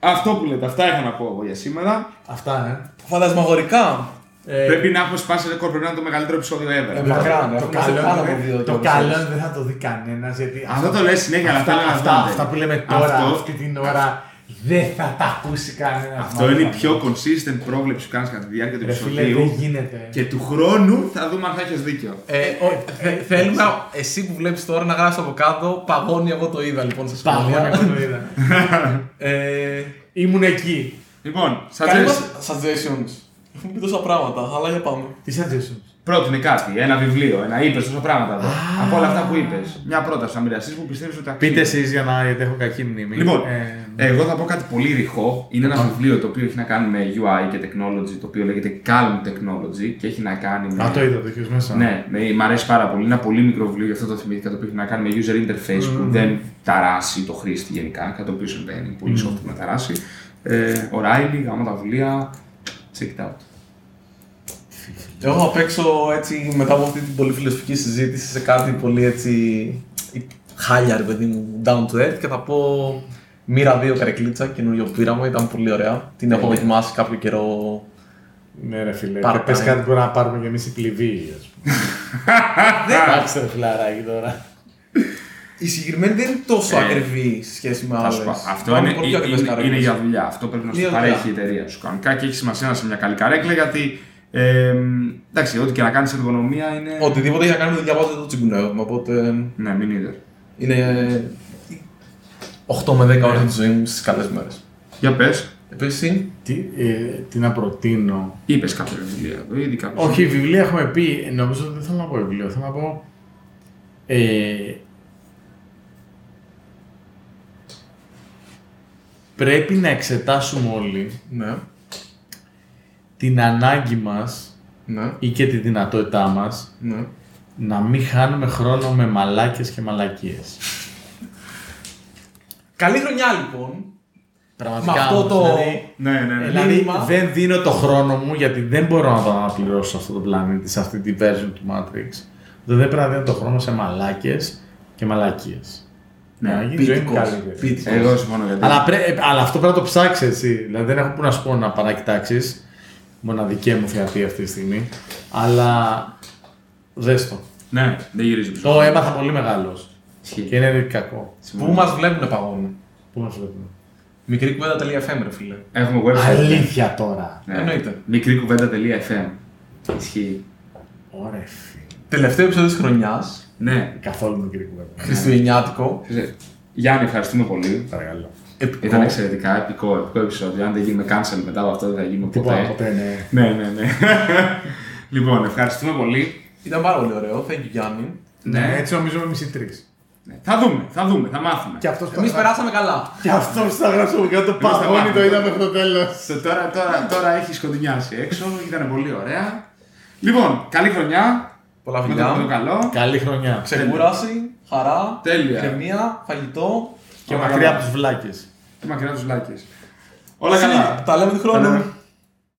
Αυτό που λέτε, αυτά είχα να πω εγώ για σήμερα. Αυτά, ε. Φαντασμαγορικά. Ε, Πρέπει να έχουμε σπάσει ρεκόρ, πρέπει να είναι το μεγαλύτερο επεισόδιο ever. Ε, μακράν, το έχουμε καλό, σε πάνω από είναι- δύο το και καλό μισές. είναι δεν θα το δει κανένας γιατί. Αυτό το λες συνέχεια, αλλά αυτά, θέλω να αυτά, δω, αυτά δεν. που λέμε τώρα, Αυτό- αυτή την ώρα, δεν θα τα ακούσει κανένα. Αυτό είναι η πιο consistent πρόβλεψη που κάνεις κατά τη διάρκεια του Ρε φίλε, επεισοδίου. δεν γίνεται. Και του χρόνου θα δούμε αν θα έχεις δίκιο. Ε, ω- θε- θέλουμε εσύ που βλέπεις τώρα να γράψει από κάτω παγώνει. Εγώ το είδα λοιπόν στα Παγώνει, σχόλια. εγώ το είδα. <laughs> Ε, Ήμουν εκεί. Λοιπόν, Κάνε suggest... μας suggestions. Έχουμε πει τόσα πράγματα, αλλά για πάμε. Τι suggestions. πρότεινε κάτι, ένα βιβλίο, ένα είπες τόσα πράγματα εδώ. Από όλα αυτά που είπες. Μια πρόταση να μοιραστεί που πιστεύεις ότι αξίζει. Πείτε εσείς για να γιατί έχω κακή μνήμη. Λοιπόν, Ε, εγώ θα πω κάτι πολύ ρηχό. Είναι ένα βιβλίο το οποίο έχει να κάνει με UI και technology, το οποίο λέγεται Calm Technology και έχει να κάνει με. Α, το είδα, το έχεις μέσα. Ναι, με, μ' αρέσει πάρα πολύ. Είναι ένα πολύ μικρό βιβλίο, γι' αυτό το θυμήθηκα, το οποίο έχει να κάνει με user interface που δεν ταράσει το χρήστη γενικά, κάτι το οποίο συμβαίνει. Πολύ software να ταράσει. Ε, ο Riley, γάμα τα βιβλία. Check it out. Εγώ θα παίξω έτσι μετά από αυτή την πολύ φιλοσοφική συζήτηση σε κάτι πολύ έτσι. χάλια ρε παιδί μου, down to earth και θα πω Μοίρα 2 καρεκλίτσα, καινούριο πείραμα, ήταν πολύ ωραία. Την έχω δοκιμάσει κάποιο καιρό. Ναι, ρε φίλε. Πάρα Και πες πολύ. κάτι που να πάρουμε κι εμείς η πληβή, ας πούμε. <laughs> <laughs> Εντάξει, ρε φιλαράκι τώρα. Η συγκεκριμένη δεν είναι τόσο Ε, ακριβή σε σχέση με Θα άλλες. σου πω, αυτό είναι, είναι, είναι, είναι για δουλειά. Αυτό πρέπει να σου Είναι το για παρέχει η δουλειά. εταιρεία σου κανονικά και έχει σημασία να είσαι μια καλή καρέκλα γιατί. Ε, εντάξει, ό,τι και να κάνεις εργονομία είναι. Οτιδήποτε έχει να κάνει με δουλειά πάντα δεν το τσιγκουνεύουμε. Οπότε Ναι, μην είδε. είναι 8 με 10 ώρες τη ζωή μου στις καλές μέρες. Για πες, Επίσης, Τι, ε, τι να προτείνω. είπες κάποια βιβλία εδώ, ήδη κάποια. Όχι, βιβλία έχουμε πει. Ε, Νομίζω ότι δεν θέλω να πω βιβλίο. Θέλω να πω. Ε, πρέπει να εξετάσουμε όλοι ναι, την ανάγκη μας ναι, ή και τη δυνατότητά μας ναι. να μην χάνουμε χρόνο με μαλάκες και μαλακίες. Καλή χρονιά λοιπόν. Πραγματικά. Με αυτό όμως, το- Δηλαδή, Ναι, ναι, ναι. δηλαδή μήνυμα. δεν δίνω το χρόνο μου γιατί δεν μπορώ να το αναπληρώσω σε αυτό το πλανήτη, σε αυτή τη version του Matrix. Δεν πρέπει να δίνω το χρόνο σε μαλάκες και μαλακίες. Ναι, να γίνει η ζωή μου Πίτικος. καλύτερη. Πίτικος. Εγώ συμφωνώ γιατί. Αλλά, πρέ- ε, αλλά αυτό πρέπει να το ψάξεις έτσι. Δηλαδή δεν έχω που να σου πω να παρακοιτάξεις. Μοναδική μου θεατή αυτή τη στιγμή. Αλλά δες το. Ναι, δεν γυρίζει πίσω. Το έμαθα πολύ μεγάλος. Ισχύει. Και είναι κακό. Πού μας βλέπουν παγώνουν. Πού να βλέπουμε. Μικρή κουβέντα.fm ρε φίλε. Έχουμε website. Αλήθεια τώρα. Ναι. Εννοείται. Μικρή κουβέντα.fm. Ισχύει. Ωραία, φίλε. Τελευταίο επεισόδιο της χρονιάς. Ναι. Καθόλου μικρή κουβέντα. Χριστουγεννιάτικο. Ξέρεις, Γιάννη, ευχαριστούμε πολύ. Παρακαλώ. Επικό. Ήταν εξαιρετικά επικό, επικό επεισόδιο. Αν δεν γίνουμε cancel μετά από αυτό, δεν θα γίνουμε Τίποτα ποτέ. ποτέ, ναι. Ναι, ναι, ναι. <laughs> λοιπόν, ευχαριστούμε πολύ. Ήταν πάρα πολύ ωραίο. Thank you Γιάννη. Ναι, έτσι νομίζω μισή τρεις. Ναι. Θα δούμε, θα δούμε, θα μάθουμε. Και αυτός που Εμείς θα περάσαμε καλά. Και αυτός που θα γράψω για το Εμείς θα παγόνι μάθουμε. το είδα μέχρι το τέλος. So, τώρα, τώρα, τώρα έχει σκοτεινιάσει έξω, ήταν πολύ ωραία. Λοιπόν, καλή χρονιά. Πολλά Με το, με το φιλιά. καλό. Καλή χρονιά. Ξεκούραση, χαρά, Τέλεια. ηρεμία, φαγητό. Και Όλα μακριά καλά. από του βλάκες. Και μακριά του λάκες. Όλα καλά. Τα λέμε του χρόνου. Τα λέμε.